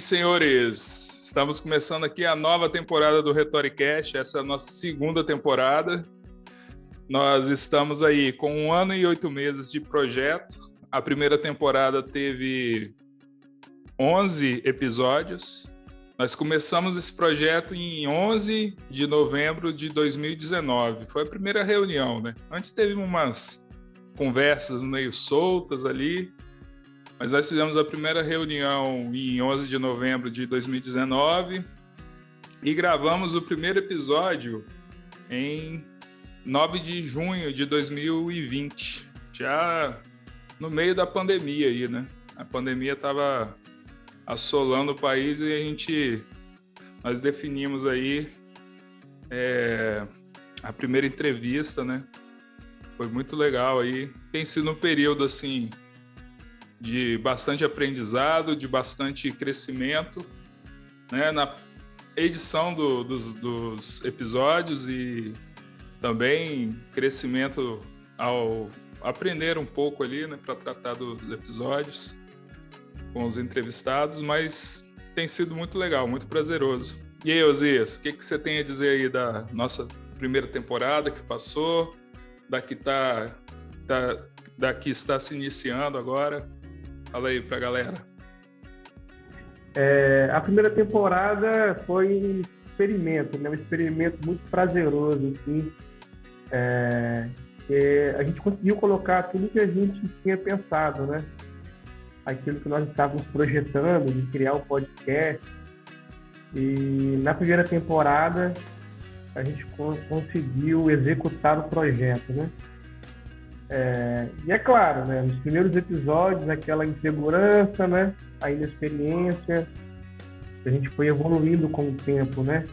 Senhores. Estamos começando aqui a nova temporada do Retoricast. Essa é a nossa segunda temporada. Nós estamos aí com um ano e oito meses de projeto. A primeira temporada teve 11 episódios. Nós começamos esse projeto em 11 de novembro de 2019. Foi a primeira reunião, né? Antes teve umas conversas meio soltas ali, mas nós fizemos a primeira reunião em 11 de novembro de 2019 e gravamos o primeiro episódio em 9 de junho de 2020, já no meio da pandemia aí, né? A pandemia estava assolando o país e a gente nós definimos aí é, a primeira entrevista, né? Foi muito legal aí. Tem sido um período assim de bastante aprendizado, de bastante crescimento, né? Na edição do, dos, dos episódios e também crescimento ao aprender um pouco ali, né, para tratar dos episódios com os entrevistados, mas tem sido muito legal, muito prazeroso. E aí, Osias, o que, que você tem a dizer aí da nossa primeira temporada que passou, daqui tá, tá daqui está se iniciando agora? Fala aí para a galera. É, a primeira temporada foi um experimento, né? um experimento muito prazeroso, assim. É, a gente conseguiu colocar tudo que a gente tinha pensado, né? aquilo que nós estávamos projetando de criar o um podcast. E na primeira temporada a gente conseguiu executar o projeto, né? É, e é claro, né, nos primeiros episódios, aquela insegurança, né, a inexperiência, a gente foi evoluindo com o tempo, né?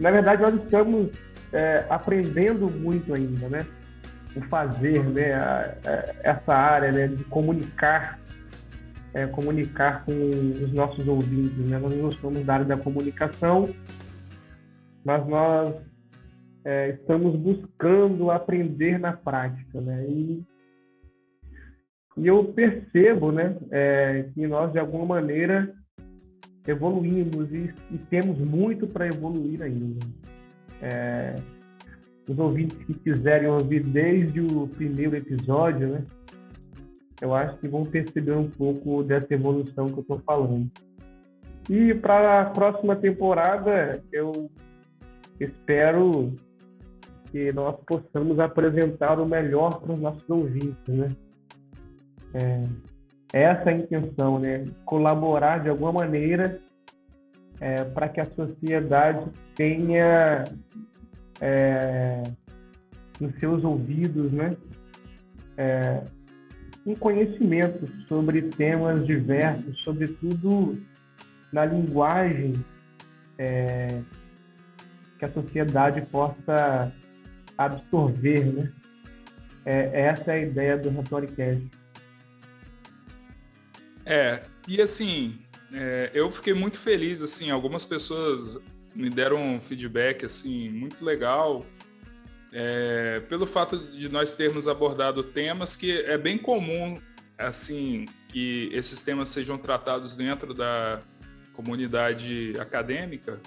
Na verdade, nós estamos é, aprendendo muito ainda, né? O fazer, né? A, a, essa área né, de comunicar é, comunicar com os nossos ouvintes. Né? Nós não somos da área da comunicação, mas nós é, estamos buscando aprender na prática. Né? E, e eu percebo né, é, que nós, de alguma maneira, evoluímos e, e temos muito para evoluir ainda. É, os ouvintes que quiserem ouvir desde o primeiro episódio, né? eu acho que vão perceber um pouco dessa evolução que eu estou falando. E para a próxima temporada, eu espero que nós possamos apresentar o melhor para os nossos ouvintes, né? É, essa é a intenção, né? Colaborar de alguma maneira é, para que a sociedade tenha é, nos seus ouvidos, né? É, um conhecimento sobre temas diversos, sobretudo na linguagem é, que a sociedade possa absorver, né? É, essa é a ideia do Rhetoricast. É, e assim, é, eu fiquei muito feliz, assim, algumas pessoas me deram um feedback, assim, muito legal, é, pelo fato de nós termos abordado temas que é bem comum, assim, que esses temas sejam tratados dentro da comunidade acadêmica,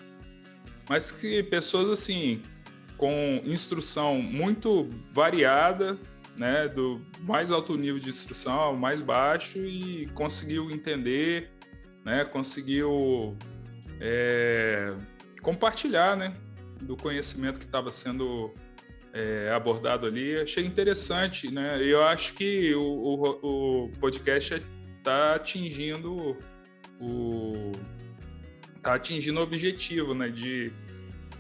mas que pessoas, assim, com instrução muito variada, né, do mais alto nível de instrução ao mais baixo e conseguiu entender, né, conseguiu é, compartilhar, né, do conhecimento que estava sendo é, abordado ali. Achei interessante, né? Eu acho que o, o, o podcast está atingindo o tá atingindo o objetivo, né? De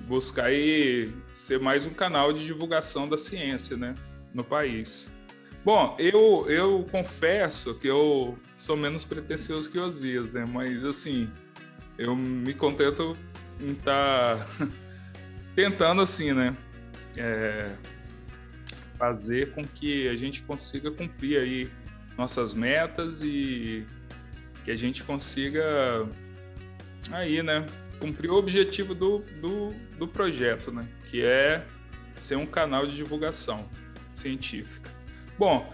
buscar aí ser mais um canal de divulgação da ciência, né? No país. Bom, eu, eu confesso que eu sou menos pretensioso que Osias, né? Mas, assim, eu me contento em estar tá tentando, assim, né? é, fazer com que a gente consiga cumprir aí nossas metas e que a gente consiga aí, né, cumprir o objetivo do, do, do projeto, né, que é ser um canal de divulgação científica. Bom,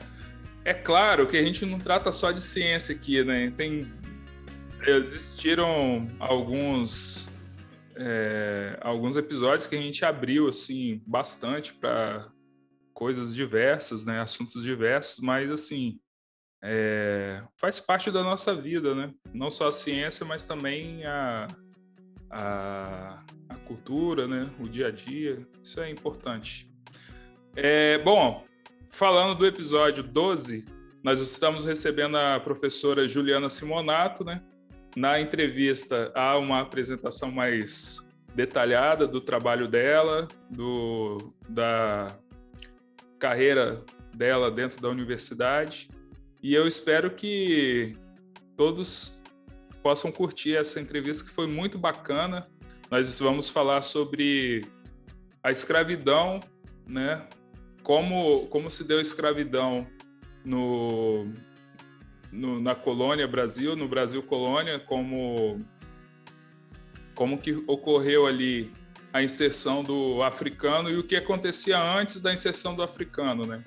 é claro que a gente não trata só de ciência aqui, né? Tem existiram alguns é, alguns episódios que a gente abriu assim bastante para coisas diversas, né, assuntos diversos, mas assim é, faz parte da nossa vida, né? Não só a ciência, mas também a, a, a cultura, né? O dia a dia. Isso é importante. É, bom, falando do episódio 12, nós estamos recebendo a professora Juliana Simonato, né? Na entrevista há uma apresentação mais detalhada do trabalho dela, do, da carreira dela dentro da universidade. E eu espero que todos possam curtir essa entrevista que foi muito bacana. Nós vamos falar sobre a escravidão, né? Como, como se deu a escravidão no, no, na colônia Brasil, no Brasil colônia, como, como que ocorreu ali a inserção do africano e o que acontecia antes da inserção do africano, né?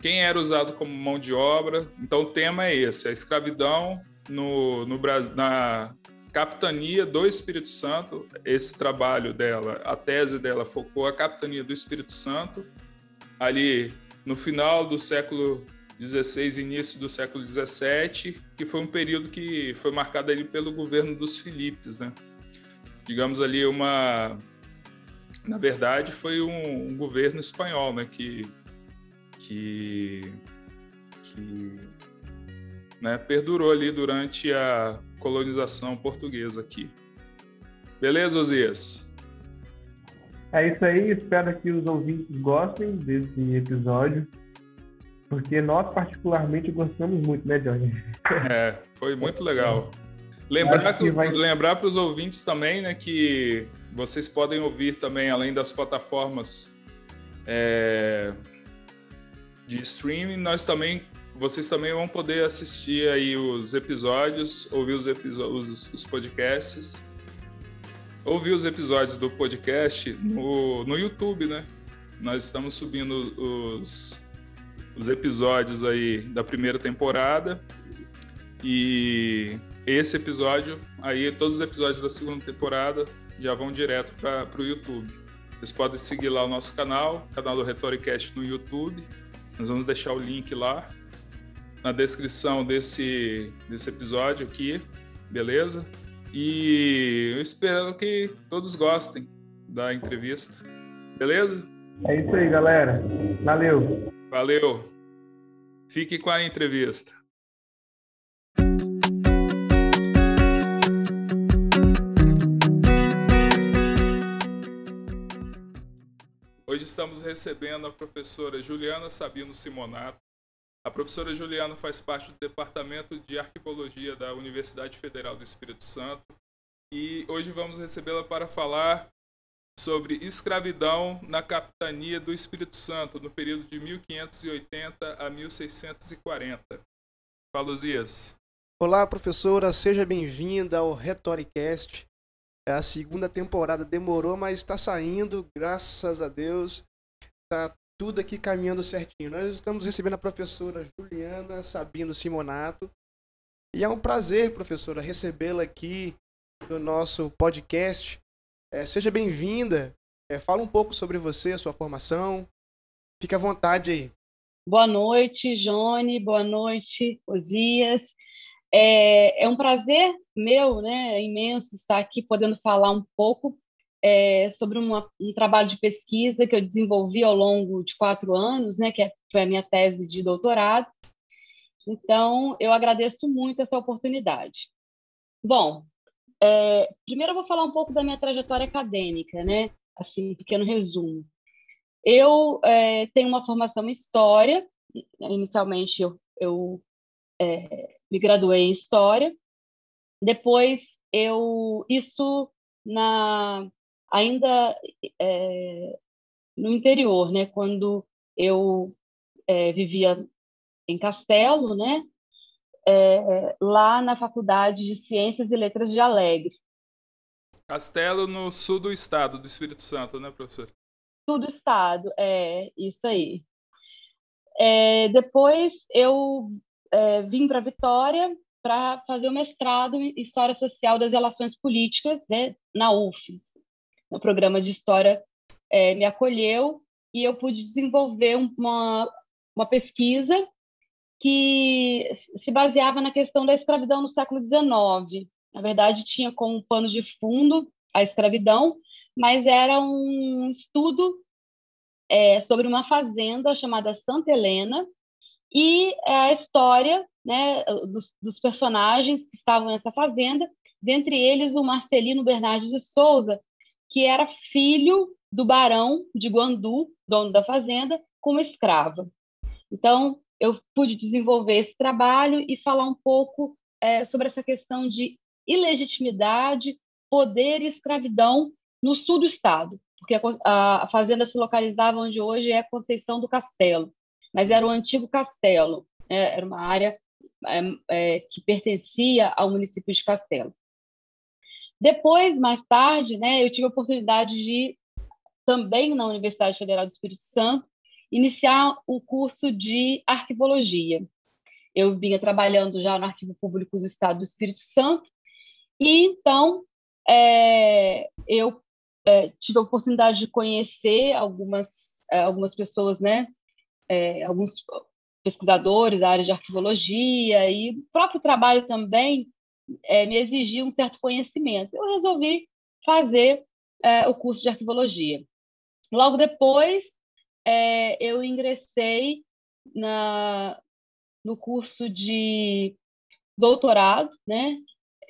Quem era usado como mão de obra? Então o tema é esse: a escravidão no, no na capitania do Espírito Santo. Esse trabalho dela, a tese dela focou a capitania do Espírito Santo ali no final do século 16, início do século 17, que foi um período que foi marcado ali pelo governo dos Filipes, né? Digamos ali uma, na verdade, foi um, um governo espanhol, né? Que que, que né, perdurou ali durante a colonização portuguesa aqui. Beleza, Osias? É isso aí, espero que os ouvintes gostem desse episódio porque nós, particularmente, gostamos muito, né, Johnny? É, foi muito legal. Lembrar, que vai... lembrar para os ouvintes também, né, que vocês podem ouvir também, além das plataformas é, de streaming, nós também, vocês também vão poder assistir aí os episódios, ouvir os, os, os podcasts, ouvir os episódios do podcast no, no YouTube, né? Nós estamos subindo os os episódios aí da primeira temporada. E esse episódio, aí todos os episódios da segunda temporada já vão direto para o YouTube. Vocês podem seguir lá o nosso canal, canal do Retoricast no YouTube. Nós vamos deixar o link lá na descrição desse, desse episódio aqui, beleza? E eu espero que todos gostem da entrevista, beleza? É isso aí, galera. Valeu. Valeu. Fique com a entrevista. Hoje estamos recebendo a professora Juliana Sabino Simonato. A professora Juliana faz parte do Departamento de Arquivologia da Universidade Federal do Espírito Santo e hoje vamos recebê-la para falar sobre escravidão na capitania do Espírito Santo no período de 1580 a 1640. Fala, Zias. Olá, professora, seja bem-vinda ao Retoricast. É a segunda temporada demorou, mas está saindo, graças a Deus. Está tudo aqui caminhando certinho. Nós estamos recebendo a professora Juliana Sabino Simonato. E é um prazer, professora, recebê-la aqui no nosso podcast é, seja bem-vinda. É, fala um pouco sobre você, a sua formação. Fique à vontade aí. Boa noite, Johnny. Boa noite, Osias. É, é um prazer meu, né, imenso estar aqui podendo falar um pouco é, sobre uma, um trabalho de pesquisa que eu desenvolvi ao longo de quatro anos, né, que é, foi a minha tese de doutorado. Então, eu agradeço muito essa oportunidade. Bom, é, primeiro eu vou falar um pouco da minha trajetória acadêmica, né? Assim, um pequeno resumo. Eu é, tenho uma formação em História. Inicialmente, eu, eu é, me graduei em História. Depois, eu... Isso na ainda é, no interior, né? Quando eu é, vivia em Castelo, né? é, lá na Faculdade de Ciências e Letras de Alegre. Castelo no sul do estado do Espírito Santo, né, professor? Sul do estado, é isso aí. É, depois eu é, vim para Vitória para fazer o mestrado em História Social das Relações Políticas né, na UFES. O programa de História é, me acolheu e eu pude desenvolver uma, uma pesquisa que se baseava na questão da escravidão no século XIX. Na verdade, tinha como pano de fundo a escravidão, mas era um estudo é, sobre uma fazenda chamada Santa Helena e a história né, dos, dos, personagens que estavam nessa fazenda, dentre eles o Marcelino Bernardes de Souza, que era filho do barão de Guandu, dono da fazenda, como escrava. Então, eu pude desenvolver esse trabalho e falar um pouco é, sobre essa questão de ilegitimidade, poder e escravidão no sul do estado, porque a, a fazenda se localizava onde hoje é Conceição do Castelo, mas era o antigo castelo, né? era uma área é, é, que pertencia ao município de Castelo. Depois, mais tarde, né, eu tive a oportunidade de, também na Universidade Federal do Espírito Santo, iniciar o curso de arquivologia. Eu vinha trabalhando já no Arquivo Público do Estado do Espírito Santo, e então é, eu é, tive a oportunidade de conhecer algumas, é, algumas pessoas, né, é, alguns pesquisadores da área de arquivologia, e o próprio trabalho também é, me exigia um certo conhecimento. Eu resolvi fazer é, o curso de arquivologia. Logo depois, é, eu ingressei na, no curso de doutorado, né?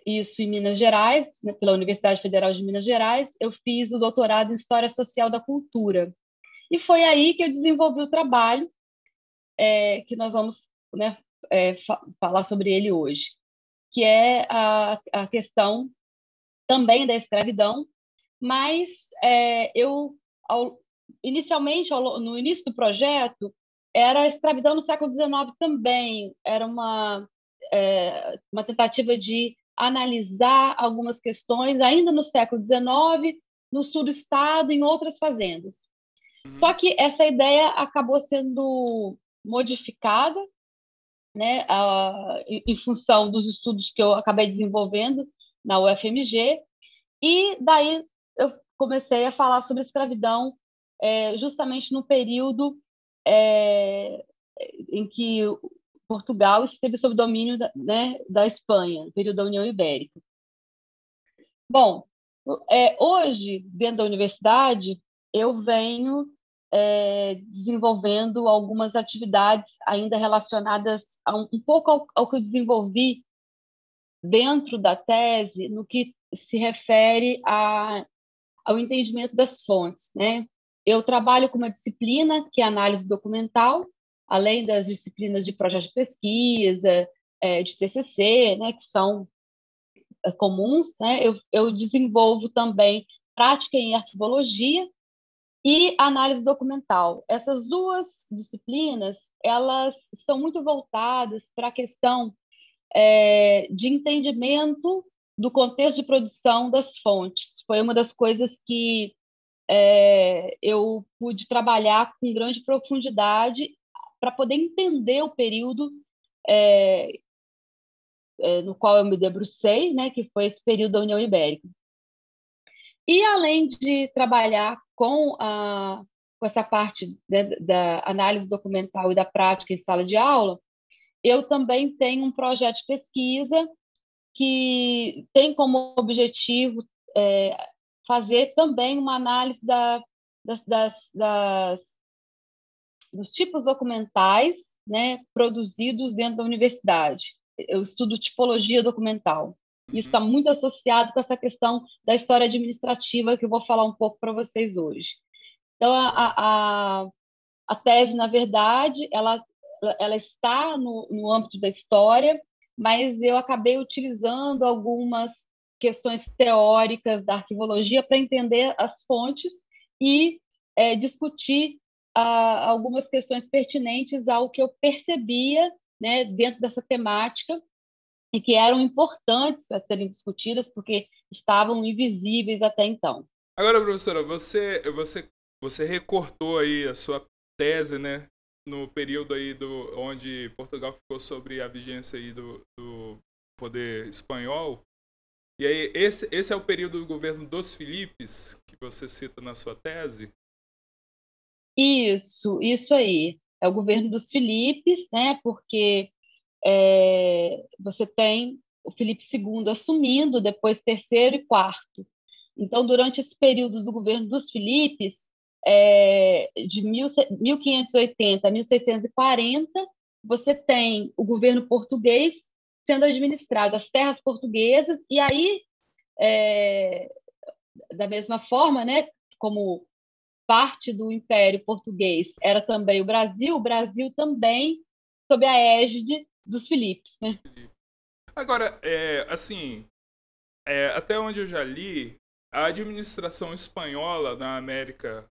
Isso em Minas Gerais, né, pela Universidade Federal de Minas Gerais. Eu fiz o doutorado em História Social da Cultura. E foi aí que eu desenvolvi o trabalho é, que nós vamos né, é, fa falar sobre ele hoje que é a, a questão também da escravidão, mas é, eu, ao, inicialmente, ao, no início do projeto, era a escravidão no século XIX também, era uma, é, uma tentativa de analisar algumas questões ainda no século XIX, no sul do estado, em outras fazendas. Uhum. Só que essa ideia acabou sendo modificada né, a, em função dos estudos que eu acabei desenvolvendo na UFMG, e daí eu comecei a falar sobre escravidão é, justamente no período é, em que Portugal esteve sob domínio da, né, da Espanha, no período da União Ibérica. Bom, é, hoje, dentro da universidade, eu venho é, desenvolvendo algumas atividades ainda relacionadas um, um pouco ao, ao, que eu desenvolvi dentro da tese, no que se refere a, ao entendimento das fontes. Né? Eu trabalho com uma disciplina que é análise documental, além das disciplinas de projeto de pesquisa, é, de TCC, né, que são é, comuns, né? eu, eu desenvolvo também prática em arquivologia, e análise documental. Essas duas disciplinas, elas estão muito voltadas para a questão é, de entendimento do contexto de produção das fontes. Foi uma das coisas que é, eu pude trabalhar com grande profundidade para poder entender o período é, é, no qual eu me debrucei, né, que foi esse período da União Ibérica. E além de trabalhar com, a, com essa parte né, da análise documental e da prática em sala de aula, eu também tenho um projeto de pesquisa que tem como objetivo é, fazer também uma análise da, das, das, das, dos tipos documentais né, produzidos dentro da universidade. Eu estudo tipologia documental. Isso está muito associado com essa questão da história administrativa que eu vou falar um pouco para vocês hoje. Então, a, a, a, tese, na verdade, ela, ela está no, no âmbito da história, mas eu acabei utilizando algumas questões teóricas da arquivologia para entender as fontes e é, discutir algumas questões pertinentes ao que eu percebia né, dentro dessa temática e que eram importantes para serem discutidas porque estavam invisíveis até então. Agora, professora, você você você recortou aí a sua tese, né, no período aí do onde Portugal ficou sobre a vigência aí do, do poder espanhol. E aí, esse, esse é o período do governo dos Filipes, que você cita na sua tese? Isso, isso aí. É o governo dos Filipes, né? Porque é, você tem o Filipe II assumindo, depois terceiro e quarto. Então, durante esse período do governo dos Filipes, é, de 1580 a 1640, você tem o governo português sendo administrado, as terras portuguesas, e aí, é, da mesma forma, né, como parte do Império Português era também o Brasil, o Brasil também sob a égide dos Filipes. Né? Agora, é, assim, é, até onde eu já li, a administração espanhola na América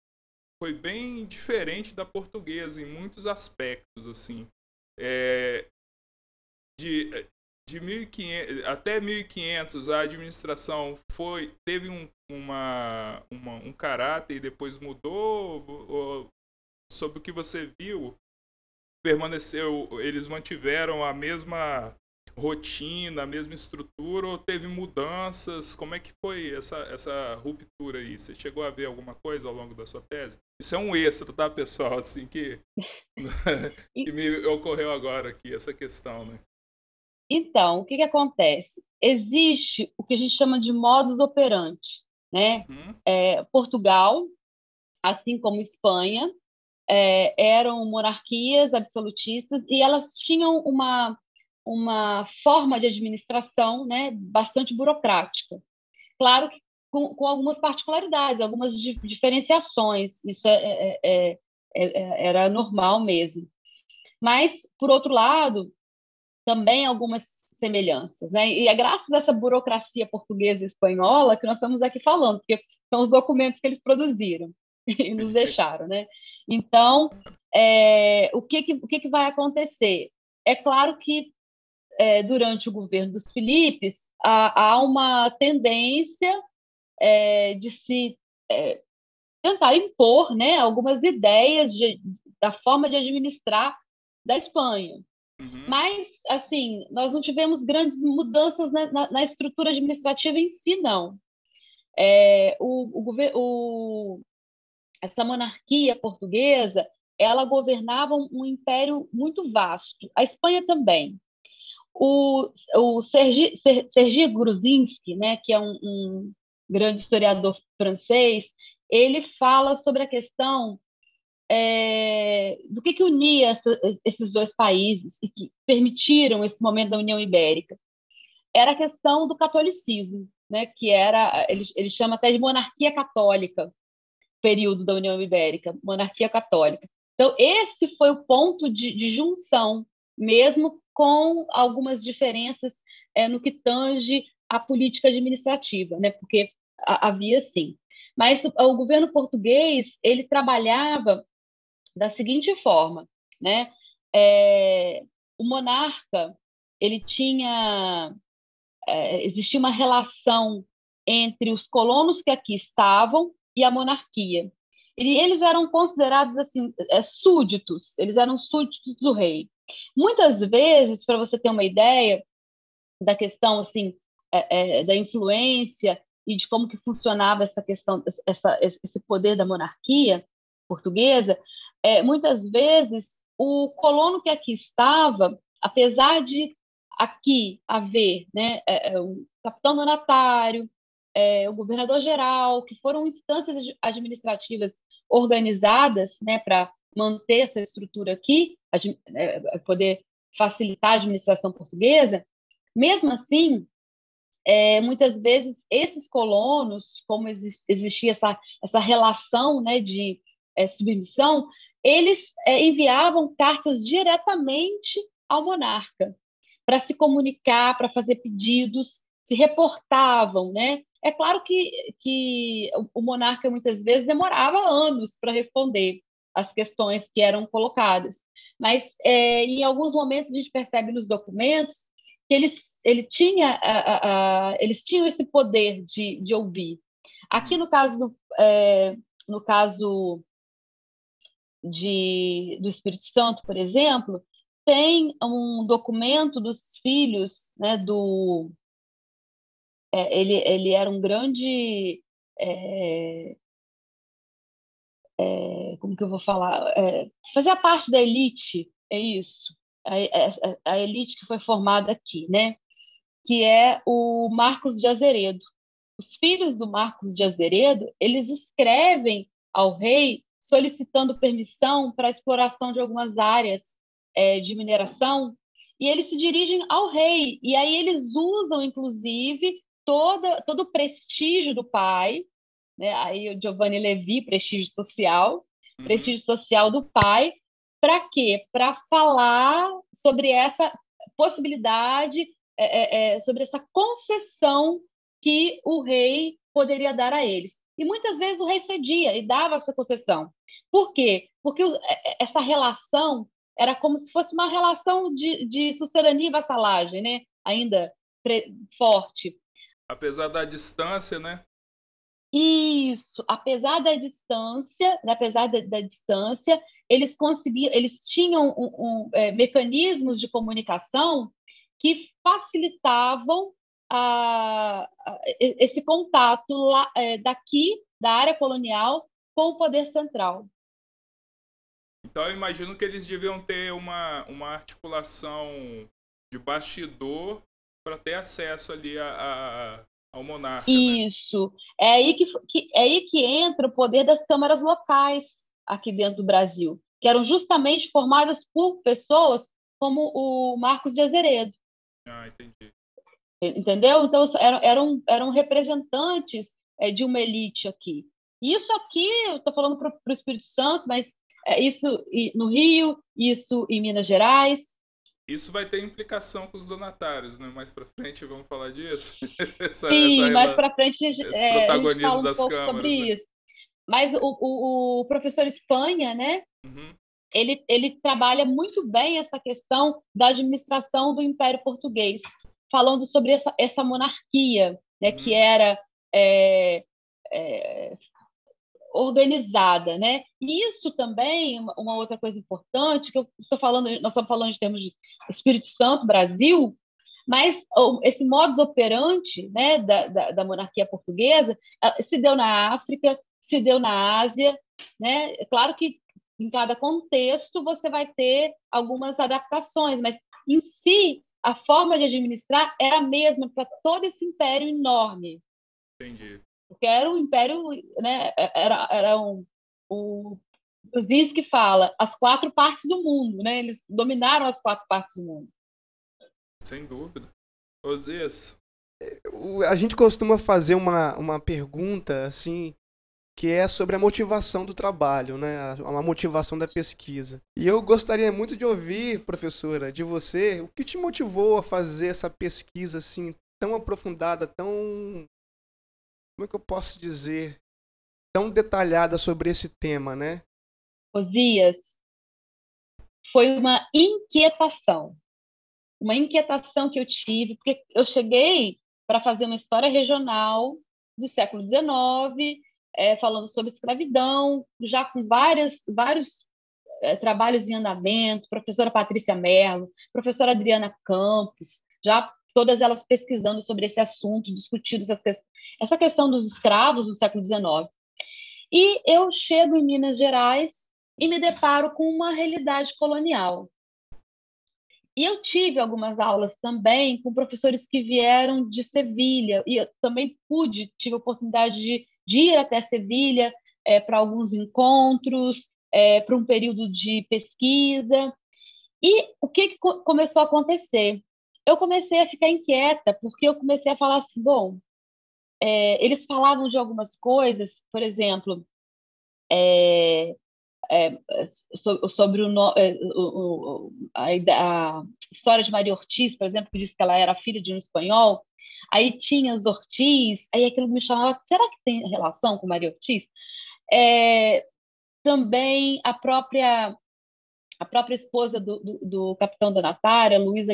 foi bem diferente da portuguesa em muitos aspectos, assim. É, de, de 1500, até 1500 a administração foi teve um, uma, uma, um caráter e depois mudou ou, sobre o que você viu permaneceu eles mantiveram a mesma rotina a mesma estrutura ou teve mudanças como é que foi essa essa ruptura aí você chegou a ver alguma coisa ao longo da sua tese isso é um extra tá pessoal assim que que me ocorreu agora aqui essa questão né então, o que, que acontece? Existe o que a gente chama de modus operandi. Né? Uhum. É, Portugal, assim como Espanha, é, eram monarquias absolutistas e elas tinham uma, uma forma de administração né, bastante burocrática. Claro que com, com algumas particularidades, algumas di diferenciações, isso é, é, é, era normal mesmo. Mas, por outro lado, também algumas semelhanças, né? E é graças a essa burocracia portuguesa e espanhola que nós estamos aqui falando, porque são os documentos que eles produziram e nos deixaram, né? Então, é, o que que, o que que vai acontecer? É claro que é, durante o governo dos Filipes há, há uma tendência é, de se é, tentar impor, né, algumas ideias de, da forma de administrar da Espanha. Uhum. Mas, assim, nós não tivemos grandes mudanças na, na, na estrutura administrativa em si, não. É, o, o, o, essa monarquia portuguesa, ela governava um, império muito vasto. A Espanha também. O, o Sergi, Sergi né, que é um, um grande historiador francês, ele fala sobre a questão é, do que, que unia essa, esses dois países e que permitiram esse momento da União Ibérica. Era a questão do catolicismo, né, que era, ele, ele chama até de monarquia católica, período da União Ibérica, monarquia católica. Então, esse foi o ponto de, de junção, mesmo com algumas diferenças é, no que tange a política administrativa, né, porque havia sim. Mas o governo português ele trabalhava da seguinte forma, né? É, o monarca ele tinha é, existia uma relação entre os colonos que aqui estavam e a monarquia. E eles eram considerados assim é, súditos, eles eram súditos do rei. Muitas vezes, para você ter uma ideia da questão assim é, é, da influência e de como que funcionava essa questão, essa, esse poder da monarquia portuguesa, é, muitas vezes o colono que aqui estava, apesar de aqui haver né, é, é o capitão donatário, é, o governador geral, que foram instâncias administrativas organizadas né, para manter essa estrutura aqui, é, poder facilitar a administração portuguesa, mesmo assim, é, muitas vezes esses colonos, como existia essa, essa relação né, de é, submissão, eles é, enviavam cartas diretamente ao monarca para se comunicar, para fazer pedidos, se reportavam, né? É claro que, que o monarca muitas vezes demorava anos para responder as questões que eram colocadas, mas é, em alguns momentos a gente percebe nos documentos que eles, ele tinha, a, a, eles tinham esse poder de, de ouvir. Aqui no caso, é, no caso de, do Espírito Santo, por exemplo, tem um documento dos filhos né, do. É, ele, ele era um grande. É, é, como que eu vou falar? É, fazia parte da elite, é isso. A, a, a, elite que foi formada aqui, né? Que é o Marcos de Azeredo. Os filhos do Marcos de Azeredo, eles escrevem ao rei solicitando permissão para a exploração de algumas áreas é, de mineração e eles se dirigem ao rei e aí eles usam inclusive toda todo o prestígio do pai né aí o Giovanni Levi prestígio social uhum. prestígio social do pai para quê para falar sobre essa possibilidade é, é, é, sobre essa concessão que o rei poderia dar a eles e muitas vezes o rei cedia e dava essa concessão por quê porque é, é, essa relação era como se fosse uma relação de, de sucerania e vassalagem, né? Ainda forte. Apesar da distância, né? Isso, apesar da distância, né? apesar da, da distância, eles conseguiam, eles tinham um, um, é, mecanismos de comunicação que facilitavam a, a, esse contato lá, é, daqui da área colonial com o poder central. Então eu imagino que eles deviam ter uma, uma articulação de bastidor para ter acesso ali a, a ao monarca. Né? Isso. Né? É, aí que, que, é aí que entra o poder das câmaras locais aqui dentro do Brasil, que eram justamente formadas por pessoas como o Marcos de Azeredo. Ah, entendi. Entendeu? Então, eram, eram, eram representantes é, de uma elite aqui. Isso aqui, eu estou falando para o Espírito Santo, mas é, isso no Rio, isso em Minas Gerais. Isso vai ter implicação com os donatários, né? Mais para frente vamos falar disso. essa, Sim, essa mais para frente esse é, protagonismo a gente fala um das pouco câmaras, sobre né? isso. Mas o, o, o, professor Espanha, né? Uhum. Ele, ele trabalha muito bem essa questão da administração do Império Português, falando sobre essa, essa monarquia, né? Uhum. Que era é, é, organizada, né? E isso também, uma outra coisa importante, que eu estou falando, nós estamos falando em termos de Espírito Santo, Brasil, mas esse modus operandi né, da, da, da, monarquia portuguesa se deu na África, se deu na Ásia, né? É claro que em cada contexto você vai ter algumas adaptações, mas em si a forma de administrar era a mesma para todo esse império enorme. Entendi porque era um império, né, era, era um, o que fala as quatro partes do mundo, né? Eles dominaram as quatro partes do mundo. Sem dúvida. Osias. A gente costuma fazer uma, uma pergunta assim que é sobre a motivação do trabalho, né? A, motivação da pesquisa. E eu gostaria muito de ouvir, professora, de você, o que te motivou a fazer essa pesquisa assim tão aprofundada, tão como é que eu posso dizer, tão detalhada sobre esse tema, né? Osias, foi uma inquietação. Uma inquietação que eu tive, porque eu cheguei para fazer uma história regional do século XIX, é, falando sobre escravidão, já com várias, vários é, trabalhos em andamento, professora Patrícia Merlo, professora Adriana Campos, já todas elas pesquisando sobre esse assunto, discutindo essa, essa questão dos escravos no século XIX. E eu chego em Minas Gerais e me deparo com uma realidade colonial. E eu tive algumas aulas também com professores que vieram de Sevilha, e eu também pude, tive a oportunidade de, de ir até Sevilha é, para alguns encontros, é, para um período de pesquisa. E o que, que começou a acontecer? Eu comecei a ficar inquieta, porque eu comecei a falar assim, bom, é, eles falavam de algumas coisas, por exemplo, é, é, sobre o, é, o, a, a, história de Maria Ortiz, por exemplo, que disse que ela era filha de um espanhol, aí tinha os Ortiz, aí aquilo me chamava, será que tem relação com Maria Ortiz? É, também a própria a própria esposa do, do, do capitão Donatária, Luísa,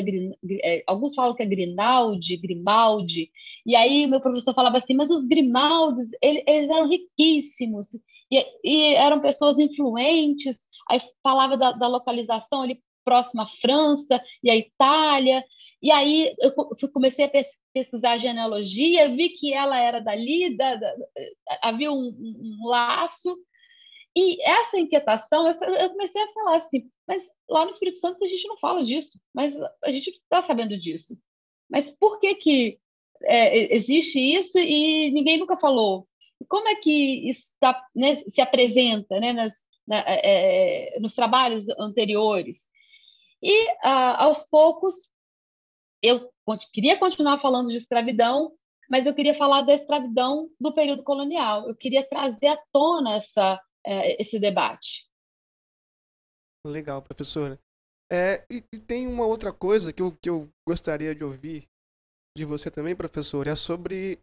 é, alguns falam que é Grinaldi, Grimaldi, e aí meu professor falava assim, mas os Grimaldes, eles, eles eram riquíssimos, e, e, eram pessoas influentes, aí falava da, da localização ali próximo à França e à Itália. E aí eu comecei a pesquisar a genealogia, vi que ela era dali, da, da, havia um, um, laço. E essa inquietação, eu, comecei a falar assim, mas lá no Espírito Santo a gente não fala disso, mas a gente está sabendo disso. Mas por que que é, existe isso e ninguém nunca falou? Como é que isso tá, né, se apresenta né, nas, na, é, nos trabalhos anteriores? E, ah, aos poucos, eu queria continuar falando de escravidão, mas eu queria falar da escravidão do período colonial. Eu queria trazer à tona essa, é, esse debate. Legal, professora. É, e, e, tem uma outra coisa que eu, que eu gostaria de ouvir de você também, professor, é sobre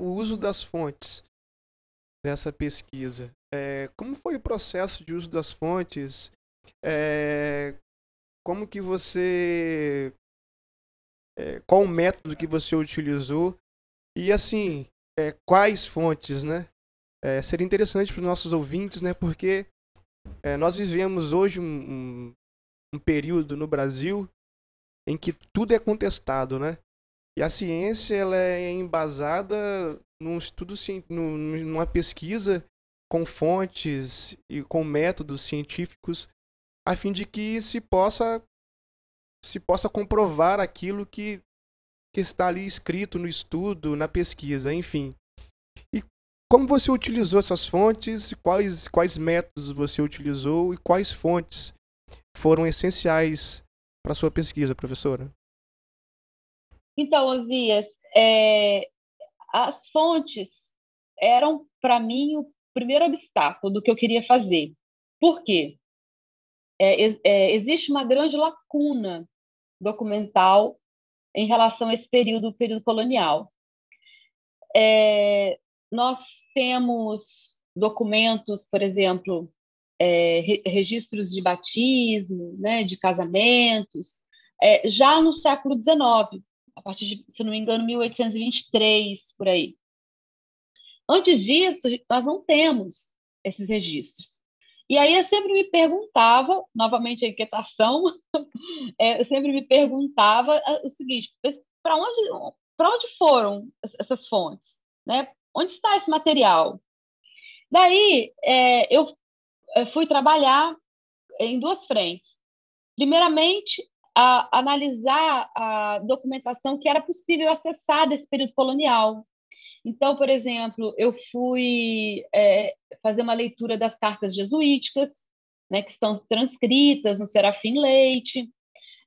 o uso das fontes dessa pesquisa. É, como foi o processo de uso das fontes? É, como que você... É, qual o método que você utilizou? E assim, é, quais fontes, né? É, seria interessante para os nossos ouvintes, né? Porque é, nós vivemos hoje um, um, um período no Brasil em que tudo é contestado, né? E a ciência ela é embasada num estudo, numa pesquisa com fontes e com métodos científicos, a fim de que se possa se possa comprovar aquilo que, que está ali escrito no estudo, na pesquisa, enfim. Como você utilizou essas fontes, quais, quais métodos você utilizou e quais fontes foram essenciais para sua pesquisa, professora? Então, Osias, é, as fontes eram, para mim, o primeiro obstáculo do que eu queria fazer. Por quê? É, é, existe uma grande lacuna documental em relação a esse período, período colonial. É, nós temos documentos, por exemplo, é, re registros de batismo, né, de casamentos, é, já no século XIX, a partir de, se não me engano, 1823, por aí. Antes disso, nós não temos esses registros. E aí eu sempre me perguntava, novamente a inquietação, é, eu sempre me perguntava o seguinte: para onde, onde foram essas fontes? Né? Onde está esse material? Daí é, eu fui trabalhar em duas frentes. Primeiramente, a analisar a documentação que era possível acessar desse período colonial. Então, por exemplo, eu fui é, fazer uma leitura das cartas jesuíticas, né, que estão transcritas no Serafim Leite.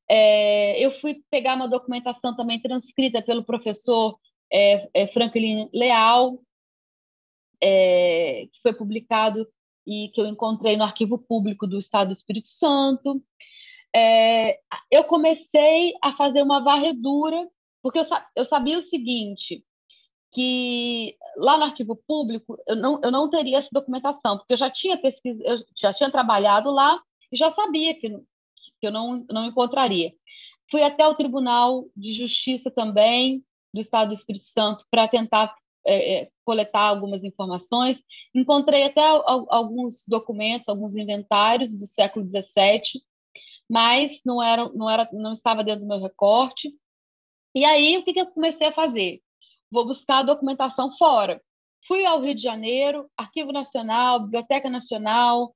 É, eu fui pegar uma documentação também transcrita pelo professor é, é Franklin Leal, é, que foi publicado e que eu encontrei no Arquivo Público do Estado do Espírito Santo é, eu comecei a fazer uma varredura, porque eu, eu sabia o seguinte, que lá no arquivo público eu não, eu não teria essa documentação, porque eu já tinha pesquisa, eu já tinha trabalhado lá e já sabia que, que eu não, não encontraria. Fui até o Tribunal de Justiça também do Estado do Espírito Santo para tentar é, é, coletar algumas informações. Encontrei até alguns documentos, alguns inventários do século XVII mas não era, não era, não estava dentro do meu recorte. E aí o que, que eu comecei a fazer? Vou buscar a documentação fora. Fui ao Rio de Janeiro, Arquivo Nacional, Biblioteca Nacional,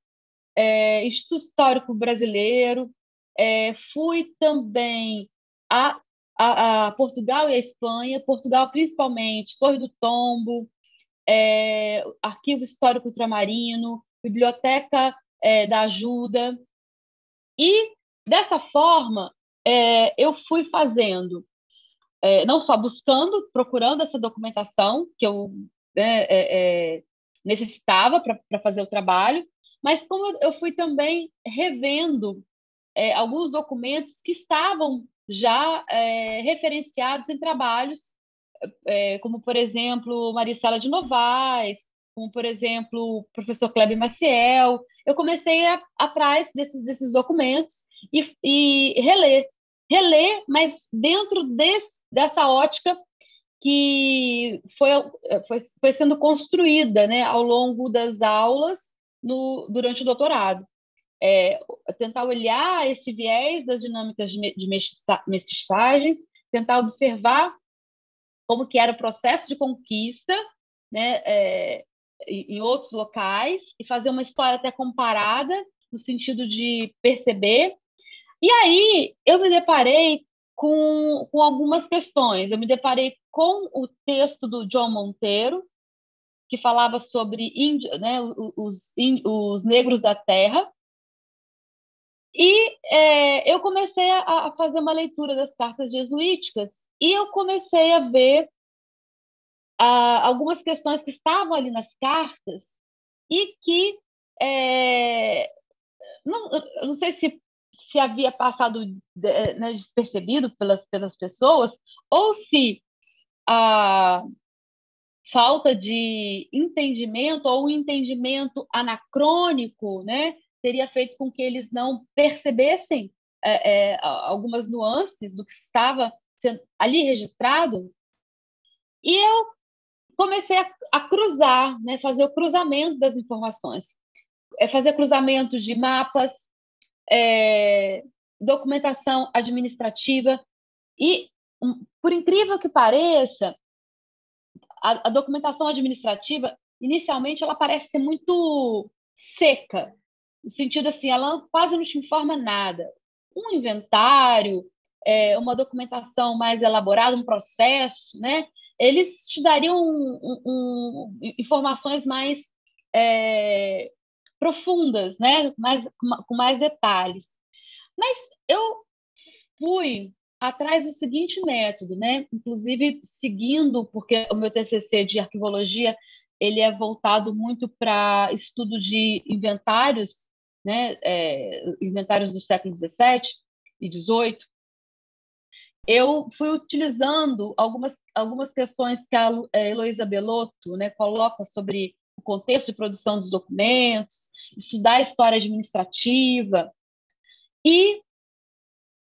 é, Instituto Histórico Brasileiro, é, fui também a, a, a, Portugal e a Espanha, Portugal principalmente, Torre do Tombo, é, Arquivo Histórico Ultramarino, Biblioteca é, da Ajuda, e Dessa forma, é, eu fui fazendo, é, não só buscando, procurando essa documentação que eu né, é, é necessitava para fazer o trabalho, mas como eu fui também revendo alguns documentos que estavam já é, referenciados em trabalhos, como, por exemplo, Maricela de Novaes, como, por exemplo, o professor Kleber Maciel. Eu comecei a, atrás desses, desses documentos e, e reler. Reler, mas dentro desse, dessa ótica que foi, foi, foi sendo construída né, ao longo das aulas no, durante o doutorado. É, tentar olhar esse viés das dinâmicas de mestiçagens, tentar observar como que era o processo de conquista, né, é, em outros locais e fazer uma história até comparada no sentido de perceber. E aí eu me deparei com, com algumas questões. Eu me deparei com o texto do John Monteiro, que falava sobre índio, né, os, os negros da terra. E é, eu comecei a, a, fazer uma leitura das cartas jesuíticas e eu comecei a ver a, algumas questões que estavam ali nas cartas e que é, não, não sei se, se havia passado né, despercebido pelas, pelas pessoas ou se a falta de entendimento ou um entendimento anacrônico, né, teria feito com que eles não percebessem é, é, algumas nuances do que estava sendo ali registrado. E eu comecei a, a cruzar, né, fazer o cruzamento das informações, é fazer cruzamento de mapas, é, documentação administrativa e, por incrível que pareça, a, a documentação administrativa, inicialmente, ela parece ser muito seca, no sentido assim, ela quase não te informa nada. Um inventário, é, uma documentação mais elaborada, um processo, né? Eles te dariam um, um, um, informações mais é, profundas, né? Mais, com mais detalhes. Mas eu fui atrás do seguinte método, né? Inclusive seguindo, porque o meu TCC de arquivologia ele é voltado muito para estudo de inventários, né? É, inventários do século XVII e XVIII. Eu fui utilizando algumas algumas questões que a é, Heloísa Belotto, né, coloca sobre o contexto de produção dos documentos, estudar a história administrativa e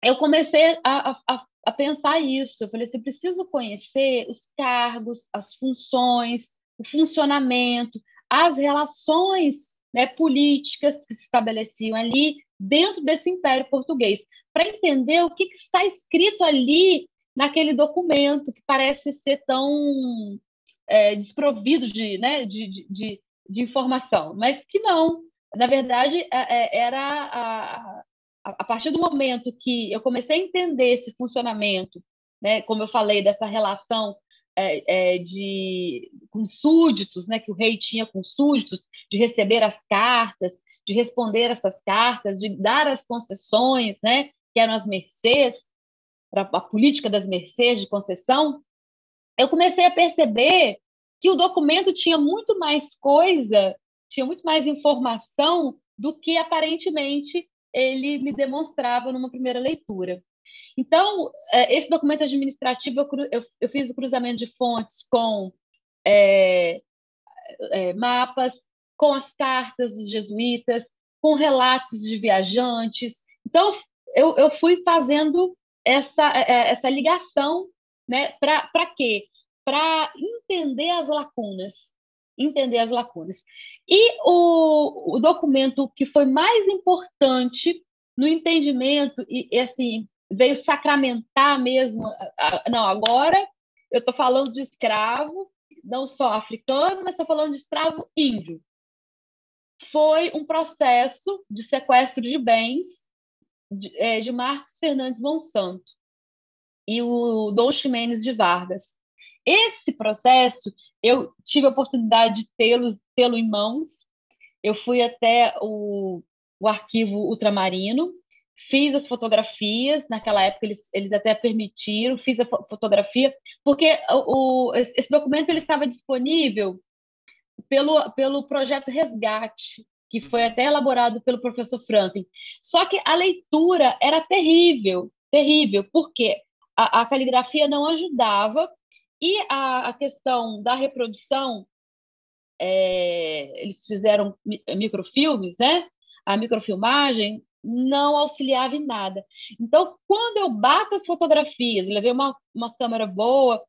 eu comecei a, a, a pensar isso. Eu falei assim, preciso conhecer os cargos, as funções, o funcionamento, as relações né, políticas que se estabeleciam ali dentro desse Império Português, para entender o que, que, está escrito ali naquele documento que parece ser tão é, desprovido de, né, de, de, de, informação, mas que não. Na verdade, é, é, era a, a partir do momento que eu comecei a entender esse funcionamento, né, como eu falei, dessa relação é, é, de com súditos, né, que o rei tinha com súditos, de receber as cartas, de responder essas cartas, de dar as concessões, né, que eram as mercês, a política das mercês de concessão, eu comecei a perceber que o documento tinha muito mais coisa, tinha muito mais informação do que aparentemente ele me demonstrava numa primeira leitura. Então, é, esse documento administrativo, eu, eu fiz o cruzamento de fontes com é, é, mapas, com as cartas dos jesuítas, com relatos de viajantes. Então, eu, eu fui fazendo essa, é, essa ligação né, para quê? Para entender as lacunas. Entender as lacunas. E o, o documento que foi mais importante no entendimento, e assim, veio sacramentar mesmo. Não, agora eu estou falando de escravo, não só africano, mas estou falando de escravo índio. Foi um processo de sequestro de bens de, é, de Marcos Fernandes Monsanto e o Dom Ximenes de Vargas. Esse processo eu tive a oportunidade de tê-lo tê em mãos. Eu fui até o, o arquivo ultramarino, fiz as fotografias, naquela época eles, eles até permitiram, fiz a fotografia, porque o, o, esse documento ele estava disponível pelo, pelo projeto Resgate, que foi até elaborado pelo professor Franklin. Só que a leitura era terrível, terrível, porque a, a caligrafia não ajudava e a, a questão da reprodução, é, eles fizeram microfilmes, né? A microfilmagem não auxiliava em nada. Então, quando eu bato as fotografias, levei uma, uma câmera boa,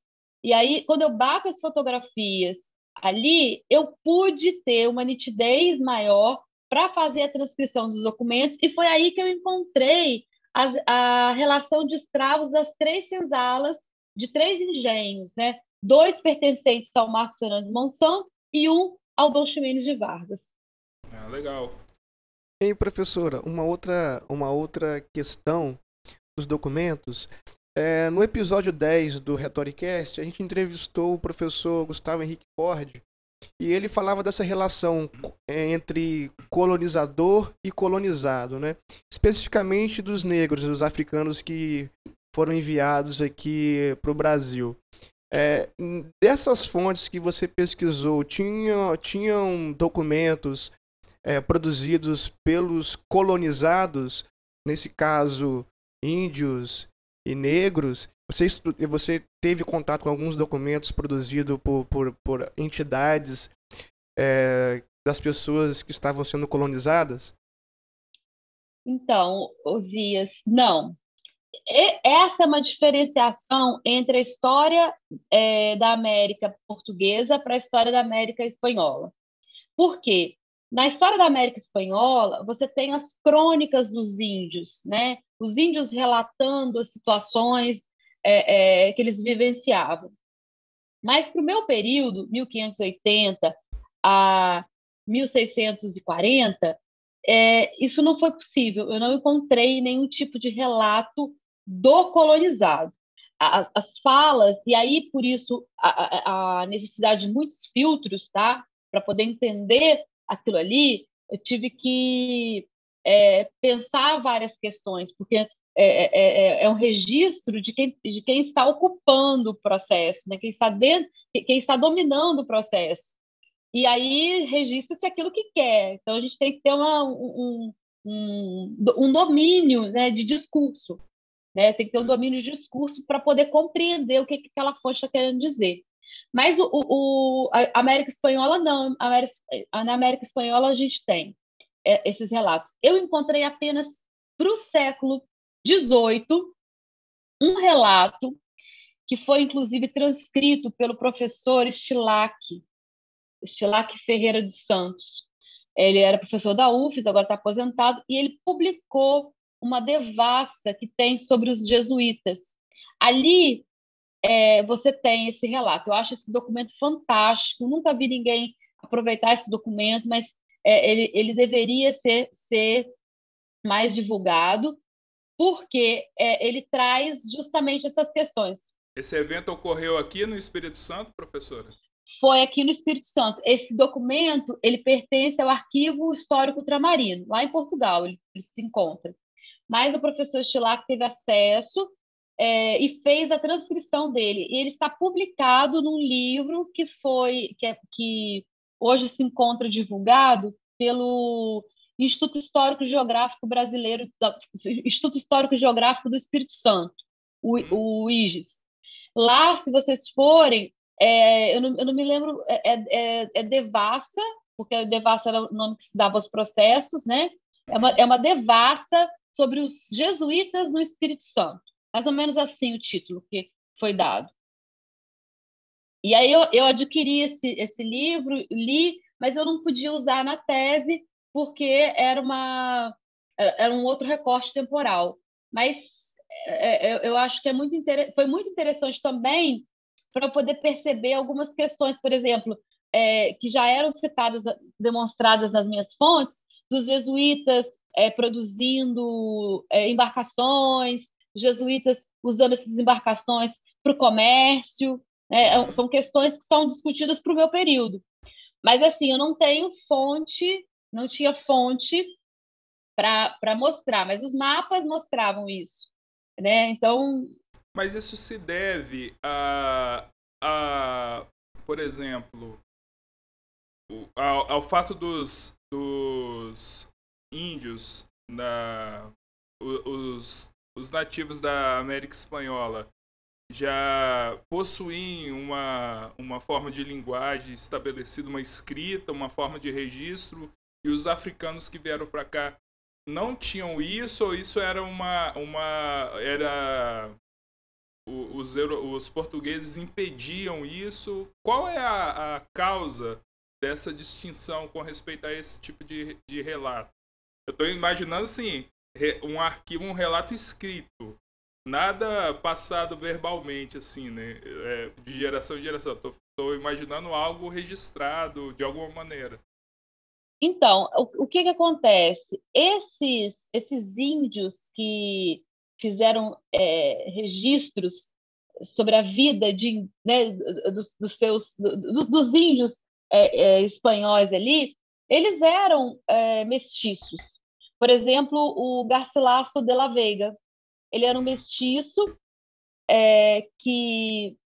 e aí, quando eu bato as fotografias ali, eu pude ter uma nitidez maior para fazer a transcrição dos documentos, e foi aí que eu encontrei a, a relação de escravos das três senzalas de três engenhos, né? dois pertencentes ao Marcos Fernandes Monsanto e um ao Dom Ximenes de Vargas. Ah, legal. E professora, uma outra, uma outra questão dos documentos. É, no episódio 10 do Retoricast, a gente entrevistou o professor Gustavo Henrique Ford e ele falava dessa relação é, entre colonizador e colonizado, né? especificamente dos negros, dos africanos que foram enviados aqui para o Brasil. É, dessas fontes que você pesquisou, tinha, tinham documentos é, produzidos pelos colonizados, nesse caso índios e negros? Você, você teve contato com alguns documentos produzidos por, por, por entidades é, das pessoas que estavam sendo colonizadas? Então, Osias, não essa é uma diferenciação entre a história é, da América portuguesa para a história da América espanhola. Por quê? Na história da América espanhola, você tem as crônicas dos índios, né? Os índios relatando as situações é, é, que eles vivenciavam. Mas para o meu período, 1580 a 1640, é, isso não foi possível. Eu não encontrei nenhum tipo de relato do colonizado. As, as falas, e aí por isso a, a, necessidade de muitos filtros, tá? Para poder entender aquilo ali, eu tive que é, pensar várias questões, porque é, é, é, é, um registro de quem, de quem está ocupando o processo, né? quem está dentro, quem está dominando o processo. E aí registra-se aquilo que quer. Então a gente tem que ter uma, um, um, um domínio né, de discurso. Né? Tem que ter um domínio de discurso para poder compreender o que, que aquela fonte está querendo dizer. Mas o, o, a América Espanhola não. A América, na América Espanhola a gente tem é, esses relatos. Eu encontrei apenas para o século XVIII um relato que foi inclusive transcrito pelo professor Stilac, Stilac Ferreira dos Santos. Ele era professor da UFES, agora está aposentado, e ele publicou uma devassa que tem sobre os jesuítas. Ali é, você tem esse relato. Eu acho esse documento fantástico. Nunca vi ninguém aproveitar esse documento, mas é, ele, ele deveria ser, ser mais divulgado, porque é, ele traz justamente essas questões. Esse evento ocorreu aqui no Espírito Santo, professora? Foi aqui no Espírito Santo. Esse documento ele pertence ao Arquivo Histórico Tramarino, lá em Portugal. Ele, ele se encontra mas o professor Stilac teve acesso é, e fez a transcrição dele. E ele está publicado num livro que foi que, é, que hoje se encontra divulgado pelo Instituto Histórico Geográfico Brasileiro, Instituto Histórico Geográfico do Espírito Santo, o, o IGES. Lá, se vocês forem, é, eu, não, eu, não, me lembro, é, é, é, é devassa, porque devassa era o nome que se dava aos processos, né? É uma, é uma devassa sobre os jesuítas no Espírito Santo. Mais ou menos assim o título que foi dado. E aí eu, eu adquiri esse, esse livro, li, mas eu não podia usar na tese porque era uma era um outro recorte temporal. Mas é, é, eu, acho que é muito foi muito interessante também para eu poder perceber algumas questões, por exemplo, é, que já eram citadas, demonstradas nas minhas fontes, dos jesuítas é, produzindo é, embarcações, jesuítas usando essas embarcações para o comércio. Né? É, são questões que são discutidas para o meu período. Mas, assim, eu não tenho fonte, não tinha fonte para mostrar, mas os mapas mostravam isso. Né? Então. Mas isso se deve a, a por exemplo, ao, ao fato dos, dos índios, da, os, os nativos da América Espanhola já possuem uma, uma forma de linguagem estabelecida, uma escrita, uma forma de registro, e os africanos que vieram para cá não tinham isso, ou isso era uma. uma era os, os portugueses impediam isso. Qual é a, a causa dessa distinção com respeito a esse tipo de, de relato. Eu estou imaginando assim, um arquivo, um relato escrito, nada passado verbalmente, assim, né? É, de geração em geração. Estou imaginando algo registrado de alguma maneira. Então, o, o que, que acontece? Esses, esses índios que fizeram é, registros sobre a vida de, né, dos, dos, seus dos índios é, é, espanhóis ali, eles eram é, mestiços. Por exemplo, o Garcilaso de la Vega, ele era um mestiço é, que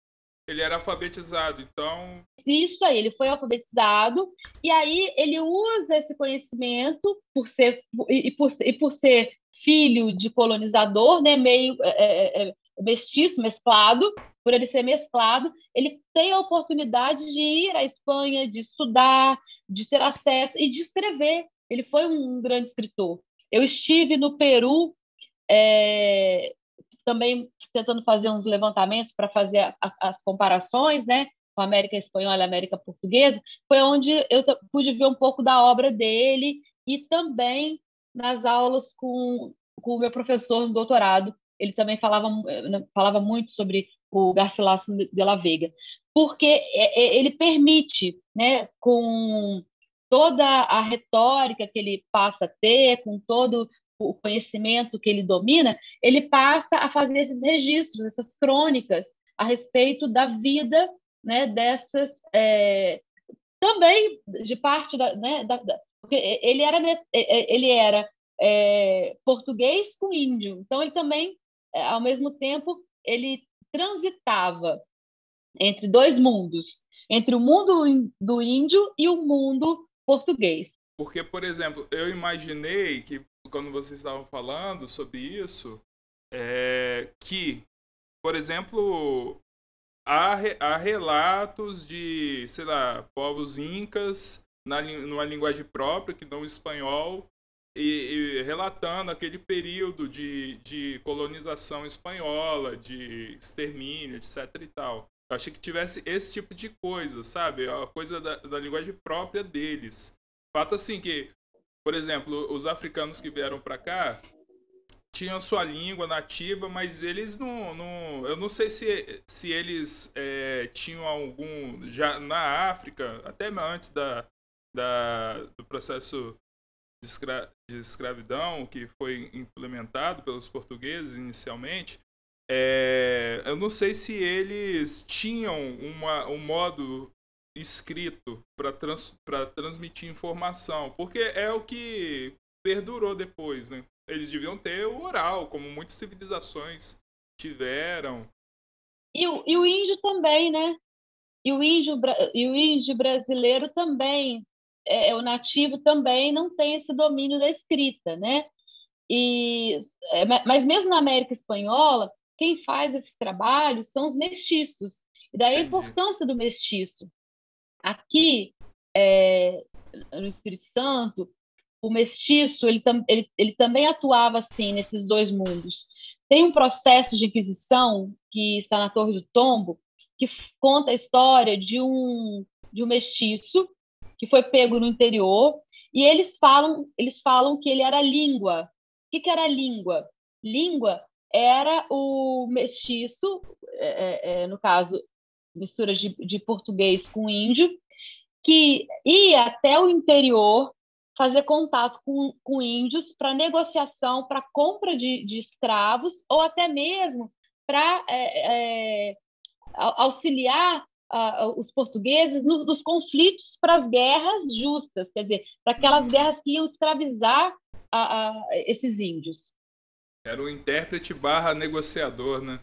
ele era alfabetizado, então. Isso aí, ele foi alfabetizado, e aí ele usa esse conhecimento por ser e por, e por ser filho de colonizador, né, meio é, é, é, mestiço, mesclado, por ele ser mesclado, ele tem a oportunidade de ir à Espanha, de estudar, de ter acesso e de escrever. Ele foi um grande escritor. Eu estive no Peru é, também tentando fazer uns levantamentos para fazer a, a, as comparações, né, com a América Espanhola e a América Portuguesa, foi onde eu pude ver um pouco da obra dele e também nas aulas com, com o meu professor no doutorado. Ele também falava, falava muito sobre o Garcilaso de la Vega, porque é, é, ele permite, né, com toda a retórica que ele passa a ter, com todo o conhecimento que ele domina, ele passa a fazer esses registros, essas crônicas a respeito da vida né, dessas. É, também de parte da, né, da, da, porque ele era ele era é, português com índio então ele também é, ao mesmo tempo ele transitava entre dois mundos entre o mundo do índio e o mundo português porque por exemplo eu imaginei que quando vocês estavam falando sobre isso, é, que, por exemplo, há, há relatos de, sei lá, povos incas na, numa linguagem própria, que não o espanhol, e, e, relatando aquele período de, de colonização espanhola, de extermínio, etc e tal. Eu achei que tivesse esse tipo de coisa, sabe? A coisa da, da linguagem própria deles. Fato assim que por exemplo, os africanos que vieram para cá tinham sua língua nativa, mas eles não, não eu não sei se, se eles é, tinham algum já na África, até antes da, da do processo de, de escravidão que foi implementado pelos portugueses inicialmente, é, eu não sei se eles tinham uma, um modo escrito para trans, transmitir informação, porque é o que perdurou depois, né? Eles deviam ter o oral, como muitas civilizações tiveram. E o, e o índio também, né? E o índio, e o índio brasileiro também, é, é, o nativo também não tem esse domínio da escrita, né? E, é, mas mesmo na América Espanhola, quem faz esses trabalhos são os mestiços. E daí a importância do mestiço. Aqui, é, no Espírito Santo, o mestiço ele, ele, ele também atuava assim nesses dois mundos. Tem um processo de inquisição que está na Torre do Tombo que conta a história de um de um mestiço que foi pego no interior e eles falam eles falam que ele era língua. O que, que era língua? Língua era o mestiço, é, é, é no caso mistura de, de português com índio, que ia até o interior fazer contato com, com índios para negociação, para compra de, de, escravos, ou até mesmo para é, é, auxiliar uh, os portugueses no, nos conflitos para as guerras justas, quer dizer, para aquelas guerras que iam escravizar esses índios. Era o intérprete barra negociador, né?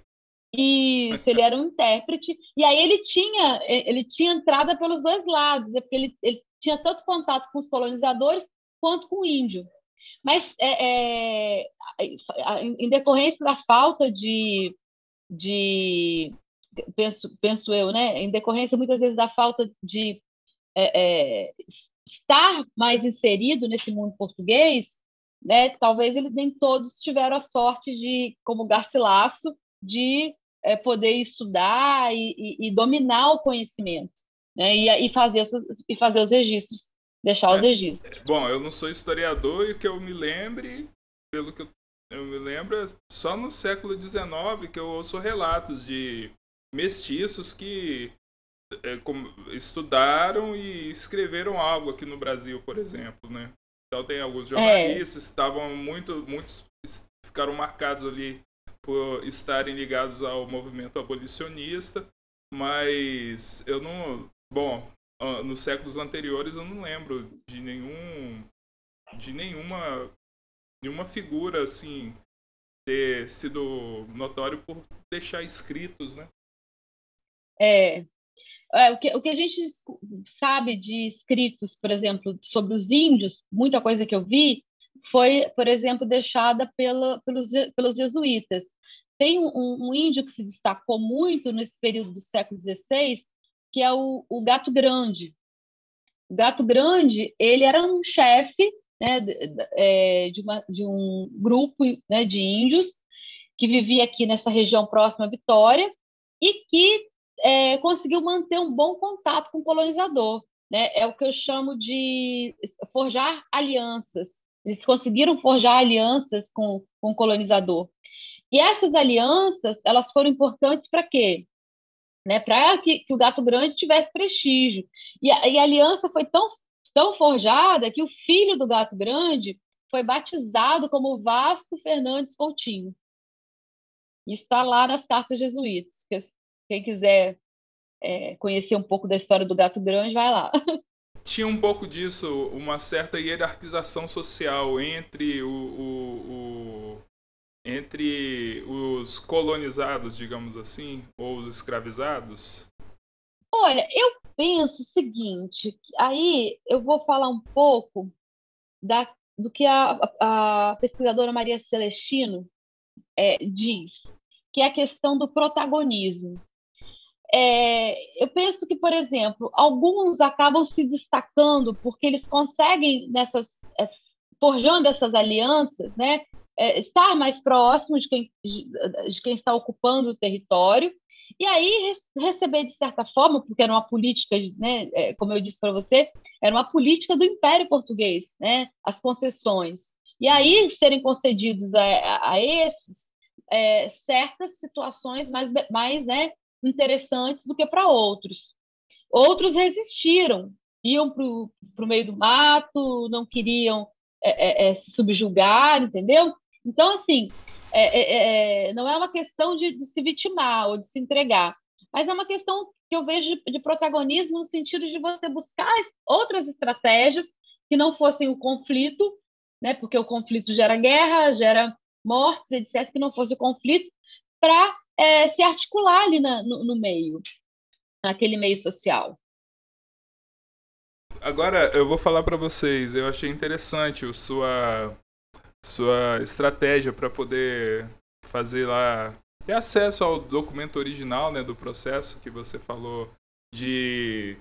Isso, ele era um intérprete. E aí ele tinha, ele tinha entrada pelos dois lados, é porque ele, ele tinha tanto contato com os colonizadores quanto com o índio. Mas é, é, em decorrência da falta de, de penso, penso eu, né? Em decorrência muitas vezes da falta de é, é estar mais inserido nesse mundo português, né? Talvez eles nem todos tiveram a sorte de, como Garcilaso, de é, poder estudar e, e, e, dominar o conhecimento. né? E, e, fazer, e fazer os registros, deixar é, os registros. Bom, eu não sou historiador e que eu me lembre, pelo que eu, eu me lembro, é só no século XIX que eu ouço relatos de mestiços que é, estudaram e escreveram algo aqui no Brasil, por exemplo, né? Então tem alguns é. jornalistas, é. estavam muito, muitos ficaram marcados ali por estarem ligados ao movimento abolicionista, mas eu não, bom, nos séculos anteriores eu não lembro de nenhum de nenhuma nenhuma figura assim ter sido notório por deixar escritos, né? É, é, o, que, o que a gente sabe de escritos, por exemplo, sobre os índios, muita coisa que eu vi foi, por exemplo, deixada pela, pelos, pelos jesuítas. Tem um, um, índio que se destacou muito nesse período do século XVI, que é o, o Gato Grande. O Gato Grande, ele era um chefe né, de, é, de, uma, de um grupo né, de índios que vivia aqui nessa região próxima à Vitória e que é, conseguiu manter um bom contato com o colonizador. Né? É o que eu chamo de forjar alianças. Eles conseguiram forjar alianças com, com o colonizador. E essas alianças, elas foram importantes para quê? Né, para que, que, o Gato Grande tivesse prestígio. E a, e a aliança foi tão, tão forjada que o filho do Gato Grande foi batizado como Vasco Fernandes Coutinho. Isso está lá nas cartas jesuítas. Quem quiser é, conhecer um pouco da história do gato grande, vai lá. Tinha um pouco disso, uma certa hierarquização social entre o, o, o entre os colonizados, digamos assim, ou os escravizados? Olha, eu penso o seguinte, aí eu vou falar um pouco da, do que a, a pesquisadora Maria Celestino é, diz, que é a questão do protagonismo. É, eu penso que, por exemplo, alguns acabam se destacando porque eles conseguem, nessas, é, forjando essas alianças, né, é, estar mais próximo de quem, de, quem está ocupando o território, e aí receber, de certa forma, porque era uma política, né, é, como eu disse para você, era uma política do Império Português, né, as concessões. E aí serem concedidos a, a, a esses é, certas situações mais, mais né, interessantes do que para outros. Outros resistiram, iam para o meio do mato, não queriam é, é, é, se subjugar, entendeu? Então, assim, é, é, é, não é uma questão de, de, se vitimar ou de se entregar, mas é uma questão que eu vejo de, de protagonismo no sentido de você buscar outras estratégias que não fossem o conflito, né? Porque o conflito gera guerra, gera mortes, etc. Que não fosse o conflito, para é, se articular ali na, no, no meio, naquele meio social. Agora eu vou falar para vocês, eu achei interessante a sua sua estratégia para poder fazer lá ter acesso ao documento original, né, do processo que você falou de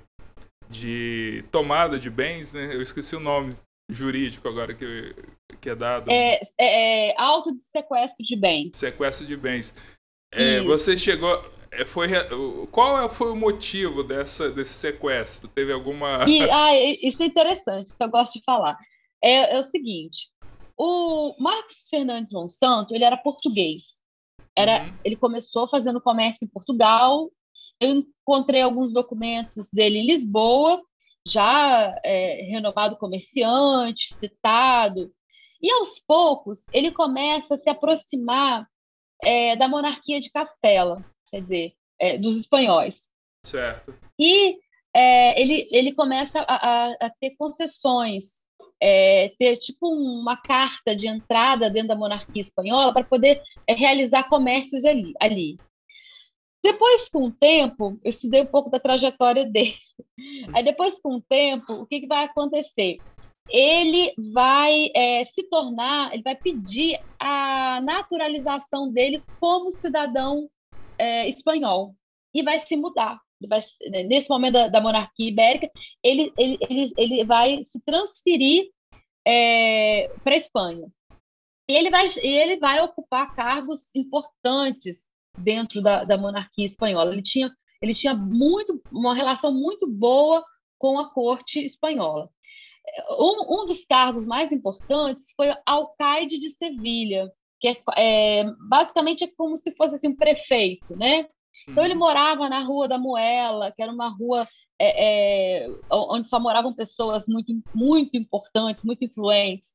de tomada de bens, né? Eu esqueci o nome jurídico agora que, que é dado. É, é, é auto de sequestro de bens. Sequestro de bens. É, você chegou. É, foi, qual é, foi o motivo dessa, desse sequestro? Teve alguma. E, ah, isso é interessante, isso eu gosto de falar. É, é o seguinte: o Marcos Fernandes Monsanto ele era português. Era, uhum. Ele começou fazendo comércio em Portugal. Eu encontrei alguns documentos dele em Lisboa, já é, renovado comerciante, citado. E aos poucos ele começa a se aproximar é, da monarquia de Castela, quer dizer, é, dos espanhóis. Certo. E é, ele, ele começa a, a, a ter concessões, é, ter tipo uma carta de entrada dentro da monarquia espanhola para poder é, realizar comércios ali, ali. Depois, com o tempo, eu estudei um pouco da trajetória dele. Aí, depois, com o tempo, o que, que vai acontecer? Ele vai é, se tornar, ele vai pedir a naturalização dele como cidadão é, espanhol e vai se mudar. Vai, nesse momento da, da, monarquia ibérica, ele, ele, ele, ele vai se transferir é, para a Espanha. E ele vai, ele vai ocupar cargos importantes dentro da, da monarquia espanhola. Ele tinha Ele tinha muito, uma relação muito boa com a corte espanhola. Um, um dos cargos mais importantes foi alcaide de Sevilha, que é, é, basicamente é como se fosse assim, um prefeito, né? Então ele uhum. morava na Rua da Moela, que era uma rua é, é, onde só moravam pessoas muito, muito importantes, muito influentes.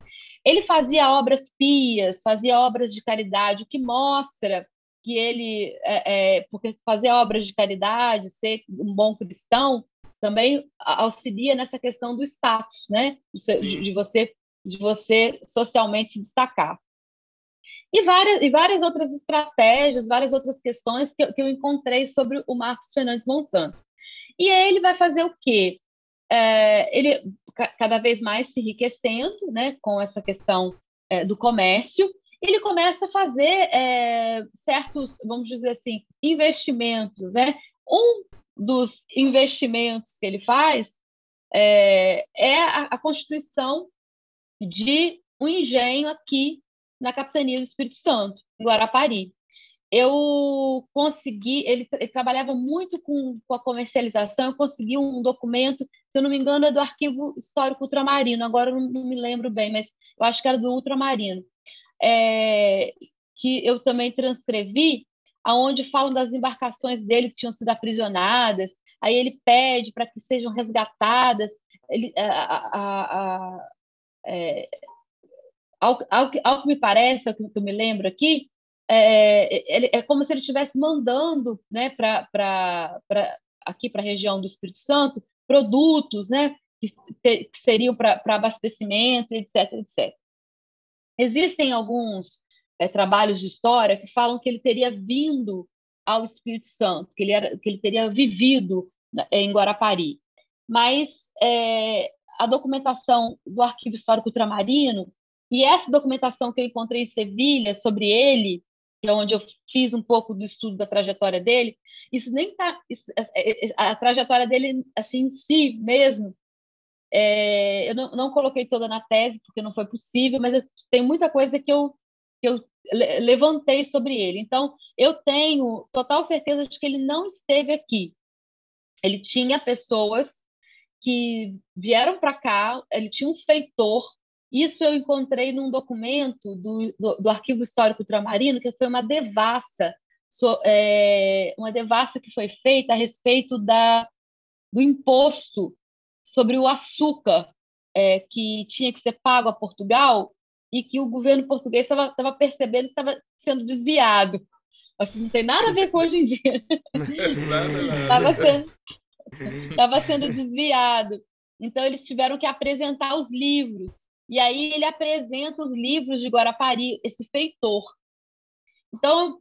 Ele fazia obras pias, fazia obras de caridade, o que mostra que ele, é, é porque fazer obras de caridade, ser um bom cristão, também auxilia nessa questão do status, né? De, de, você de você socialmente se destacar. E várias, e várias outras estratégias, várias outras questões que, que eu encontrei sobre o Marcos Fernandes Monsanto. E aí ele vai fazer o quê? É, ele cada vez mais se enriquecendo né, com essa questão é, do comércio, ele começa a fazer é, certos, vamos dizer assim, investimentos. Né? Um dos investimentos que ele faz é, é a, a constituição de um engenho aqui na capitania do Espírito Santo, em Guarapari. Eu consegui, ele, ele trabalhava muito com, com, a comercialização, eu consegui um documento, se eu não me engano, é do Arquivo Histórico Ultramarino, agora eu não, não me lembro bem, mas eu acho que era do Ultramarino, é, que eu também transcrevi, aonde falam das embarcações dele que tinham sido aprisionadas, aí ele pede para que sejam resgatadas, ele, a, a, a, é, ao, ao, ao que me parece, ao que eu me lembro aqui, é, é como se ele estivesse mandando né, para aqui para a região do Espírito Santo produtos né, que, que seriam para abastecimento, etc, etc. Existem alguns é, trabalhos de história que falam que ele teria vindo ao Espírito Santo, que ele, era, que ele teria vivido né, em Guarapari. Mas é, a documentação do Arquivo Histórico Ultramarino e essa documentação que eu encontrei em Sevilha sobre ele, que é onde eu fiz um pouco do estudo da trajetória dele, isso nem está. É, é, a trajetória dele, assim, em si mesmo, é, eu não, não, coloquei toda na tese, porque não foi possível, mas eu, tem muita coisa que eu, que eu levantei sobre ele. Então, eu tenho total certeza de que ele não esteve aqui. Ele tinha pessoas que vieram para cá, ele tinha um feitor isso eu encontrei num documento do, do, do Arquivo Histórico Ultramarino, que foi uma devassa, so, é, uma devassa que foi feita a respeito da, do imposto sobre o açúcar é, que tinha que ser pago a Portugal e que o governo português estava percebendo que estava sendo desviado. Que não tem nada a ver com hoje em dia. Estava sendo, sendo desviado. Então, eles tiveram que apresentar os livros e aí ele apresenta os livros de Guarapari, esse feitor. Então,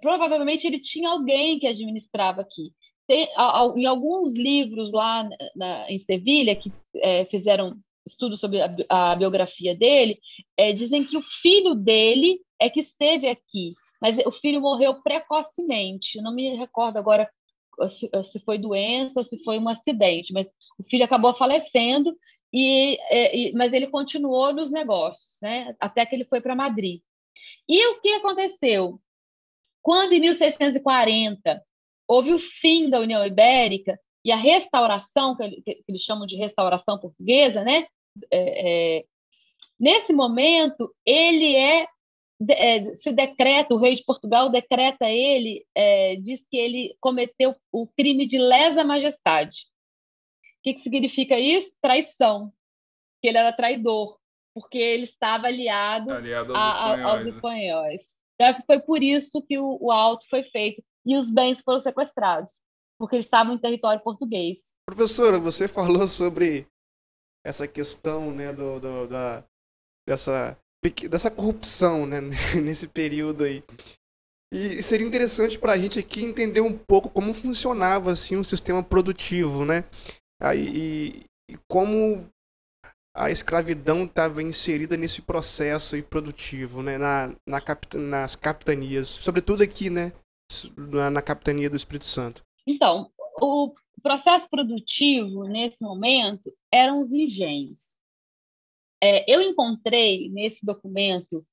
provavelmente ele tinha alguém que administrava aqui. Tem, em alguns livros lá na, em Sevilha, que é, fizeram estudo sobre a, a biografia dele, é, dizem que o filho dele é que esteve aqui, mas o filho morreu precocemente. Não me recordo agora se, se foi doença ou se foi um acidente, mas o filho acabou falecendo e, é, e, mas ele continuou nos negócios, né? até que ele foi para Madrid. E o que aconteceu? Quando, em 1640, houve o fim da União Ibérica e a restauração, que eles chamam de restauração portuguesa, né? É, é, nesse momento, ele é, é, se decreta, o rei de Portugal decreta ele, é, diz que ele cometeu o crime de lesa majestade que, que significa isso? Traição. Que ele era traidor, porque ele estava aliado, aliado aos, a, espanhóis. aos, espanhóis. Então, foi por isso que o, o auto foi feito e os bens foram sequestrados, porque eles estavam em território português. Professora, você falou sobre essa questão né, do, do da, dessa, dessa corrupção né, nesse período aí. E seria interessante para a gente aqui entender um pouco como funcionava assim um sistema produtivo, né? Aí, e, e como a escravidão estava inserida nesse processo produtivo, né, na, na capita, nas capitanias, sobretudo aqui, né, na, na, capitania do Espírito Santo. Então, o processo produtivo nesse momento eram os engenhos. É, eu encontrei nesse documento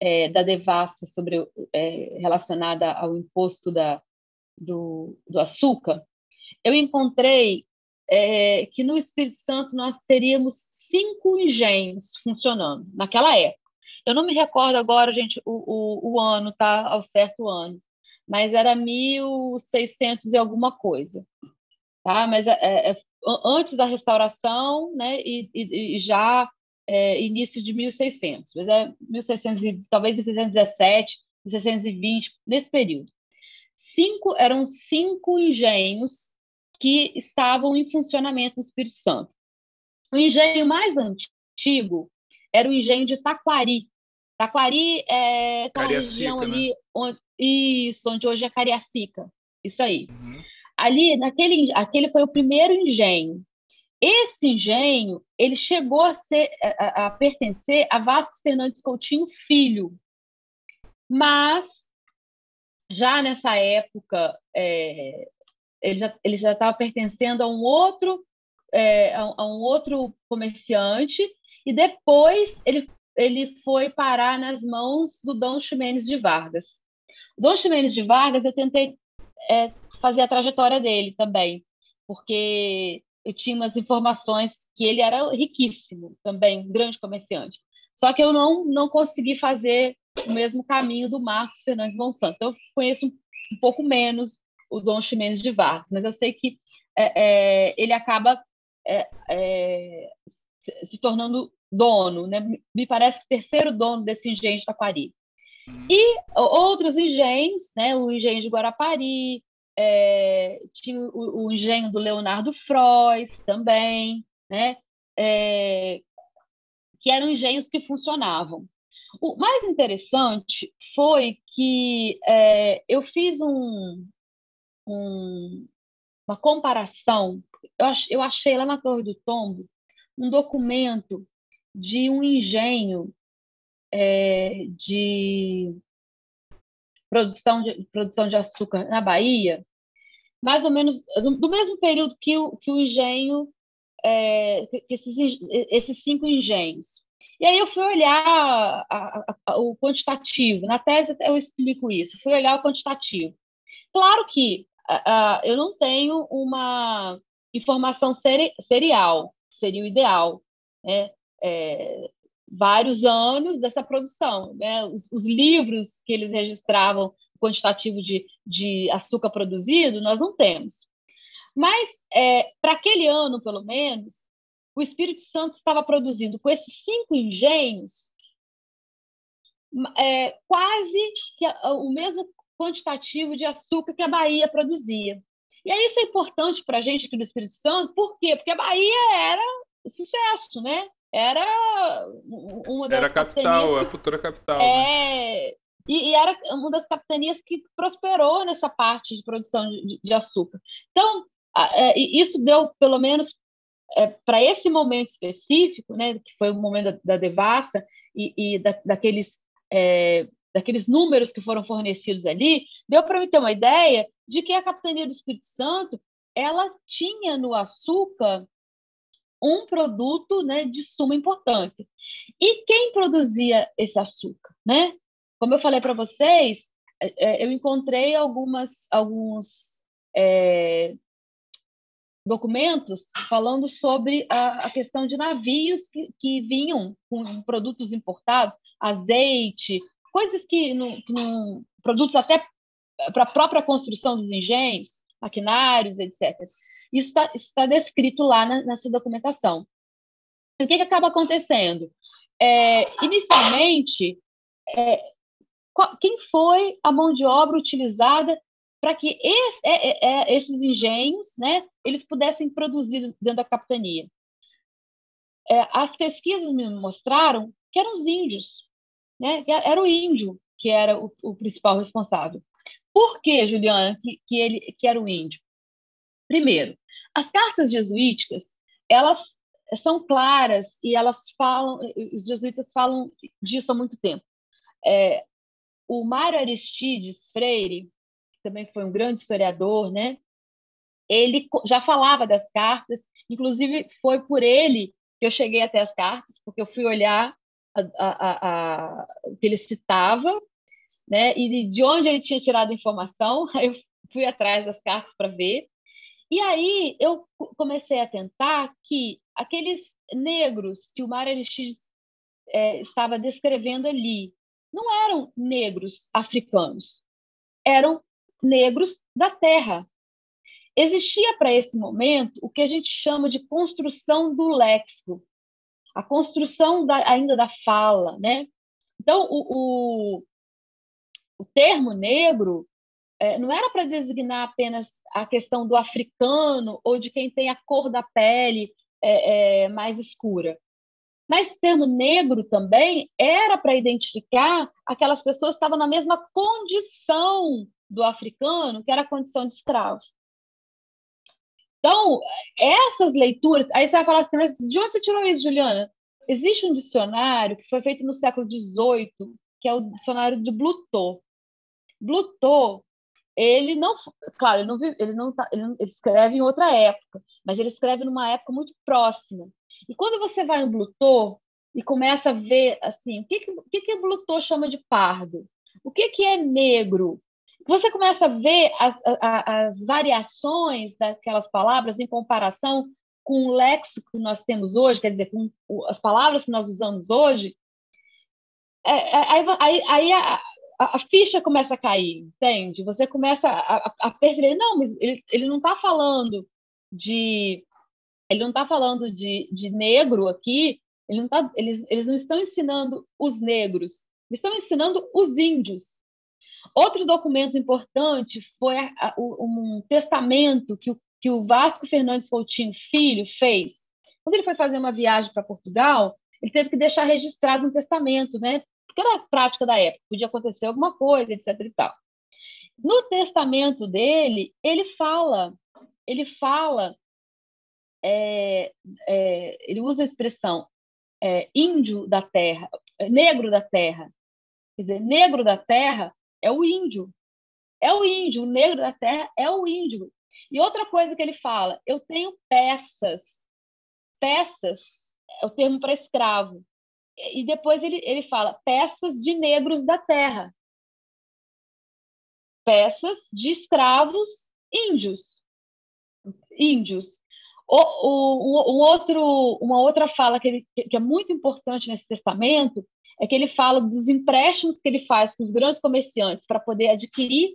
é, da devassa sobre é, relacionada ao imposto da, do, do açúcar eu encontrei é, que no Espírito Santo nós teríamos cinco engenhos funcionando naquela época. Eu não me recordo agora, gente, o, o, o ano, tá? Ao certo ano, mas era 1600 e alguma coisa, tá? Mas é, é, é antes da restauração, né? E, e, e já é, início de 1600, mas é 1600 e, talvez 1617, 1620, nesse período. Cinco, eram cinco engenhos que estavam em funcionamento no Espírito Santo. O engenho mais antigo era o engenho de Taquari. Taquari é aquela região ali, né? onde, isso, onde hoje é Cariacica. Isso aí. Uhum. Ali, naquele, aquele foi o primeiro engenho. Esse engenho, ele chegou a, ser, a, a pertencer a Vasco Fernandes Coutinho Filho, mas já nessa época é, ele já ele já estava pertencendo a um outro é, a, a, um outro comerciante e depois ele ele foi parar nas mãos do Dom Ximenes de Vargas. Dom Ximenes de Vargas eu tentei é, fazer a trajetória dele também, porque eu tinha umas informações que ele era riquíssimo também, um grande comerciante. Só que eu não, não consegui fazer o mesmo caminho do Marcos Fernandes Monsanto. Então, eu conheço um, um pouco menos o Dom Ximenes de Vargas, mas eu sei que é, é, ele acaba é, é se tornando dono, né? me parece que terceiro dono desse engenho de Taquari. Uhum. E outros engenhos, né? o engenho de Guarapari, é, tinha o, o, engenho do Leonardo Frois também, né? É, que eram engenhos que funcionavam. O mais interessante foi que é, eu fiz um, um, uma comparação, eu, ach, eu achei lá na Torre do Tombo um documento de um engenho é, de produção de, produção de açúcar na Bahia, mais ou menos do mesmo período que o, que o engenho, é, que esses, esses cinco engenhos. E aí eu fui olhar a, a, a, o quantitativo, na tese eu explico isso, fui olhar o quantitativo. Claro que eu não tenho uma informação seri, serial, seria o ideal, né? É, vários anos dessa produção. Né? Os, os, livros que eles registravam quantitativo de, de açúcar produzido, nós não temos. Mas, é, para aquele ano, pelo menos, o Espírito Santo estava produzindo, com esses cinco engenhos, é, quase que o mesmo quantitativo de açúcar que a Bahia produzia. E aí isso é importante para a gente aqui do Espírito Santo, por quê? Porque a Bahia era sucesso, né? era uma das era capital, a futura capital. É, né? E, e, era uma das capitanias que prosperou nessa parte de produção de, de açúcar. Então, é, isso deu, pelo menos, é, para esse momento específico, né, que foi o momento da, da devassa e, e da, daqueles, é, daqueles números que foram fornecidos ali, deu para me ter uma ideia de que a capitania do Espírito Santo ela tinha no açúcar um produto né, de suma importância. E quem produzia esse açúcar? Né? Como eu falei para vocês, é, é, eu encontrei algumas, alguns é, documentos falando sobre a, a questão de navios que, que, vinham com produtos importados, azeite, coisas que, no, no produtos até para a própria construção dos engenhos, maquinários, etc. Isso está tá descrito lá na, nessa documentação. E o que, que acaba acontecendo? É, inicialmente, é, quem foi a mão de obra utilizada para que esse, é, é, é, esses engenhos né, eles pudessem produzir dentro da capitania? É, as pesquisas me mostraram que eram os índios, né? era o índio que era o, o principal responsável. Por que, Juliana, que, que, ele, que era o índio? Primeiro, as cartas jesuíticas, elas são claras e elas falam, os jesuítas falam disso há muito tempo. É, o Mário Aristides Freire, que também foi um grande historiador, né? Ele já falava das cartas, inclusive foi por ele que eu cheguei até as cartas, porque eu fui olhar o que ele citava, né? E de onde ele tinha tirado a informação, eu fui atrás das cartas para ver. E aí eu comecei a tentar que aqueles negros que o Mário Aristides é, estava descrevendo ali não eram negros africanos, eram negros da terra. Existia para esse momento o que a gente chama de construção do léxico, a construção da, ainda da fala, né? Então, o, o, o termo negro é, não era para designar apenas a questão do africano ou de quem tem a cor da pele é, é, mais escura. Mas termo negro também era para identificar aquelas pessoas que estavam na mesma condição do africano, que era a condição de escravo. Então, essas leituras. Aí você vai falar assim, mas de onde você tirou isso, Juliana? Existe um dicionário que foi feito no século XVIII, que é o dicionário de Blutot. Blutot, ele não, claro, ele não, ele não, tá, ele escreve em outra época, mas ele escreve numa época muito próxima. E quando você vai no Blutot e começa a ver assim, o que que, o que, que Blutot chama de pardo? O que que é negro? Você começa a ver as, as variações daquelas palavras em comparação com o léxico que nós temos hoje, quer dizer, com as palavras que nós usamos hoje, é, é, aí, aí, aí a, a, ficha começa a cair, entende? Você começa a, a perceber, não, mas ele, ele não está falando de ele não está falando de, de negro aqui, ele não tá, eles, eles não estão ensinando os negros, eles estão ensinando os índios. Outro documento importante foi a, a, um testamento que o, que o Vasco Fernandes Coutinho Filho fez. Quando ele foi fazer uma viagem para Portugal, ele teve que deixar registrado um testamento, né? Porque era a prática da época, podia acontecer alguma coisa, etc. E tal. No testamento dele, ele fala, ele fala é, é, ele usa a expressão é, índio da terra, negro da terra. Quer dizer, negro da terra é o índio. É o índio, o negro da terra é o índio. E outra coisa que ele fala, eu tenho peças. Peças é o termo para escravo. E depois ele, ele fala peças de negros da terra. Peças de escravos índios. Índios. O, o, um outro, uma outra fala que, ele, que é muito importante nesse testamento é que ele fala dos empréstimos que ele faz com os grandes comerciantes para poder adquirir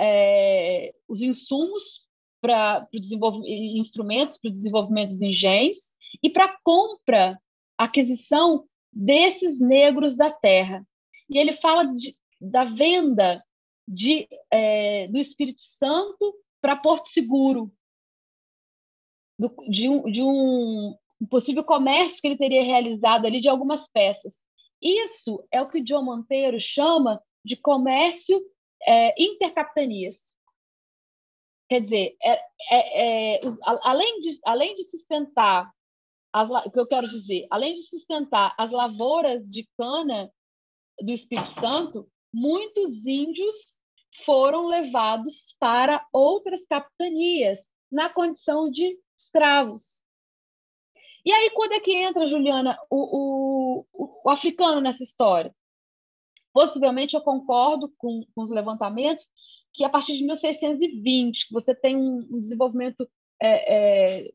é, os insumos para instrumentos para o desenvolvimento dos engenhos e para compra, aquisição desses negros da terra. E ele fala de, da venda de, é, do Espírito Santo para Porto Seguro, do, de, um, de um possível comércio que ele teria realizado ali de algumas peças. Isso é o que John Monteiro chama de comércio é, intercapitanias. Quer dizer, é, é, é além, de, além de sustentar, as, o que eu quero dizer, além de sustentar as lavouras de cana do Espírito Santo, muitos índios foram levados para outras capitanias na condição de escravos. E aí, quando é que entra, Juliana, o, o, o africano nessa história? Possivelmente eu concordo com, com, os levantamentos que a partir de 1620 você tem um, um desenvolvimento é, é,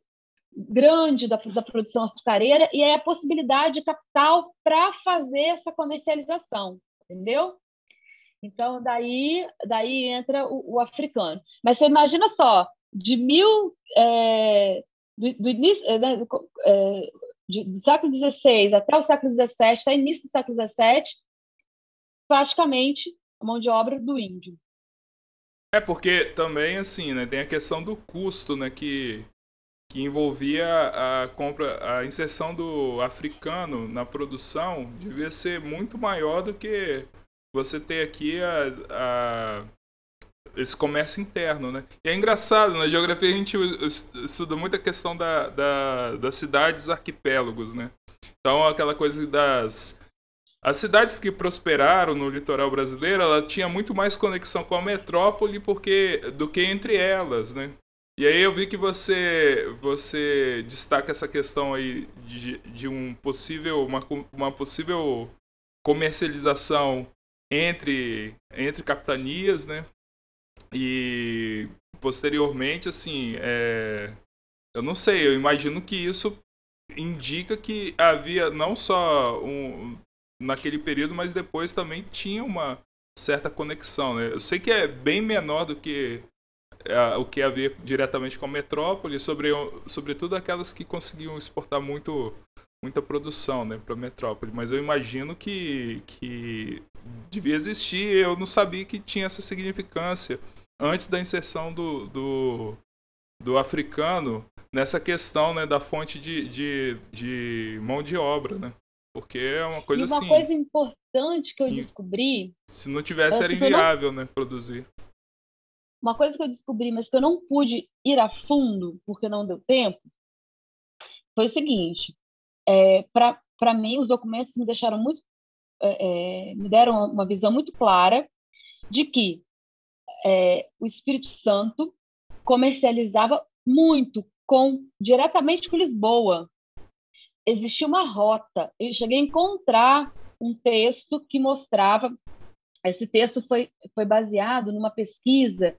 grande da, da, produção açucareira e é a possibilidade de capital para fazer essa comercialização, entendeu? Então daí daí entra o, o africano. Mas você imagina só, de mil é, do, do, início é, né, do, é, de, do, século XVI até o século XVII, até início do século XVII, praticamente a mão de obra do índio. É porque também assim, né, tem a questão do custo, né, que que envolvia a compra, a inserção do africano na produção devia ser muito maior do que você ter aqui a, a esse comércio interno, né? E é engraçado, na geografia a gente estuda muito a questão da, da, das cidades arquipélagos, né? Então, aquela coisa das... As cidades que prosperaram no litoral brasileiro, ela tinha muito mais conexão com a metrópole porque do que entre elas, né? E aí eu vi que você você destaca essa questão aí de, de um possível uma, uma possível comercialização entre entre capitanias, né? E posteriormente, assim, é... eu não sei, eu imagino que isso indica que havia não só um, naquele período, mas depois também tinha uma certa conexão. Né? Eu sei que é bem menor do que é, o que havia diretamente com a metrópole, sobre, sobretudo aquelas que conseguiam exportar muito muita produção né, para a metrópole, mas eu imagino que, que devia existir, eu não sabia que tinha essa significância antes da inserção do, do, do africano nessa questão né, da fonte de, de, de mão de obra, né? Porque é uma coisa assim. E uma assim, coisa importante que eu descobri. Se não tivesse, era inviável, não... né? Produzir. Uma coisa que eu descobri, mas que eu não pude ir a fundo, porque não deu tempo, foi o seguinte: é, para mim, os documentos me deixaram muito. É, é, me deram uma visão muito clara de que é, o Espírito Santo comercializava muito com diretamente com Lisboa existia uma rota. Eu cheguei a encontrar um texto que mostrava. Esse texto foi, foi baseado numa pesquisa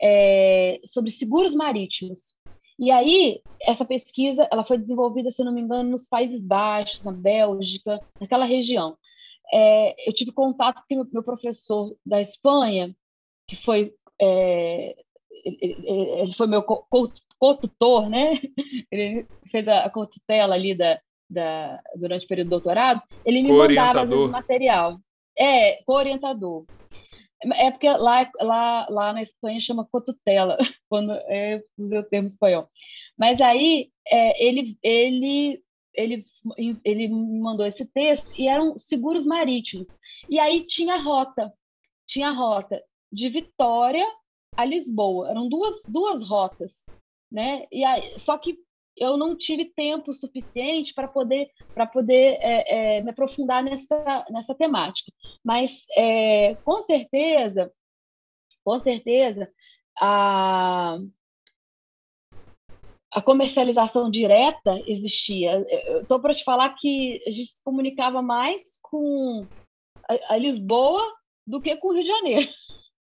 é, sobre seguros marítimos. E aí, essa pesquisa ela foi desenvolvida, se não me engano, nos Países Baixos, na Bélgica, naquela região. É, eu tive contato com meu professor da Espanha, que foi é, ele foi meu co-tutor, né? Ele fez a, cotutela ali da, da, durante o período do doutorado, ele me mandava vezes, material. É, co-orientador. É porque lá, lá, lá na Espanha chama cotutela, quando eu usei o termo espanhol. Mas aí é, ele, ele, ele, ele me mandou esse texto e eram seguros marítimos. E aí tinha rota, tinha rota de Vitória a Lisboa. Eram duas, duas rotas, né? E aí, só que eu não tive tempo suficiente para poder para poder é, é, me aprofundar nessa nessa temática. Mas é, com certeza, com certeza a a comercialização direta existia. Estou para te falar que a gente se comunicava mais com a, a Lisboa do que com o Rio de Janeiro.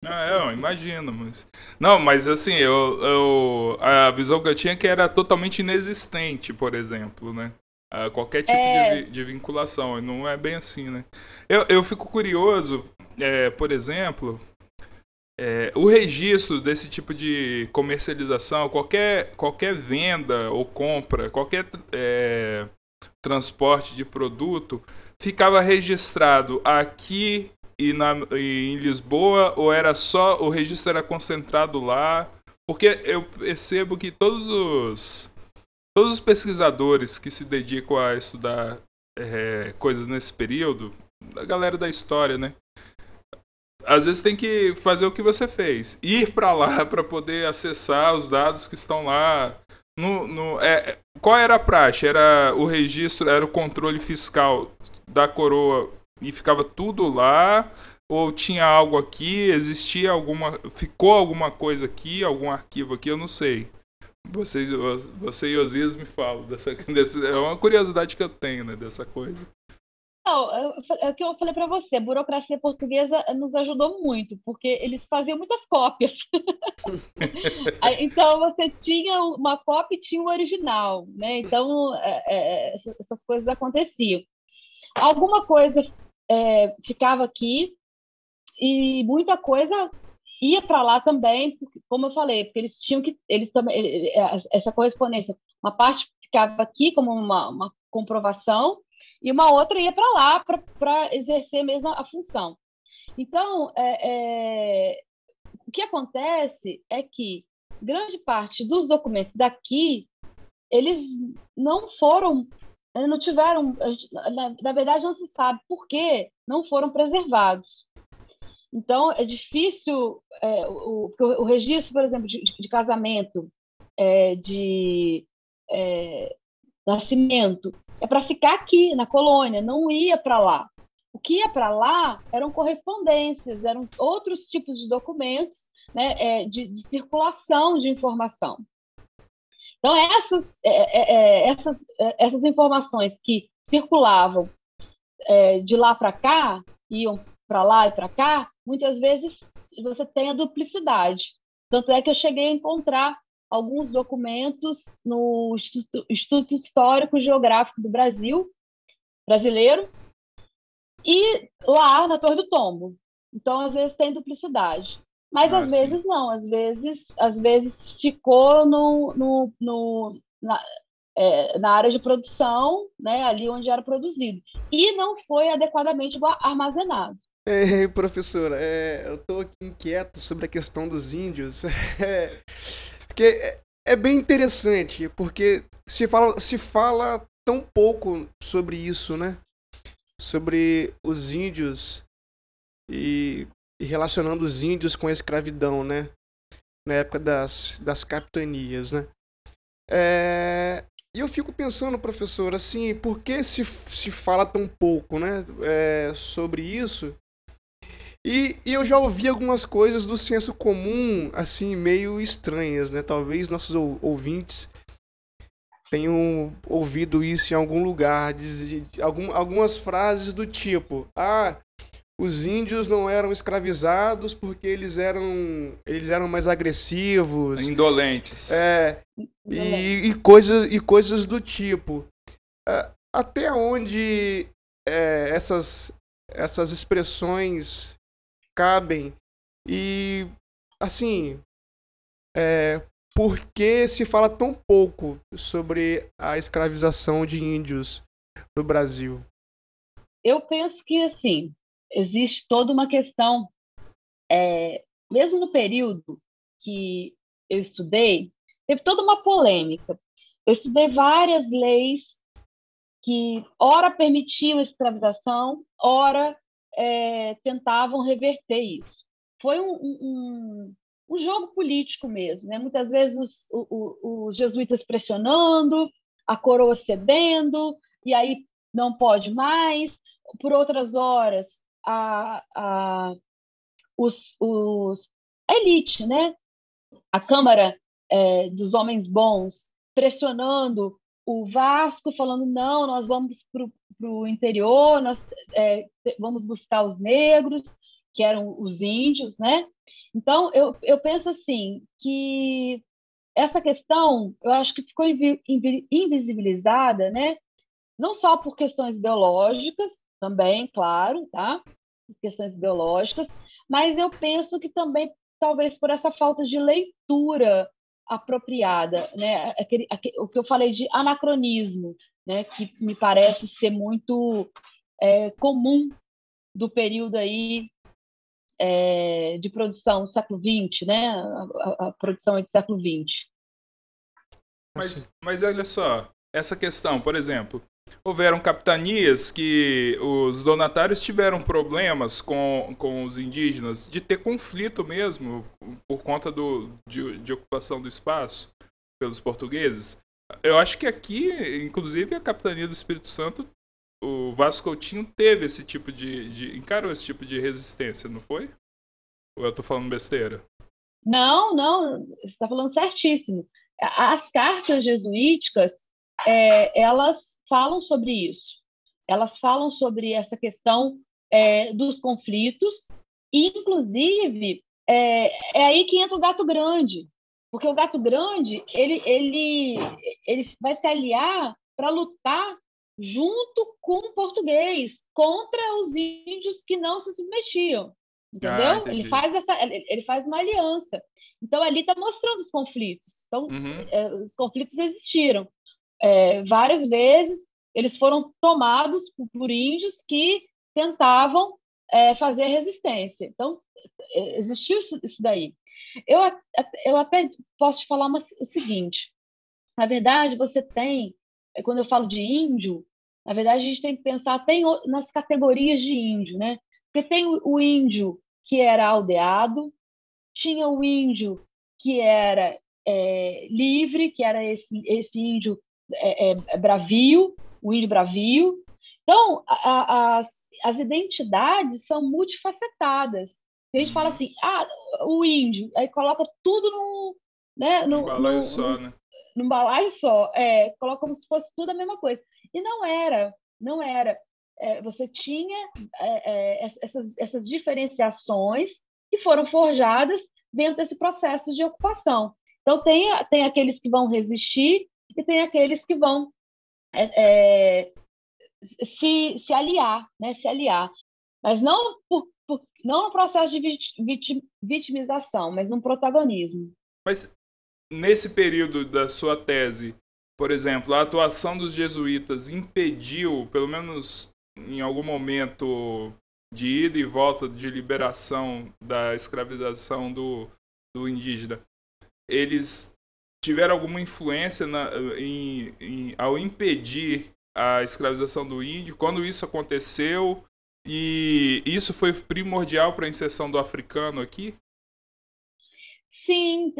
Ah, é, eu imagino, mas. Não, mas assim, eu, eu, a visão que eu tinha é que era totalmente inexistente, por exemplo, né? A qualquer tipo é... de, de, vinculação. Não é bem assim, né? Eu, eu fico curioso, é, por exemplo, é, o registro desse tipo de comercialização, qualquer, qualquer venda ou compra, qualquer é, transporte de produto, ficava registrado aqui e, na, e em Lisboa ou era só o registro era concentrado lá? Porque eu percebo que todos os todos os pesquisadores que se dedicam a estudar é, coisas nesse período, a galera da história, né? Às vezes tem que fazer o que você fez, ir para lá para poder acessar os dados que estão lá. No, no, é, qual era a praxe? Era o registro, era o controle fiscal da coroa e ficava tudo lá? Ou tinha algo aqui, existia alguma. Ficou alguma coisa aqui, algum arquivo aqui, eu não sei. Vocês, você e Osias me falam dessa, dessa. É uma curiosidade que eu tenho, né, dessa coisa. Não, é o que eu falei para você, a burocracia portuguesa nos ajudou muito, porque eles faziam muitas cópias. então você tinha uma cópia e tinha o original, né? Então é, é, essas coisas aconteciam. Alguma coisa é, ficava aqui e muita coisa ia para lá também, como eu falei, porque eles tinham que eles também essa correspondência, uma parte ficava aqui como uma, uma comprovação e uma outra ia para lá para exercer mesmo a função. Então, é, é, o que acontece é que grande parte dos documentos daqui eles não foram não tiveram, na, verdade, não se sabe por que não foram preservados. Então, é difícil, é, o, o, registro, por exemplo, de, de casamento, é, de é, nascimento, é para ficar aqui, na colônia, não ia para lá. O que ia para lá eram correspondências, eram outros tipos de documentos né, é, de, de circulação de informação. Então, essas, é, é, é, essas, é, essas informações que circulavam é, de lá para cá, iam para lá e para cá, muitas vezes você tem a duplicidade. Tanto é que eu cheguei a encontrar alguns documentos no Instituto, Instituto Histórico Geográfico do Brasil, brasileiro, e lá na Torre do Tombo. Então, às vezes tem duplicidade. Mas ah, às sim. vezes não, às vezes, às vezes ficou no, no, no na, é, na área de produção, né, ali onde era produzido, e não foi adequadamente armazenado. É, professora, é, eu estou inquieto sobre a questão dos índios, é, porque é, é, bem interessante, porque se fala, se fala tão pouco sobre isso, né? Sobre os índios e, e relacionando os índios com a escravidão, né? Na época das, das capitanias, né? É, e eu fico pensando, professor, assim, por que se, se fala tão pouco, né, é, sobre isso? E, e, eu já ouvi algumas coisas do senso comum, assim, meio estranhas, né? Talvez nossos ouvintes tenham ouvido isso em algum lugar, diz, algum, algumas frases do tipo, ah, os índios não eram escravizados porque eles eram eles eram mais agressivos, indolentes. É. E, e coisas e coisas do tipo. É, até onde é, essas essas expressões cabem e assim é, por que se fala tão pouco sobre a escravização de índios no Brasil? Eu penso que assim existe toda uma questão, é, mesmo no período que eu estudei, teve toda uma polêmica. Eu estudei várias leis que, ora, permitiam a escravização, ora, é, tentavam reverter isso. Foi um, um, um jogo político mesmo. Né? Muitas vezes os, os, os jesuítas pressionando, a coroa cedendo, e aí não pode mais. Por outras horas, a, a, os, os, a elite, né? a Câmara é, dos Homens Bons pressionando o Vasco, falando: não, nós vamos para o interior, nós é, vamos buscar os negros, que eram os índios, né? Então, eu, eu penso assim, que essa questão, eu acho que ficou invisibilizada, né? Não só por questões biológicas, também, claro, tá? Questões biológicas, mas eu penso que também talvez por essa falta de leitura apropriada, né? Aquele, aquele, o que eu falei de anacronismo, né? Que me parece ser muito é, comum do período aí é, de produção do século XX, né? A, a, a produção é do século XX. Mas, mas olha só, essa questão, por exemplo, houveram capitanias que os donatários tiveram problemas com, com os indígenas de ter conflito mesmo por conta do, de, de ocupação do espaço pelos portugueses. Eu acho que aqui, inclusive, a capitania do Espírito Santo, o Vasco Coutinho teve esse tipo de, de encarou esse tipo de resistência, não foi? Ou eu estou falando besteira? Não, não, você está falando certíssimo. As cartas jesuíticas, é, elas falam sobre isso. Elas falam sobre essa questão é, dos conflitos, e, inclusive, é, é aí que entra o gato grande, porque o gato grande ele, ele, ele vai se aliar para lutar junto com o português contra os índios que não se submetiam. Entendeu? Ah, ele faz essa, ele faz uma aliança. Então ali está mostrando os conflitos. Então uhum. é, os conflitos existiram é, várias vezes eles foram tomados por, índios que tentavam é, fazer resistência. Então, é, existiu isso, isso, daí. Eu, eu até posso te falar uma, o seguinte: na verdade, você tem, quando eu falo de índio, na verdade, a gente tem que pensar até nas categorias de índio, né? Porque tem o índio que era aldeado, tinha o índio que era é, livre, que era esse, esse índio é, é, bravio, o índio bravio. Então, a, a, as, as identidades são multifacetadas. A gente fala assim, ah, o índio, aí coloca tudo no, né, no, no balaio no, só, né? No balaio só, é, coloca como se fosse tudo a mesma coisa. E não era, não era. É, você tinha é, é essas, essas diferenciações que foram forjadas dentro desse processo de ocupação. Então, tem, tem aqueles que vão resistir e tem aqueles que vão é, é, se, se aliar, né? se aliar. Mas não, por, por, não um processo de vitimização, mas um protagonismo. Mas nesse período da sua tese, por exemplo, a atuação dos jesuítas impediu, pelo menos em algum momento de ida e volta de liberação da escravização do, do indígena, eles tiveram alguma influência na, em, em, ao impedir a escravização do índio? Quando isso aconteceu, e isso foi primordial para a inserção do africano aqui? Sim,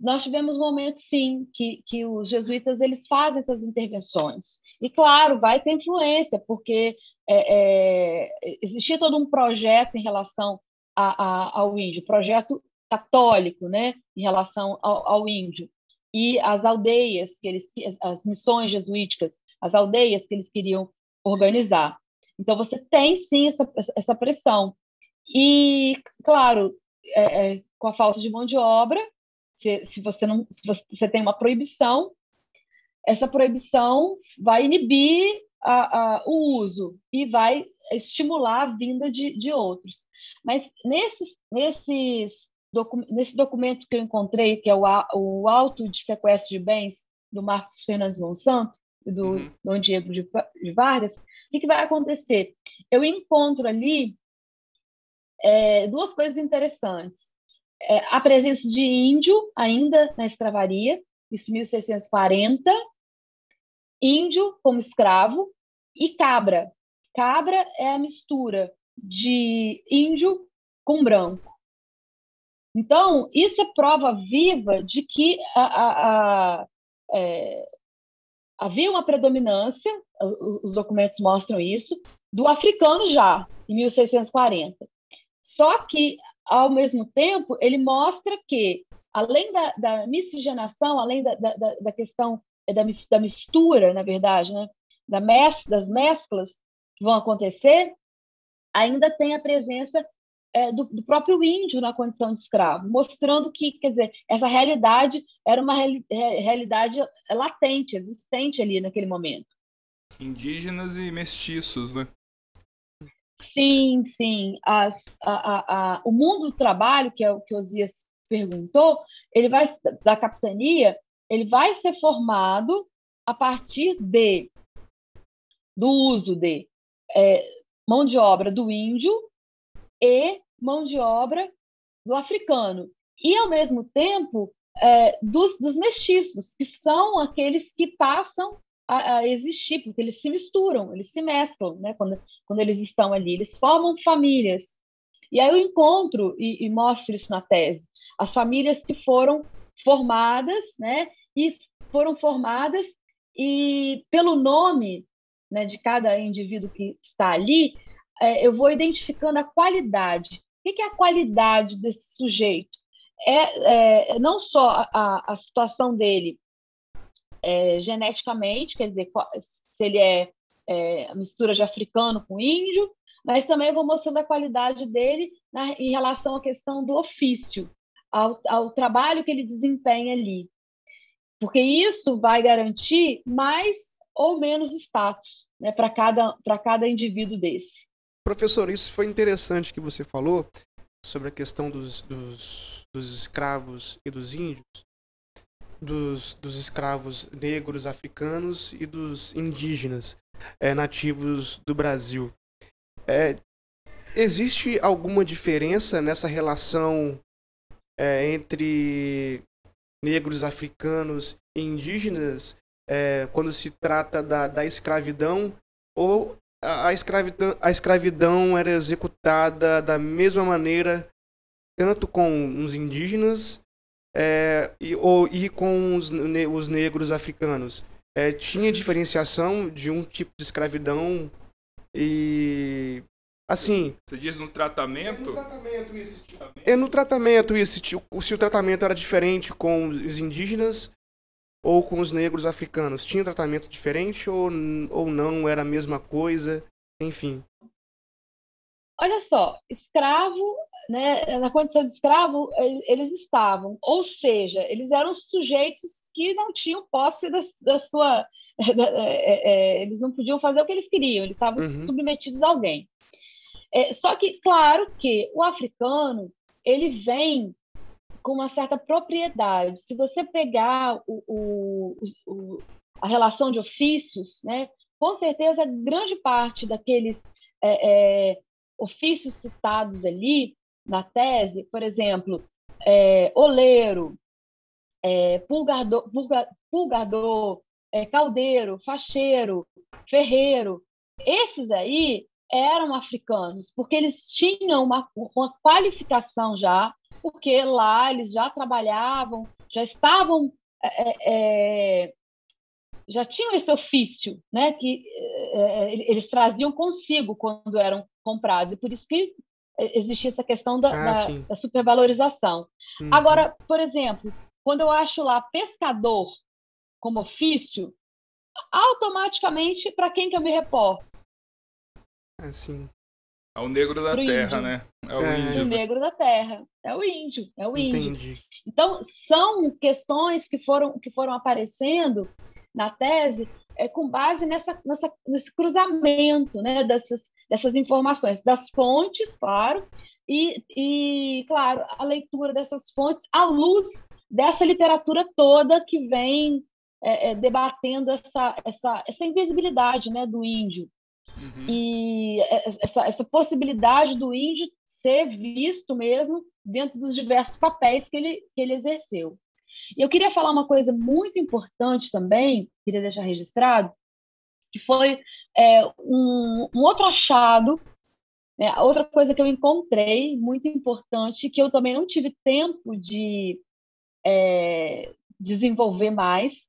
nós tivemos momentos, sim, que, que os jesuítas eles fazem essas intervenções. E, claro, vai ter influência, porque é, é, existia todo um projeto em relação a, a, ao índio, projeto católico, né, em relação ao, ao, índio. E as aldeias, que eles, as missões jesuíticas, as aldeias que eles queriam organizar. Então, você tem, sim, essa, essa pressão. E, claro, é, é, com a falta de mão de obra, se, se você não se você, você, tem uma proibição, essa proibição vai inibir a, a, o uso e vai estimular a vinda de, de outros. Mas nesses, nesses docu, nesse documento que eu encontrei, que é o, o Auto de Sequestro de Bens, do Marcos Fernandes Monsanto, do uhum. Dom Diego de, de Vargas, o que, que vai acontecer? Eu encontro ali é, duas coisas interessantes. É, a presença de índio ainda na escravaria, isso 1640, índio como escravo e cabra. Cabra é a mistura de índio com branco. Então, isso é prova viva de que a, a, a, é, havia uma predominância, os documentos mostram isso, do africano já, em 1640. Só que, ao mesmo tempo, ele mostra que, além da, da miscigenação, além da, da, da questão é, da, mistura, na verdade, né, da mes, das mesclas que vão acontecer, ainda tem a presença é, do, do, próprio índio na condição de escravo, mostrando que, quer dizer, essa realidade era uma reali realidade latente, existente ali naquele momento. Indígenas e mestiços, né? Sim, sim. As, a, a, a, o mundo do trabalho, que é o que Osias perguntou, ele vai da capitania, ele vai ser formado a partir de do uso de é, mão de obra do índio e mão de obra do africano e ao mesmo tempo é, dos, dos mestiços que são aqueles que passam a, a, existir, porque eles se misturam, eles se mesclam, né? Quando, quando eles estão ali, eles formam famílias. E aí eu encontro e, e mostro isso na tese, as famílias que foram formadas, né? E foram formadas e pelo nome né, de cada indivíduo que está ali, é, eu vou identificando a qualidade. O que é a qualidade desse sujeito? É, é não só a, a situação dele é, geneticamente, quer dizer, se ele é, é mistura de africano com índio, mas também vou mostrando a qualidade dele na, em relação à questão do ofício, ao, ao trabalho que ele desempenha ali. Porque isso vai garantir mais ou menos status né, para cada, cada indivíduo desse. Professor, isso foi interessante que você falou sobre a questão dos, dos, dos escravos e dos índios, dos, dos escravos negros africanos e dos indígenas é, nativos do Brasil. É, existe alguma diferença nessa relação é, entre negros africanos e indígenas quando se trata da, da escravidão ou a, a, escravidão, a escravidão era executada da mesma maneira tanto com os indígenas é, e, ou, e com os, ne, os negros africanos. É, tinha diferenciação de um tipo de escravidão e assim. Você diz no tratamento? É no tratamento isso. É no tratamento isso. Se o tratamento era diferente com os indígenas ou com os negros africanos, tinha tratamento diferente ou, ou não era a mesma coisa, enfim. Olha só, escravo né, na condição de escravo, eles estavam, ou seja, eles eram sujeitos que não tinham posse da, da sua. Da, é, é, eles não podiam fazer o que eles queriam, eles estavam uhum. submetidos a alguém. É, só que, claro que o africano ele vem com uma certa propriedade. Se você pegar o, o, o, a relação de ofícios, né, com certeza grande parte daqueles é, é, ofícios citados ali na tese, por exemplo, é, oleiro, é, pulgador, pulga, pulgador é, caldeiro, facheiro, ferreiro, esses aí eram africanos, porque eles tinham uma, uma qualificação já, porque lá eles já trabalhavam, já estavam é, é, já tinham esse ofício, né, que é, eles traziam consigo quando eram comprados, e por isso que existia essa questão da, ah, da, da supervalorização. Uhum. Agora, por exemplo, quando eu acho lá pescador como ofício, automaticamente, para quem que eu me reporto? Assim. É o negro da terra, índio. né? É o é. índio. O negro da terra. É o índio. É o índio. Entendi. Então, são questões que foram, que foram aparecendo na tese é, com base nessa, nessa, nesse cruzamento né, dessas, dessas informações, das fontes, claro, e, e, claro, a leitura dessas fontes à luz dessa literatura toda que vem é, é, debatendo essa, essa, essa invisibilidade né, do índio. Uhum. E essa, essa possibilidade do índio ser visto mesmo dentro dos diversos papéis que ele, que ele exerceu. E eu queria falar uma coisa muito importante também, queria deixar registrado, que foi é, um, um, outro achado, né, outra coisa que eu encontrei muito importante, que eu também não tive tempo de é, desenvolver mais,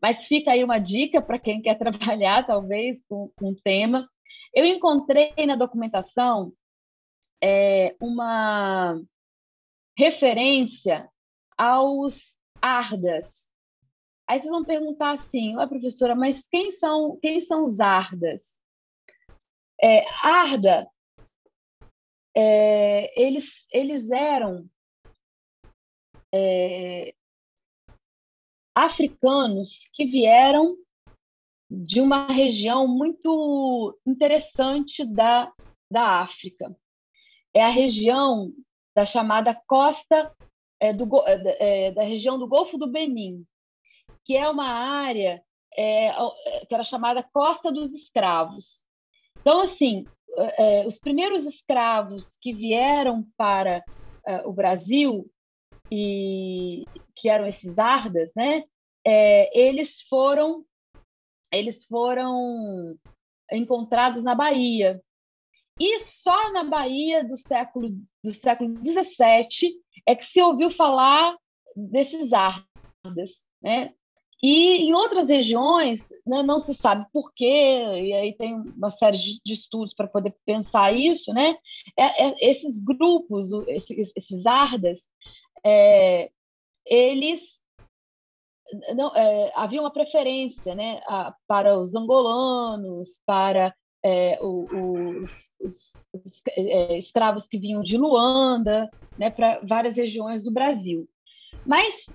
mas fica aí uma dica para quem quer trabalhar, talvez, com, o tema. Eu encontrei na documentação é, uma referência aos Ardas. Aí vocês vão perguntar assim, ó, professora, mas quem são, quem são os Ardas? É, Arda, é, eles, eles eram é, africanos que vieram de uma região muito interessante da, da África. É a região da chamada costa é, do, é, é, da região do Golfo do Benin, que é uma área é, que era chamada Costa dos Escravos. Então, assim, é, é, os primeiros escravos que vieram para o Brasil e que eram esses ardas, né? eles foram eles foram encontrados na Bahia e só na Bahia do século do século 17 é que se ouviu falar desses ardas, né? E em outras regiões né, não se sabe por quê, e aí tem uma série de, de estudos para poder pensar isso, né? É, é, esses grupos, esses, esses ardas, é, eles não, é, havia uma preferência né, a, para os angolanos, para é, os, os, os é, escravos que vinham de Luanda, né, para várias regiões do Brasil. Mas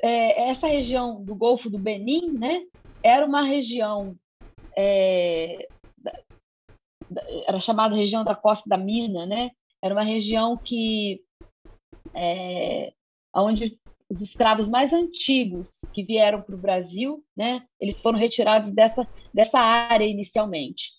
é, essa região do Golfo do Benin, né, era uma região é, era chamada região da Costa da Mina, né? Era uma região que é, onde os escravos mais antigos que vieram para o Brasil, né? Eles foram retirados dessa dessa área inicialmente.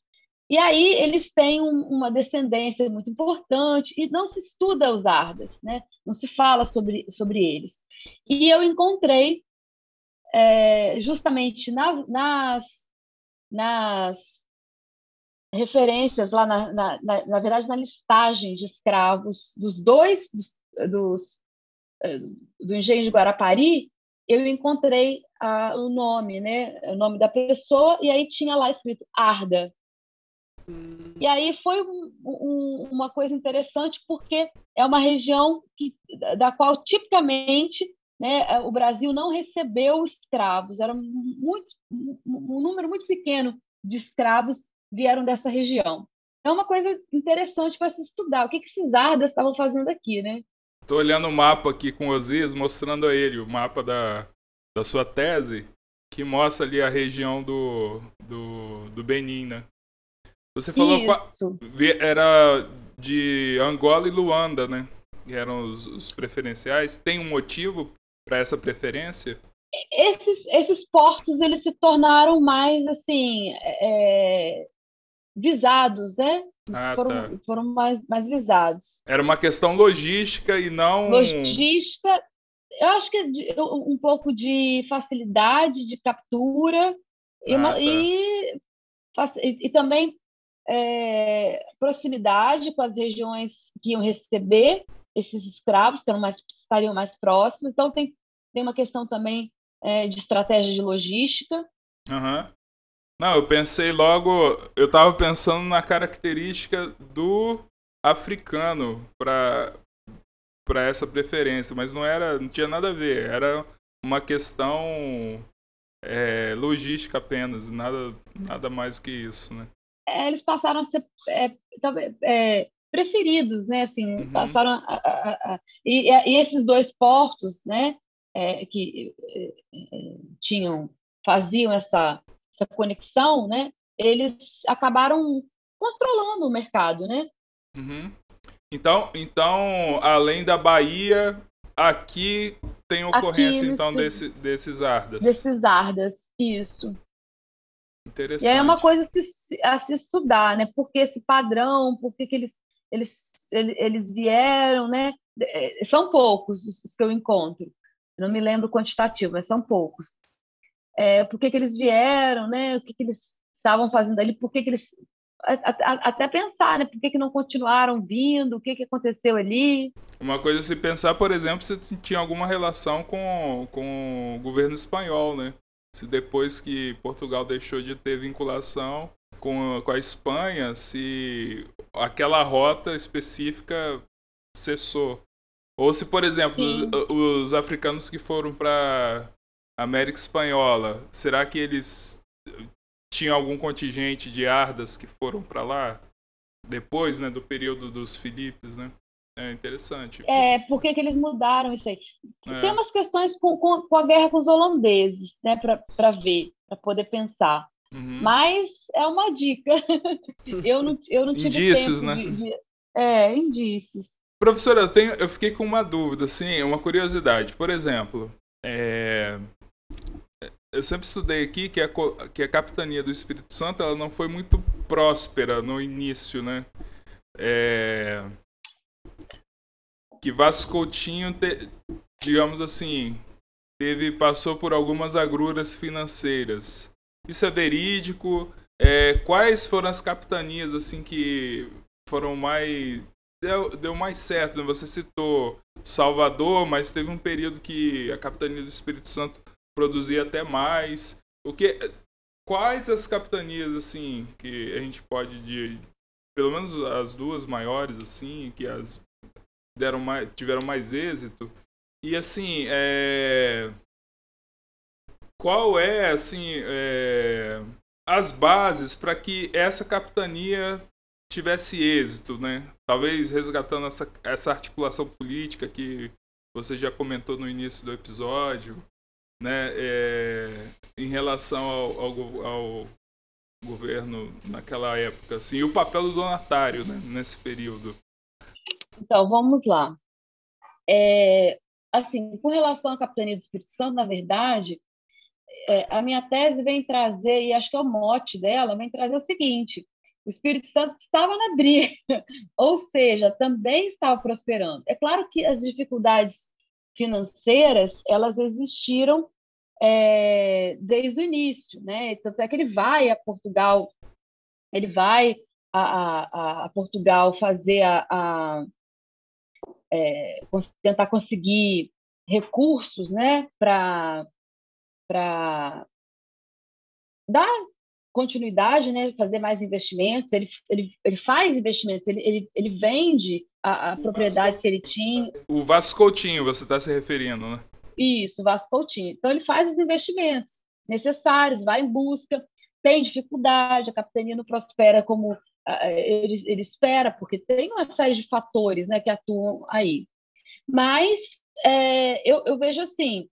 E aí eles têm um, uma descendência muito importante e não se estuda os Ardas, né? não se fala sobre, sobre eles. E eu encontrei é, justamente nas, nas, nas referências lá, na, na, na, na, verdade, na listagem de escravos dos dois, dos, dos do engenho de Guarapari, eu encontrei ah, o nome, né, o nome da pessoa, e aí tinha lá escrito Arda, e aí foi um, um, uma coisa interessante porque é uma região que, da qual tipicamente né, o Brasil não recebeu escravos, era muito, um número muito pequeno de escravos vieram dessa região. é uma coisa interessante para se estudar. O que, que esses ardas estavam fazendo aqui, né? Estou olhando o mapa aqui com o Osias, mostrando a ele o mapa da, da sua tese, que mostra ali a região do, do, do Benin, né? Você falou Isso. era de Angola e Luanda, né? Que eram os, os preferenciais. Tem um motivo para essa preferência? Esses, esses portos eles se tornaram mais assim é, visados, né? Ah, foram, tá. foram mais, mais visados. Era uma questão logística e não. Logística, eu acho que é um pouco de facilidade de captura e, uma, ah, tá. e, e, também é, proximidade com as regiões que iam receber esses escravos, que mais, estariam mais próximos. Então, tem, tem uma questão também é, de estratégia de logística. Uhum. Não, eu pensei logo, eu estava pensando na característica do africano para para essa preferência, mas não era, não tinha nada a ver, era uma questão é, logística apenas, nada nada mais que isso, né? É, eles passaram a ser é, é preferidos, né? Assim, uhum. passaram a, a, a, e, e, esses dois portos, né? É, que é, tinham faziam essa essa conexão, né, eles acabaram controlando o mercado, né? Uhum. Então, então, além da Bahia, aqui tem ocorrência aqui então desse, desses ardas. Desses ardas, isso. Interessante. E aí é uma coisa a se, a se estudar, né? Por que esse padrão? Por que, que eles, eles, eles vieram, né? É, são poucos os que eu encontro. Não me lembro o quantitativo, mas são poucos é, por que, que eles vieram, né? O que, que eles estavam fazendo ali, por que, que eles até pensar, né? Por que, que não continuaram vindo? O que, que aconteceu ali? Uma coisa é se pensar, por exemplo, se tinha alguma relação com, com o governo espanhol, né? Se depois que Portugal deixou de ter vinculação com, com a Espanha, se aquela rota específica cessou. Ou se, por exemplo, os, os, africanos que foram para América Espanhola, será que eles tinham algum contingente de ardas que foram para lá depois, né, do período dos Filipes, né? É interessante. É, por que, eles mudaram isso aí? É. Tem umas questões com, com, com, a guerra com os holandeses, né, para ver, para poder pensar. Uhum. Mas é uma dica. eu, não, eu não tive indícios, né? De, de... É, indícios. Professora, eu, tenho, eu fiquei com uma dúvida, assim, uma curiosidade. Por exemplo, é, eu sempre estudei aqui que a, que a capitania do Espírito Santo ela não foi muito próspera no início, né? É, que Vasco Coutinho, te, digamos assim, teve passou por algumas agruras financeiras. Isso é verídico? É, quais foram as capitanias assim que foram mais deu, deu mais certo? Né? Você citou Salvador, mas teve um período que a capitania do Espírito Santo produzir até mais. O que quais as capitanias assim que a gente pode de pelo menos as duas maiores assim que as deram mais tiveram mais êxito e assim é qual é assim é, as bases para que essa capitania tivesse êxito, né? Talvez resgatando essa, essa articulação política que você já comentou no início do episódio, né, é, em relação ao, ao, ao, governo naquela época, assim, e o papel do donatário né, nesse período. Então, vamos lá. É, assim, com relação à capitania do Espírito Santo, na verdade, é, a minha tese vem trazer, e acho que é o mote dela, vem trazer o seguinte: o Espírito Santo estava na briga, ou seja, também estava prosperando. É claro que as dificuldades financeiras elas existiram é, desde o início, né? Tanto é que ele vai a Portugal, ele vai a, a, a Portugal fazer a, a é, tentar conseguir recursos, né, para para dar continuidade, né, fazer mais investimentos. Ele, ele, ele faz investimentos, ele, ele, ele vende a, a propriedades que ele tinha. O Vasco Coutinho, você está se referindo, né? Isso, Vasco Coutinho. Então ele faz os investimentos necessários, vai em busca, tem dificuldade, a capitania não prospera como ele, ele espera, porque tem uma série de fatores né, que atuam aí. Mas é, eu, eu vejo assim,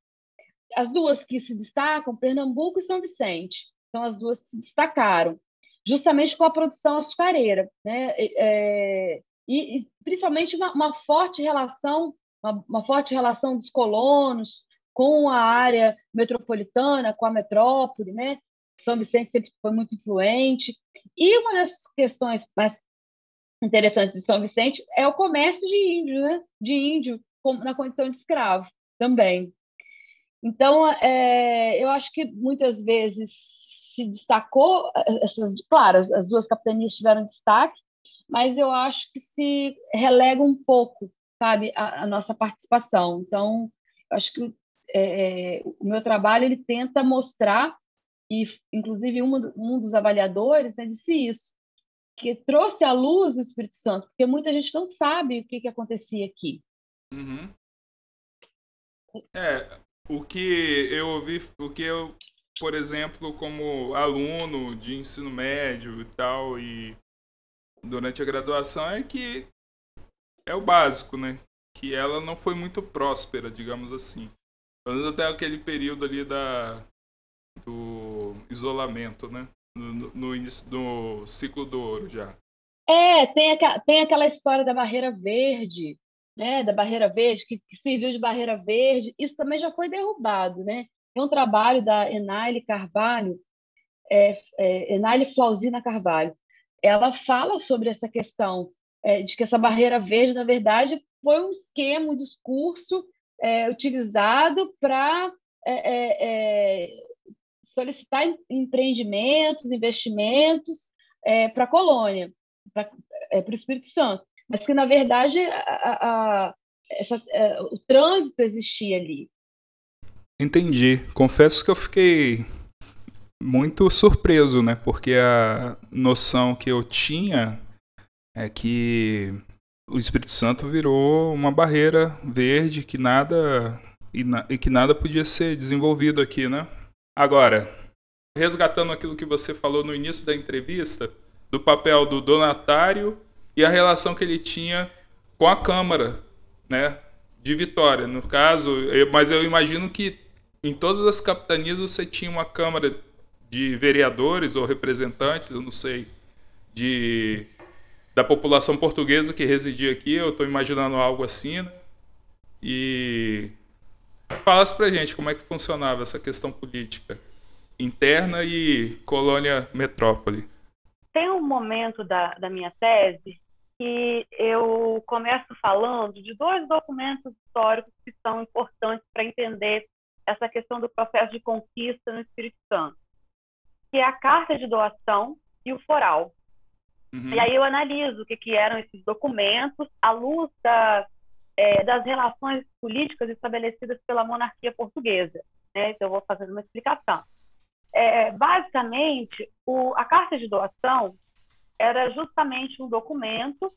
as duas que se destacam, Pernambuco e São Vicente, são as duas que se destacaram, justamente com a produção açucareira, né? É, e, e, principalmente uma, uma forte relação, uma, uma, forte relação dos colonos com a área metropolitana, com a metrópole, né? São Vicente sempre foi muito influente. E uma das questões mais interessantes de São Vicente é o comércio de índio, né? De índio na condição de escravo também. Então, é, eu acho que muitas vezes se destacou essas, claro, as duas capitanias tiveram destaque, mas eu acho que se relega um pouco, sabe, a, a nossa participação. Então, eu acho que é, é, o meu trabalho ele tenta mostrar e inclusive um, um dos avaliadores né, disse isso que trouxe à luz o Espírito Santo porque muita gente não sabe o que, que acontecia aqui uhum. é o que eu ouvi o que eu por exemplo como aluno de ensino médio e tal e durante a graduação é que é o básico né que ela não foi muito próspera digamos assim pelo menos até aquele período ali da, do isolamento, né? No, no início do ciclo do ouro já. É, tem, aqua, tem aquela história da barreira verde, né? Da barreira verde, que, que serviu de barreira verde. Isso também já foi derrubado, né? Tem um trabalho da Enaile Carvalho, é, é, Enaile Flausina Carvalho. Ela fala sobre essa questão é, de que essa barreira verde, na verdade, foi um esquema, um discurso é, utilizado para é, é, é, solicitar empreendimentos, investimentos é, para a colônia, para o Espírito Santo, mas que, na verdade, a, a, essa, o trânsito existia ali. Entendi. Confesso que eu fiquei muito surpreso, né? Porque a noção que eu tinha é que o Espírito Santo virou uma barreira verde que nada e, na, e, que nada podia ser desenvolvido aqui, né? Agora, resgatando aquilo que você falou no início da entrevista, do papel do donatário e a relação que ele tinha com a Câmara, né, de Vitória, no caso, eu, mas eu imagino que em todas as capitanias você tinha uma Câmara de vereadores ou representantes, eu não sei, de da população portuguesa que residia aqui, eu estou imaginando algo assim, né? E falasse para gente como é que funcionava essa questão política interna e colônia metrópole. Tem um momento da, da minha tese que eu começo falando de dois documentos históricos que são importantes para entender essa questão do processo de conquista no Espírito Santo, que é a carta de doação e o foral. Uhum. E aí eu analiso o que, que eram esses documentos à luz da, é, das relações políticas estabelecidas pela monarquia portuguesa. Né? Então, eu vou fazendo uma explicação. É, basicamente, o, a carta de doação era justamente um documento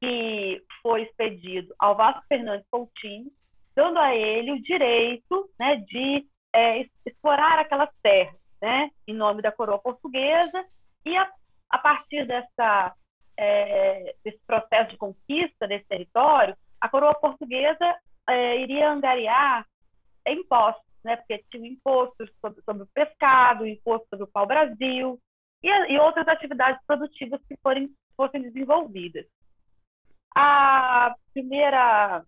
que foi expedido ao Vasco Fernandes Coutinho, dando a ele o direito né, de é, explorar aquelas terras, né, em nome da coroa portuguesa, e a a partir dessa, é, desse processo de conquista desse território, a coroa portuguesa é, iria angariar impostos, né? porque tinha impostos sobre, sobre, o pescado, imposto sobre o pau-brasil e, e, outras atividades produtivas que forem, fossem desenvolvidas. A primeira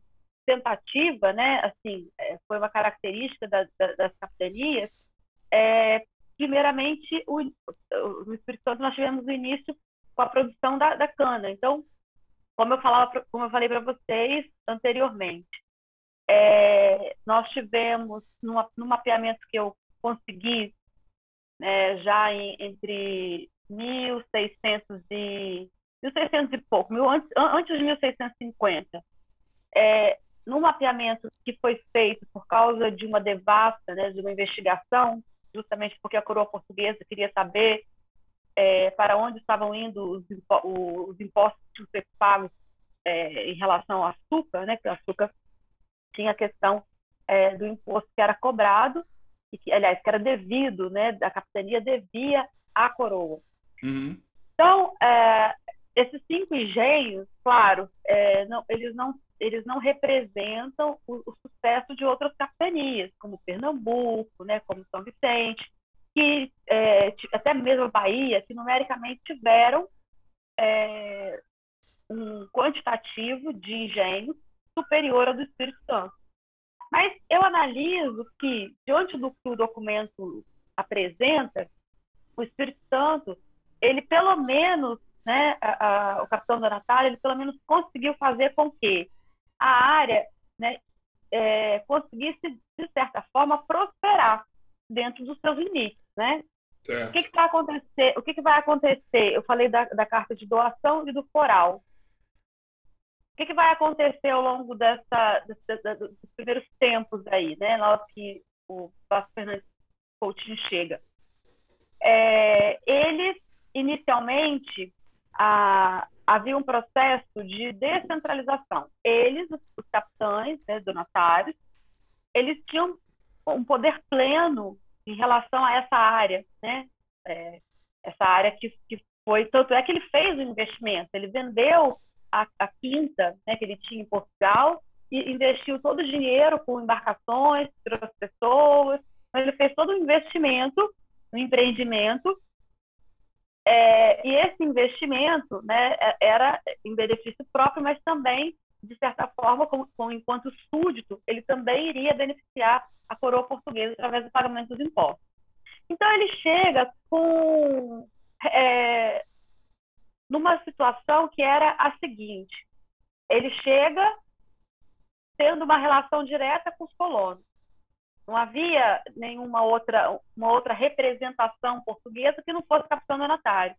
tentativa, né, assim, é, foi uma característica da, da, das capitanias, é, primeiramente, o, no Espírito Santo nós tivemos o início com a produção da, da cana. Então, como eu falava, como eu falei para vocês anteriormente, é, nós tivemos no mapeamento que eu consegui né, já em, entre 1600 e 1600 e pouco, mil, antes, antes de 1650, é, no mapeamento que foi feito por causa de uma devasta, né, de uma investigação, justamente porque a coroa portuguesa queria saber é, para onde estavam indo os, os impostos que ser pagos é, em relação ao açúcar, né? Que o açúcar tinha a questão é, do imposto que era cobrado e que, aliás, que era devido, né? Da capitania devia à coroa. Uhum. Então, é, esses cinco engenhos, claro, é, não, eles, não, eles não representam o, o, sucesso de outras capitanias, como Pernambuco, né, como São Vicente, que é, até mesmo a Bahia, que numericamente tiveram é, um quantitativo de engenhos superior ao do Espírito Santo. Mas eu analiso que, diante do que o documento apresenta, o Espírito Santo, ele pelo menos, né, a, a, o capitão da Natália, ele pelo menos conseguiu fazer com que a área né, é, conseguisse, de certa forma, prosperar dentro dos seus limites. Né? O que, que, vai acontecer? O que, que vai acontecer? Eu falei da, da carta de doação e do foral. O que, que vai acontecer ao longo dessa, dessa, dos primeiros tempos aí, né? Logo que o Vasco Fernandes Coutinho chega. É, eles, inicialmente, a, havia um processo de descentralização. Eles, os, capitães, né, donatários, eles tinham um poder pleno em relação a essa área, né? É, essa área que, que foi tanto é que ele fez o investimento, ele vendeu a, a quinta, né, que ele tinha em Portugal e investiu todo o dinheiro com embarcações, trouxe pessoas, então, ele fez todo o investimento no empreendimento é, e esse investimento né, é, era em benefício próprio, mas também, de certa forma, como, como, enquanto súdito, ele também iria beneficiar a coroa portuguesa através do pagamento dos impostos. Então, ele chega com é, numa situação que era a seguinte: ele chega tendo uma relação direta com os colonos. Não havia nenhuma outra, uma outra representação portuguesa que não fosse capitão donatário.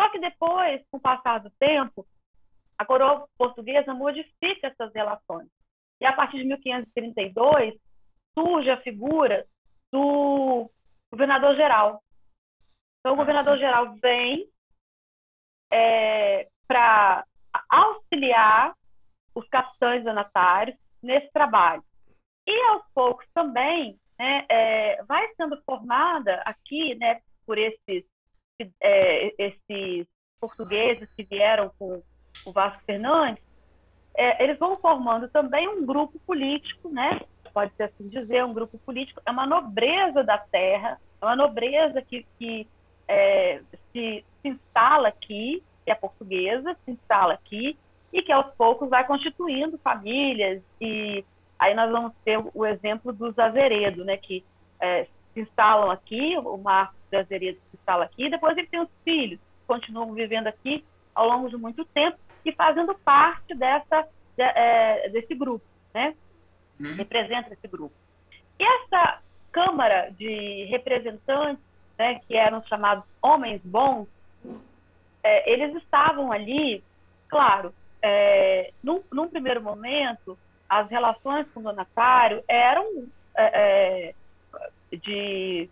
Só que depois, com o passar do tempo, a coroa portuguesa modifica essas relações. E a partir de 1532 surge a figura do governador-geral. Então, o governador-geral vem é, para auxiliar os capitães donatários nesse trabalho. E aos poucos também né, é, vai sendo formada aqui né, por esses, é, esses portugueses que vieram com o Vasco Fernandes, é, eles vão formando também um grupo político, né? pode ser assim dizer, um grupo político, é uma nobreza da terra, é uma nobreza que, que é, se, se instala aqui, que é portuguesa, se instala aqui, e que aos poucos vai constituindo famílias e Aí nós vamos ter o exemplo dos Azeredo, né, que é, se instalam aqui, o Marcos de Azeredo se instala aqui, depois ele tem os filhos, continuam vivendo aqui ao longo de muito tempo e fazendo parte dessa, de, é, desse grupo, né? Uhum. Representa esse grupo. E essa Câmara de Representantes, né, que eram chamados homens bons, é, eles estavam ali, claro, é, num, num primeiro momento, as relações com o donatário eram é, é, de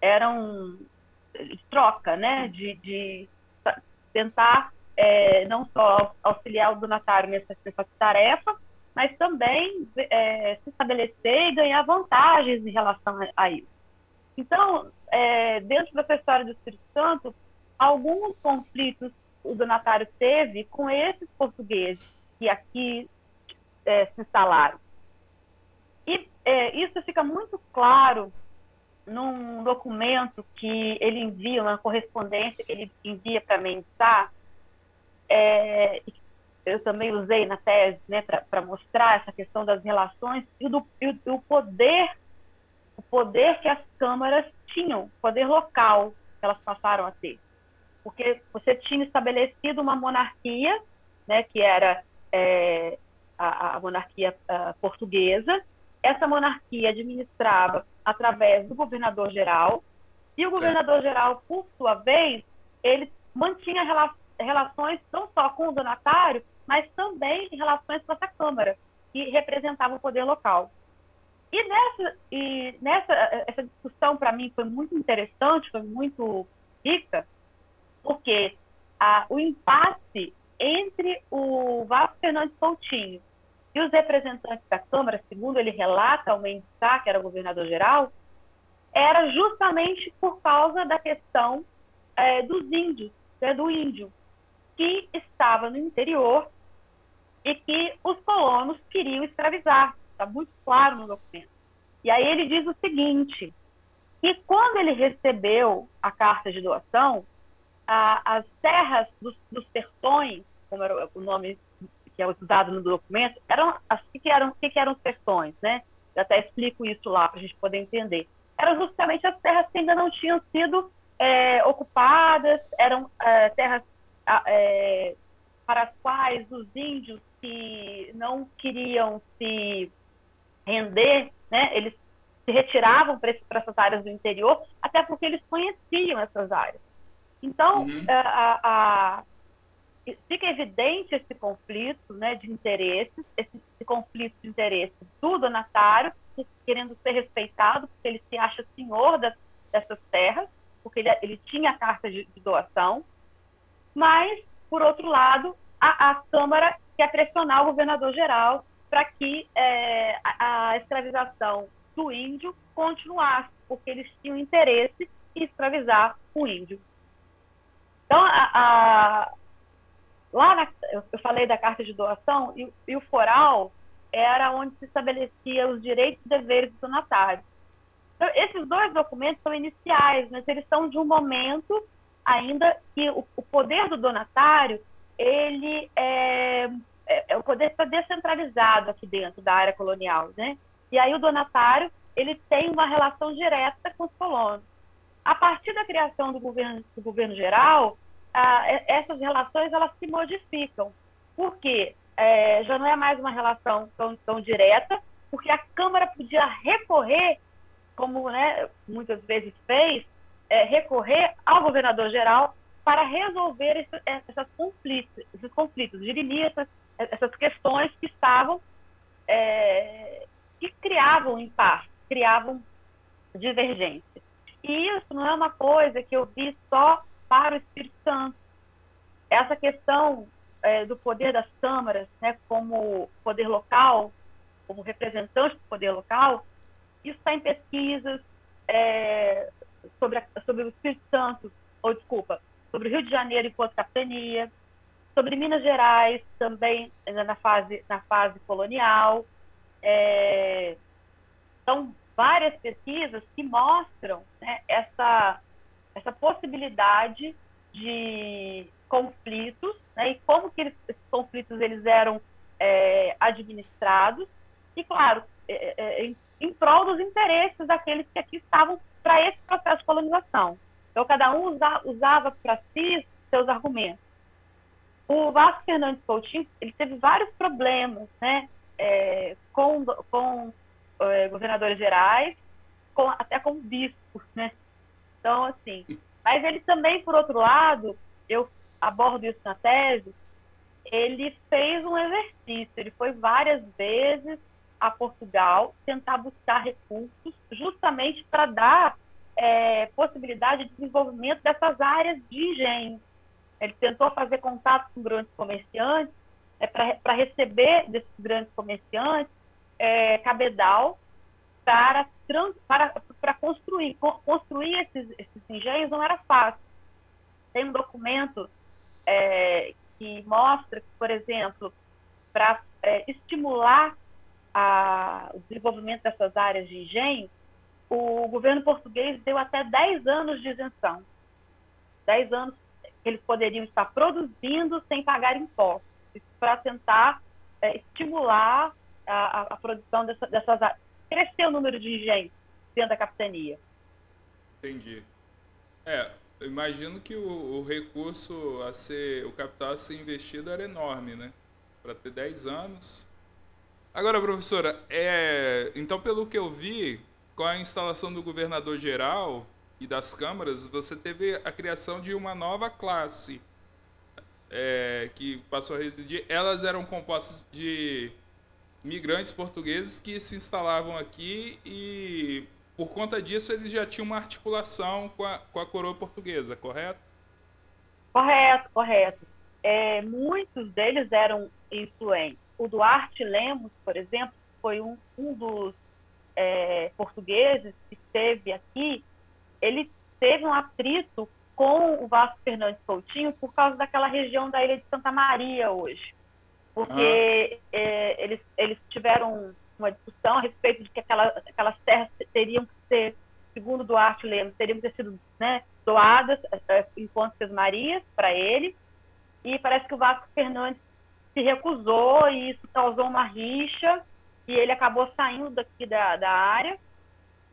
eram troca, né? De, de tentar é, não só auxiliar o donatário nessa, nessa tarefa, mas também é, se estabelecer e ganhar vantagens em relação a, a isso. Então, é, dentro dessa história do Espírito Santo, alguns conflitos o donatário teve com esses portugueses que aqui é, se instalaram. E é, isso fica muito claro num documento que ele envia, uma correspondência que ele envia para tá? É, eu também usei na tese né, para mostrar essa questão das relações e do, e do poder, o poder que as câmaras tinham, poder local que elas passaram a ter. Porque você tinha estabelecido uma monarquia, né, que era é, a, a monarquia a, portuguesa. Essa monarquia administrava através do governador-geral, e o governador-geral, por sua vez, ele mantinha rela relações não só com o donatário, mas também relações com essa Câmara, que representava o poder local. E nessa, e nessa essa discussão, para mim, foi muito interessante, foi muito rica, porque a, o impasse entre o Vasco Fernandes Coutinho e os representantes da Câmara, segundo ele relata ao Mendes Sá, que era governador-geral, era justamente por causa da questão é, dos índios, né, do índio, que estava no interior e que os colonos queriam escravizar. Está muito claro no documento. E aí ele diz o seguinte, que quando ele recebeu a carta de doação, a, as terras dos, dos sertões, como era o nome que é usado no documento, eram as que eram que, que eram sertões, né? Eu até explico isso lá para a gente poder entender. Eram justamente as terras que ainda não tinham sido é, ocupadas, eram é, terras é, para as quais os índios que não queriam se render, né? Eles se retiravam para essas áreas do interior, até porque eles conheciam essas áreas. Então, uhum. a, a, a, fica evidente esse conflito né, de interesses, esse, esse, conflito de interesse do donatário, querendo ser respeitado, porque ele se acha senhor das, dessas terras, porque ele, ele tinha a carta de, de, doação, mas, por outro lado, a, a Câmara quer pressionar o governador geral para que é, a, a escravização do índio continuasse, porque eles tinham interesse em escravizar o índio. Então, a, a, lá na, eu falei da carta de doação e, e, o foral era onde se estabelecia os direitos e deveres do donatário. Então, esses dois documentos são iniciais, mas eles são de um momento ainda que o, o poder do donatário ele é, é, é o poder está descentralizado aqui dentro da área colonial, né? E aí o donatário ele tem uma relação direta com os colonos. A partir da criação do governo, do governo geral, essas relações elas se modificam. Por quê? É, já não é mais uma relação tão, tão direta, porque a Câmara podia recorrer, como né, muitas vezes fez, é, recorrer ao governador geral para resolver esse, essas conflitos, esses conflitos, dirimir essas, essas questões que estavam é, que criavam impasse, criavam divergência. E isso não é uma coisa que eu vi só para o Espírito Santo. Essa questão é, do poder das câmaras, né, como poder local, como representante do poder local, isso está em pesquisas é, sobre, a, sobre o Espírito Santo, ou desculpa, sobre o Rio de Janeiro e Porto Capitania, sobre Minas Gerais, também na fase, na fase colonial, é, são várias pesquisas que mostram né, essa, essa possibilidade de conflitos né, e como que eles, esses conflitos eles eram é, administrados e, claro, é, é, em, em prol dos interesses daqueles que aqui estavam para esse processo de colonização. Então, cada um usa, usava para si seus argumentos. O Vasco Fernandes Coutinho ele teve vários problemas, né? é, com, com é, governadores gerais, com, até com bispos, né? Então, assim, mas ele também, por outro lado, eu abordo isso na tese, ele fez um exercício, ele foi várias vezes a Portugal tentar buscar recursos justamente para dar é, possibilidade de desenvolvimento dessas áreas de engenho. Ele tentou fazer contato com grandes comerciantes é, para receber desses grandes comerciantes é, cabedal para, trans, para, para construir. Construir esses, esses engenhos não era fácil. Tem um documento é, que mostra por exemplo, para é, estimular a, o desenvolvimento dessas áreas de engenho, o governo português deu até 10 anos de isenção. 10 anos que eles poderiam estar produzindo sem pagar impostos para tentar é, estimular a, a, produção dessa, dessas crescer o número de engenhos dentro da capitania. Entendi. É, imagino que o, o, recurso a ser, o capital a ser investido era enorme, né? Para ter 10 anos. Agora, professora, é, então pelo que eu vi, com a instalação do governador geral e das câmaras, você teve a criação de uma nova classe é, que passou a residir, elas eram compostas de migrantes portugueses que se instalavam aqui e por conta disso eles já tinham uma articulação com a, com a coroa portuguesa, correto? Correto, correto. É, muitos deles eram influentes. O Duarte Lemos, por exemplo, foi um, um dos é, portugueses que esteve aqui. Ele teve um atrito com o Vasco Fernandes Coutinho por causa daquela região da ilha de Santa Maria hoje. Porque ah. é, eles, eles tiveram uma discussão a respeito de que aquela, aquelas terras teriam que ser, segundo Duarte Lemos, teriam que ter sido né, doadas é, enquanto Santa Marias para ele. E parece que o Vasco Fernandes se recusou e isso causou uma rixa e ele acabou saindo daqui da, da área,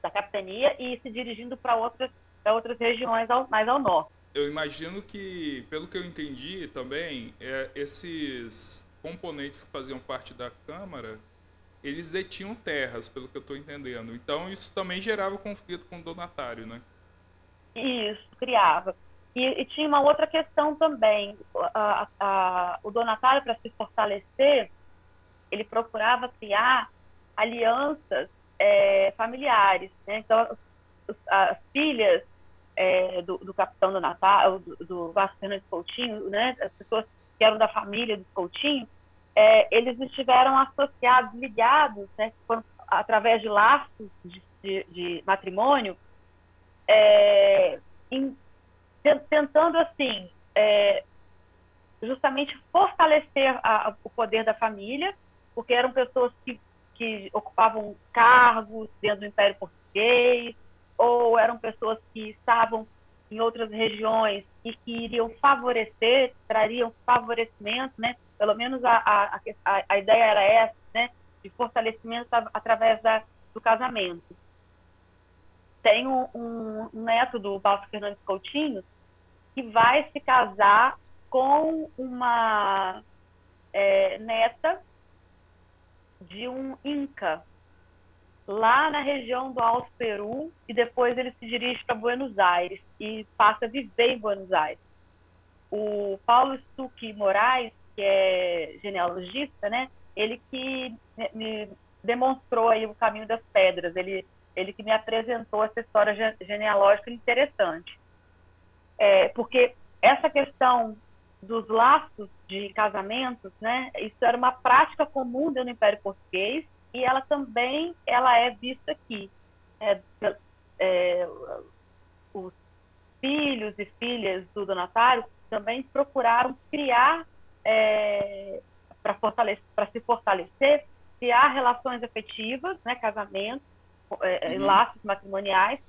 da capitania, e se dirigindo para outras, outras regiões ao, mais ao norte. Eu imagino que, pelo que eu entendi também, é, esses componentes que faziam parte da Câmara, eles detinham terras, pelo que eu estou entendendo. Então isso também gerava conflito com o donatário, né? Isso, criava. E, e, tinha uma outra questão também. A, a, o donatário, para se fortalecer, ele procurava criar alianças é, familiares. Né? Então, as filhas é, do, do, capitão donatário, do, do Vasco Fernandes Coutinho, né? as pessoas que eram da família do Coutinho, é, eles estiveram associados, ligados, né? Através de laços de, de, de matrimônio, é, em tentando assim é, justamente fortalecer a, o poder da família, porque eram pessoas que, que ocupavam cargos dentro do Império Português, ou eram pessoas que estavam em outras regiões e que iriam favorecer, trariam favorecimento, né? Pelo menos a, a, a, a ideia era essa, né? De fortalecimento através da, do casamento. Tem um, neto do Balso Fernandes Coutinho que vai se casar com uma é, neta de um Inca, lá na região do Alto Peru, e depois ele se dirige para Buenos Aires e passa a viver em Buenos Aires. O Paulo Stuck Moraes, que é genealogista, né, ele que me demonstrou aí o caminho das pedras, ele, ele que me apresentou essa história genealógica interessante é, porque essa questão dos laços de casamentos, né, isso era uma prática comum do Império Português e ela também ela é vista aqui. É, é, os filhos e filhas do donatário também procuraram criar é, para fortalecer, se fortalecer, criar relações afetivas, né, casamentos, é, uhum. laços matrimoniais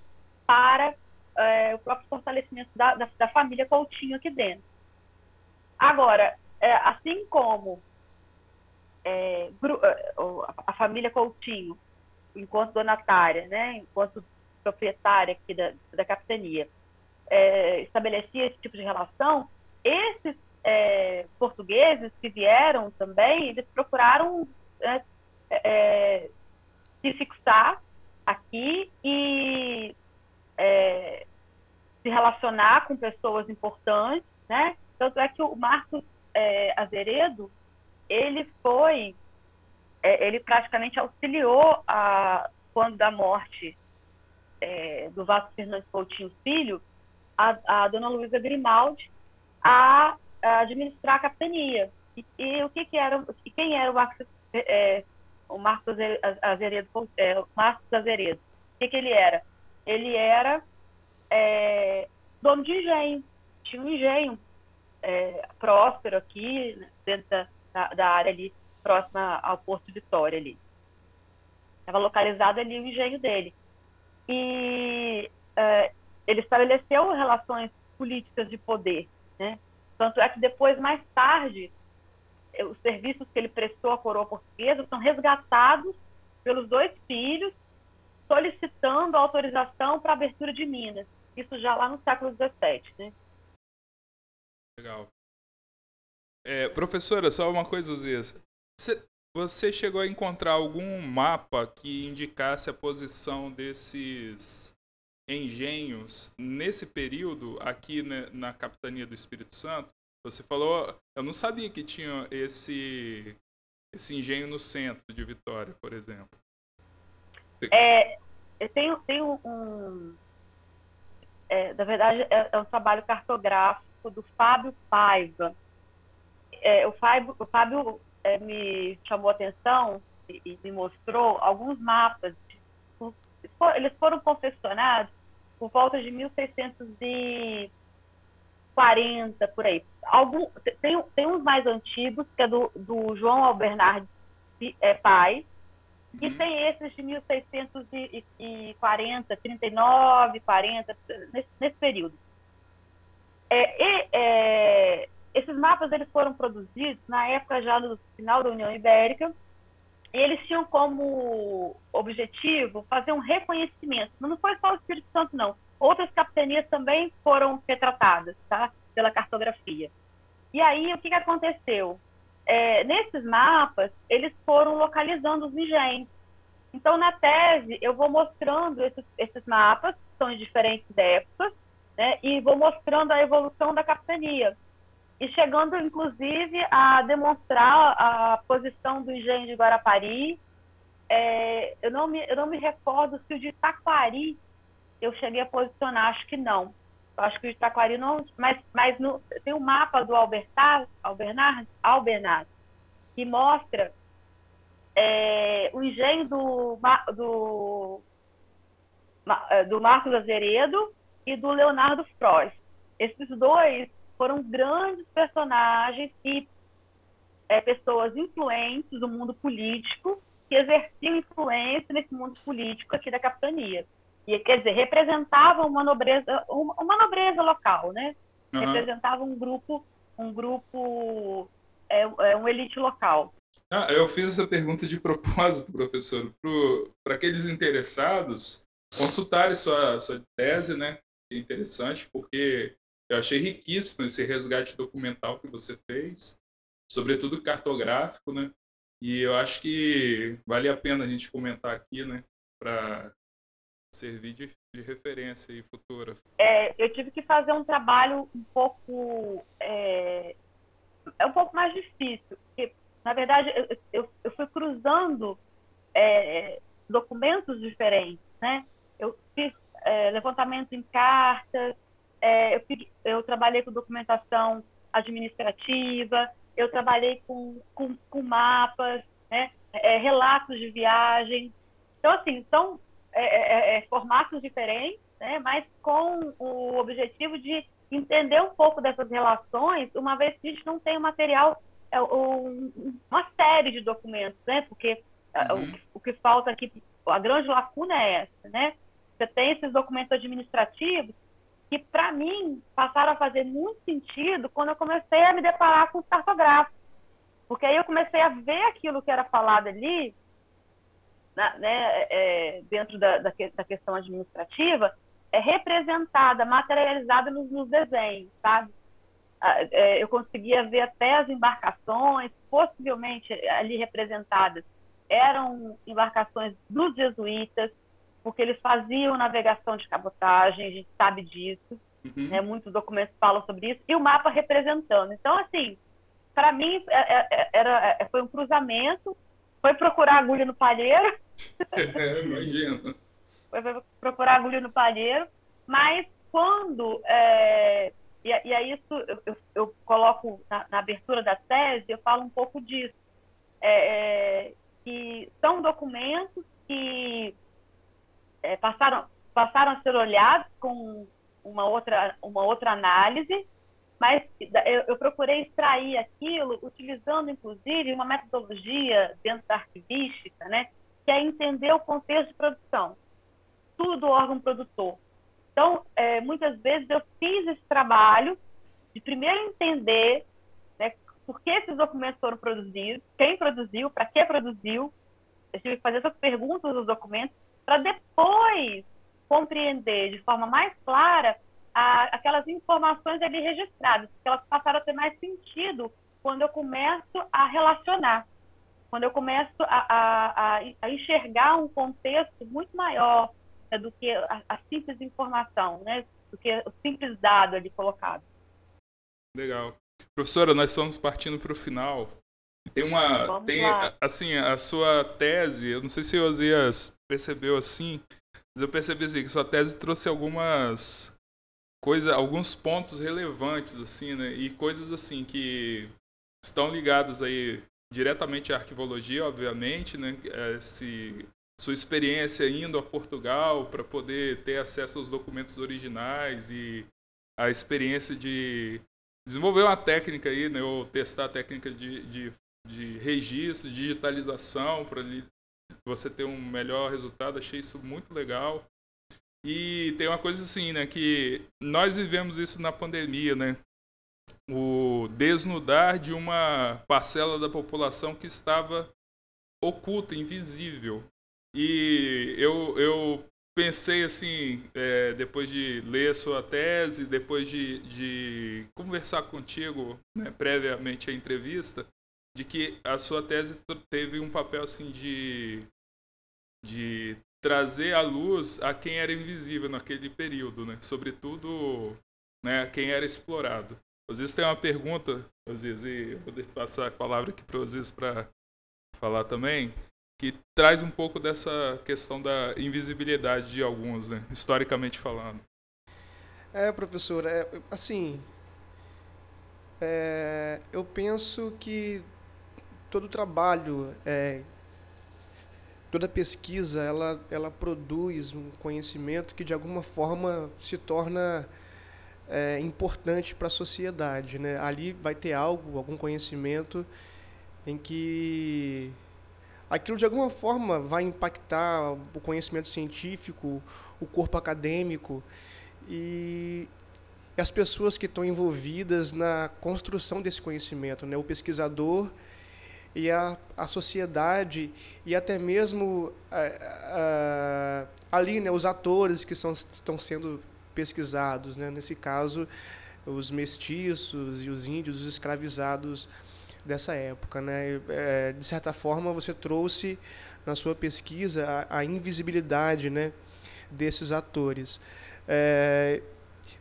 para é, o próprio fortalecimento da, da, da, família Coutinho aqui dentro. Agora, é, assim como é, é a família Coutinho, enquanto donatária, né, enquanto proprietária aqui da, da capitania, é, estabelecia esse tipo de relação, esses é, portugueses que vieram também, eles procuraram né, se fixar aqui e é, se relacionar com pessoas importantes, né? Tanto é que o Marcos é, Azeredo, ele foi, é, ele praticamente auxiliou a, quando da morte é, do Vasco Fernandes Coutinho Filho, a, a dona Luísa Grimaldi a, administrar a capitania. E, e, o que, que era, quem era o Marcos, é, o Marcos Azeredo, é, Marcos Azeredo? O que, que ele era? Ele era é, dono de engenho. Tinha um engenho é, próspero aqui, né, dentro da, da, área ali, próxima ao Porto Vitória ali. Estava localizado ali o engenho dele. E é, ele estabeleceu relações políticas de poder, né? Tanto é que depois, mais tarde, é, os serviços que ele prestou à coroa portuguesa são resgatados pelos dois filhos, solicitando autorização para abertura de minas. Isso já lá no século XVII, né? Legal. É, professora, só uma coisa, Zia. Você chegou a encontrar algum mapa que indicasse a posição desses engenhos nesse período aqui né, na capitania do Espírito Santo? Você falou, eu não sabia que tinha esse esse engenho no centro de Vitória, por exemplo. É, eu tenho, tenho um, é, na verdade, é, é, um trabalho cartográfico do Fábio Paiva. É, o Fábio, o Fábio é, me chamou a atenção e, e, me mostrou alguns mapas. Eles foram confeccionados por volta de 1600 e 40, por aí. Algum, tem, tem uns mais antigos, que é do, do João Albernard é, Pai, e uhum. tem esses de 1640, 39, 40, nesse, nesse período. É, e, é, esses mapas eles foram produzidos na época já no final da União Ibérica, e eles tinham como objetivo fazer um reconhecimento. Mas não foi só o Espírito Santo, não. Outras capitanias também foram retratadas tá? pela cartografia. E aí, o que, que aconteceu? É, nesses mapas, eles foram localizando os engenhos. Então, na tese, eu vou mostrando esses, esses mapas, que são de diferentes épocas, né, e vou mostrando a evolução da capitania. E chegando, inclusive, a demonstrar a posição do engenho de Guarapari. É, eu, não me, eu não me recordo se o de Taquari eu cheguei a posicionar, acho que não. Eu acho que o de Taquari não. Mas, mas no, tem um mapa do Albertar, Albernard, que mostra é, o engenho do, do, é, do Marcos Azeredo e do Leonardo Frois. Esses dois foram grandes personagens e é, pessoas influentes do mundo político que exerciam influência nesse mundo político aqui da capitania. E, quer dizer, representavam uma nobreza, uma, uma nobreza local, né? Uhum. Representavam um grupo, um grupo, é, é um elite local. Ah, eu fiz essa pergunta de propósito, professor, para aqueles interessados consultarem sua, sua tese, né? É interessante, porque eu achei riquíssimo esse resgate documental que você fez, sobretudo cartográfico, né? E eu acho que vale a pena a gente comentar aqui, né? Para servir de, de, referência e futura. É, eu tive que fazer um trabalho um pouco é, é um pouco mais difícil, porque na verdade eu, eu, eu fui cruzando é, documentos diferentes, né? Eu fiz é, levantamento em cartas, é, eu, eu, trabalhei com documentação administrativa, eu trabalhei com, com, com mapas, né, é, relatos de viagem. Então, assim, são é, é, é, formatos diferentes, né, mas com o objetivo de entender um pouco dessas relações, uma vez que a gente não tem o material, um, uma série de documentos, né, porque uhum. o, o que falta aqui, a grande lacuna é essa, né? Você tem esses documentos administrativos que, para mim, passaram a fazer muito sentido quando eu comecei a me deparar com os cartográficos. Porque aí eu comecei a ver aquilo que era falado ali, né, é, dentro da, da, da, questão administrativa, é representada, materializada nos, nos desenhos, sabe? É, eu conseguia ver até as embarcações, possivelmente ali representadas, eram embarcações dos jesuítas, porque eles faziam navegação de cabotagem, a gente sabe disso, uhum. né? muitos documentos falam sobre isso, e o mapa representando. Então, assim, para mim é, é, é, era, foi um cruzamento, foi procurar agulha no palheiro. É, imagina. Foi procurar agulha no palheiro, mas quando é, e, e aí isso eu, eu, eu coloco na, na, abertura da tese, eu falo um pouco disso, é, que são documentos que é, passaram, passaram a ser olhados com uma outra, uma outra análise, mas eu, eu, procurei extrair aquilo utilizando, inclusive, uma metodologia dentro da arquivística, né, que é entender o contexto de produção, tudo do órgão produtor. Então, é, muitas vezes eu fiz esse trabalho de primeiro entender né, por que esses documentos foram produzidos, quem produziu, para que produziu. Eu tive que fazer essas perguntas nos documentos para depois compreender de forma mais clara a, aquelas informações ali registradas, porque elas passaram a ter mais sentido quando eu começo a relacionar, quando eu começo a, a, a enxergar um contexto muito maior né, do que a, a, simples informação, né, do que o simples dado ali colocado. Legal. Professora, nós estamos partindo para o final. Tem uma. Vamos tem, lá. assim, a sua tese, eu não sei se o Osias percebeu assim, mas eu percebi assim, que sua tese trouxe algumas coisas, alguns pontos relevantes, assim, né? E coisas assim que estão ligadas aí diretamente à arquivologia, obviamente, né? Esse, sua experiência indo a Portugal para poder ter acesso aos documentos originais e a experiência de desenvolver uma técnica aí, né, ou testar a técnica de, de, de registro, digitalização, para você ter um melhor resultado. Achei isso muito legal. E tem uma coisa assim, né, que nós vivemos isso na pandemia, né? O desnudar de uma parcela da população que estava oculta, invisível. E eu, eu pensei assim, é, depois de ler a sua tese, depois de, de conversar contigo né, previamente à entrevista, de que a sua tese teve um papel assim de, de trazer à luz a quem era invisível naquele período, né? Sobretudo, né, quem era explorado. Às vezes tem uma pergunta, às vezes, e eu vou passar a palavra aqui para vocês para falar também, que traz um pouco dessa questão da invisibilidade de alguns, né? historicamente falando. É, professor, é, assim, é, eu penso que todo trabalho, é, toda pesquisa, ela, ela produz um conhecimento que de alguma forma se torna é, importante para a sociedade. Né? Ali vai ter algo, algum conhecimento em que aquilo de alguma forma vai impactar o conhecimento científico, o corpo acadêmico e as pessoas que estão envolvidas na construção desse conhecimento, né? o pesquisador e a, a sociedade e até mesmo ali né, os atores que são, estão sendo pesquisados, né? nesse caso os mestiços e os índios, os escravizados dessa época. Né? É, de certa forma, você trouxe na sua pesquisa a, a invisibilidade né, desses atores. É,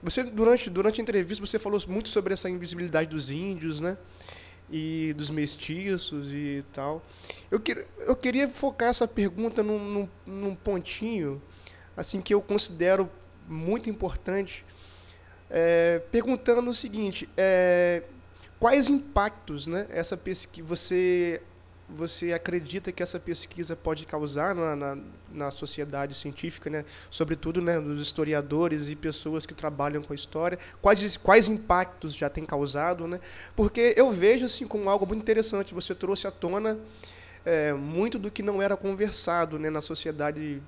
você durante durante a entrevista você falou muito sobre essa invisibilidade dos índios, né? E dos mestiços e tal. Eu, que, eu queria focar essa pergunta num, num, num pontinho assim que eu considero muito importante, é, perguntando o seguinte: é, Quais impactos né, essa pesquisa você, você acredita que essa pesquisa pode causar na, na, na sociedade científica, né, sobretudo né, dos historiadores e pessoas que trabalham com a história? Quais, quais impactos já tem causado? Né? Porque eu vejo assim, como algo muito interessante, você trouxe à tona é, muito do que não era conversado né, na sociedade,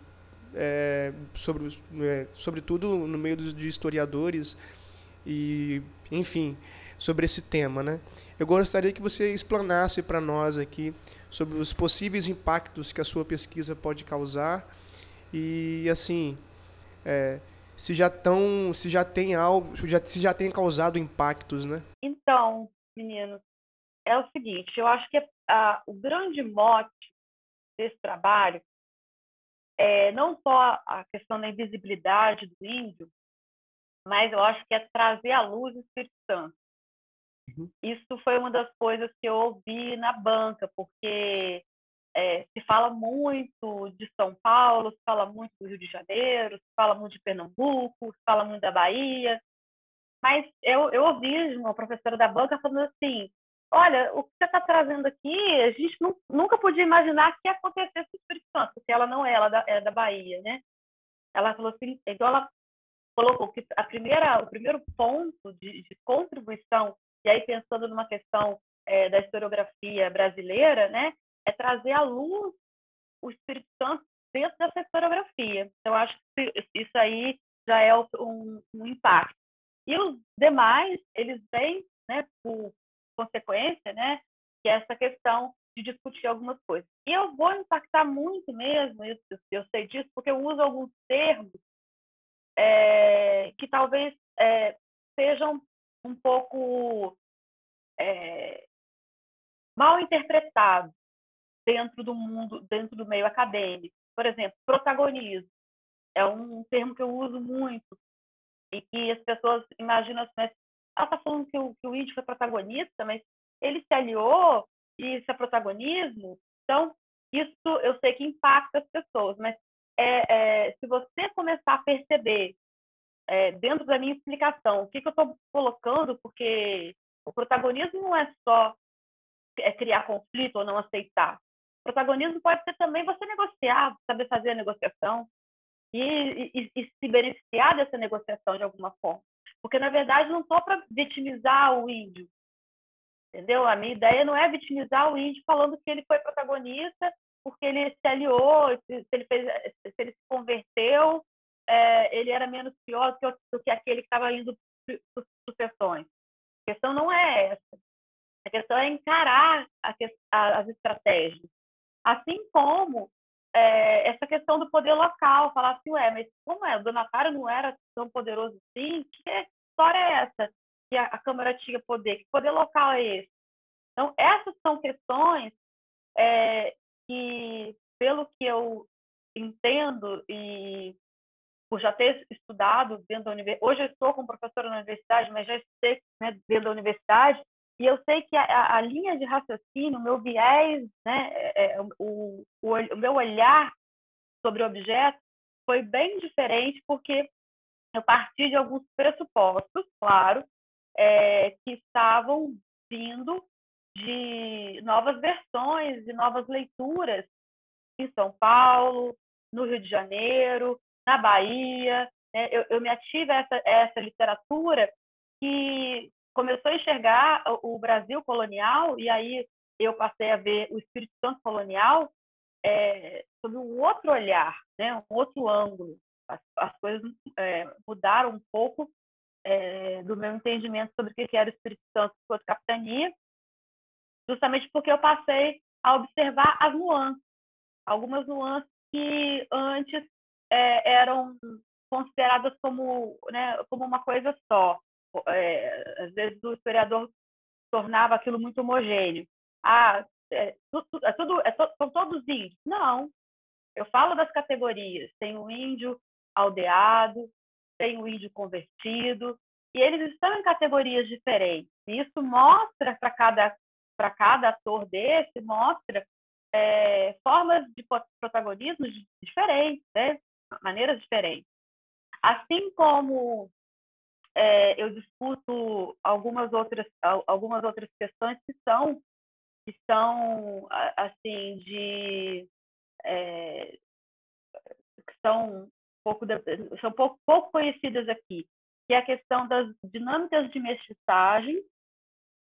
é, sobre, é, sobretudo no meio de historiadores e, enfim sobre esse tema, né? Eu gostaria que você explanasse para nós aqui sobre os possíveis impactos que a sua pesquisa pode causar e assim é, se já tão, se já tem algo, se já, se já tem causado impactos, né? Então, meninos, é o seguinte, eu acho que a, o grande mote desse trabalho é não só a questão da invisibilidade do índio, mas eu acho que é trazer à luz o Espírito Santo. Uhum. Isso foi uma das coisas que eu ouvi na banca, porque é, se fala muito de São Paulo, se fala muito do Rio de Janeiro, se fala muito de Pernambuco, se fala muito da Bahia. Mas eu, eu ouvi uma professora da banca falando assim: olha, o que você está trazendo aqui, a gente nunca podia imaginar que ia acontecer no Espírito Santo, porque ela não é, ela é da, é da Bahia, né? Ela falou assim, então ela colocou que a primeira, o primeiro ponto de, de contribuição e aí, pensando numa questão é, da historiografia brasileira, né, é trazer à luz o Espírito Santo dentro dessa historiografia. Então, acho que isso aí já é um, um impacto. E os demais, eles vêm, né, por consequência, né, que é essa questão de discutir algumas coisas. E eu vou impactar muito mesmo, eu, eu sei disso, porque eu uso alguns termos é, que talvez é, sejam um pouco é, mal interpretado dentro do mundo, dentro do meio acadêmico. Por exemplo, protagonismo é um termo que eu uso muito e que as pessoas imaginam assim, ela está falando que o, que o índio foi protagonista, mas ele se aliou e isso é protagonismo. Então, isso eu sei que impacta as pessoas, mas é, é, se você começar a perceber é, dentro da minha explicação, o que, que eu estou colocando, porque o protagonismo não é só é criar conflito ou não aceitar. O protagonismo pode ser também você negociar, saber fazer a negociação e, e, e se beneficiar dessa negociação de alguma forma. Porque, na verdade, não estou para vitimizar o índio. Entendeu? A minha ideia não é vitimizar o índio falando que ele foi protagonista porque ele se aliou, se, ele, fez, se ele se converteu, é, ele era menos pior do que, do que aquele que estava indo por sucessões. A questão não é essa. A questão é encarar a, a, as estratégias. Assim como é, essa questão do poder local, falar assim, ué, mas como é? O Donatário não era tão poderoso assim? Que história é essa? Que a, a Câmara tinha poder? Que poder local é esse? Então, essas são questões é, que, pelo que eu entendo e por já ter estudado dentro da universidade, hoje eu estou como professora na universidade, mas já estudei né, dentro da universidade, e eu sei que a, a, linha de raciocínio, o meu viés, né, é, é, o, o, o, meu olhar sobre o objeto foi bem diferente, porque eu parti de alguns pressupostos, claro, é, que estavam vindo de novas versões e novas leituras em São Paulo, no Rio de Janeiro, na Bahia. Né? Eu, eu me ative a essa, essa literatura que começou a enxergar o Brasil colonial, e aí eu passei a ver o Espírito Santo colonial é, sob um outro olhar, né? um outro ângulo. As, as coisas é, mudaram um pouco é, do meu entendimento sobre o que era o Espírito Santo enquanto capitania, justamente porque eu passei a observar as nuances, algumas nuances que antes é, eram consideradas como, né, como uma coisa só é, às vezes o historiador tornava aquilo muito homogêneo. Ah, é, tudo, é tudo, é to, são todos índios. Não. Eu falo das categorias. Tem o índio aldeado, tem o índio convertido, e eles estão em categorias diferentes. E isso mostra para cada para cada ator desse mostra é, formas de protagonismo diferentes, né? Maneiras diferentes. Assim como é, eu discuto algumas outras algumas outras questões que são que são assim de é, que são pouco são pouco, pouco conhecidas aqui que é a questão das dinâmicas de mestiçagem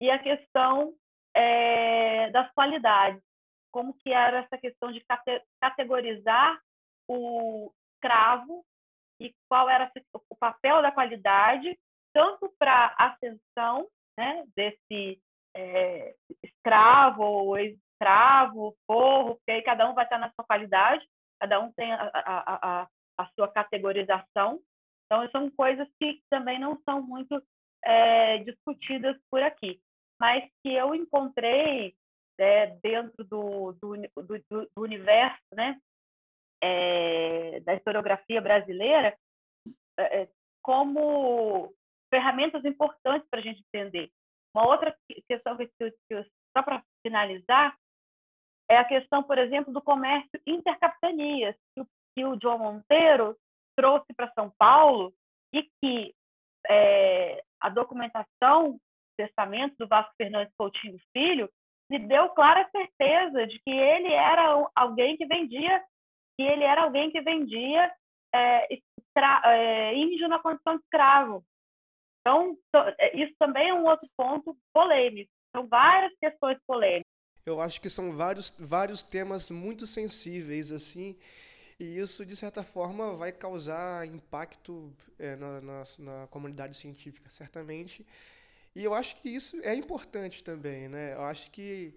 e a questão é, das qualidades como que era essa questão de categorizar o escravo e qual era o papel da qualidade tanto para a ascensão né, desse é, escravo ou ex-escravo, forro, porque aí cada um vai estar na sua qualidade, cada um tem a, a, a, a sua categorização. Então, são coisas que também não são muito é, discutidas por aqui, mas que eu encontrei é, dentro do, do, do, do, universo né, é, da historiografia brasileira é, como ferramentas importantes para a gente entender. Uma outra questão que eu, só para finalizar, é a questão, por exemplo, do comércio intercapitanias, que o João Monteiro trouxe para São Paulo e que é, a documentação, testamento do Vasco Fernandes Coutinho Filho, me deu clara certeza de que ele era alguém que vendia, que ele era alguém que vendia é, é, índio na condição de escravo. Então, é, isso também é um outro ponto polêmico. São várias questões polêmicas. Eu acho que são vários, vários temas muito sensíveis, assim, e isso, de certa forma, vai causar impacto é, na, na, na, comunidade científica, certamente. E eu acho que isso é importante também, né? Eu acho que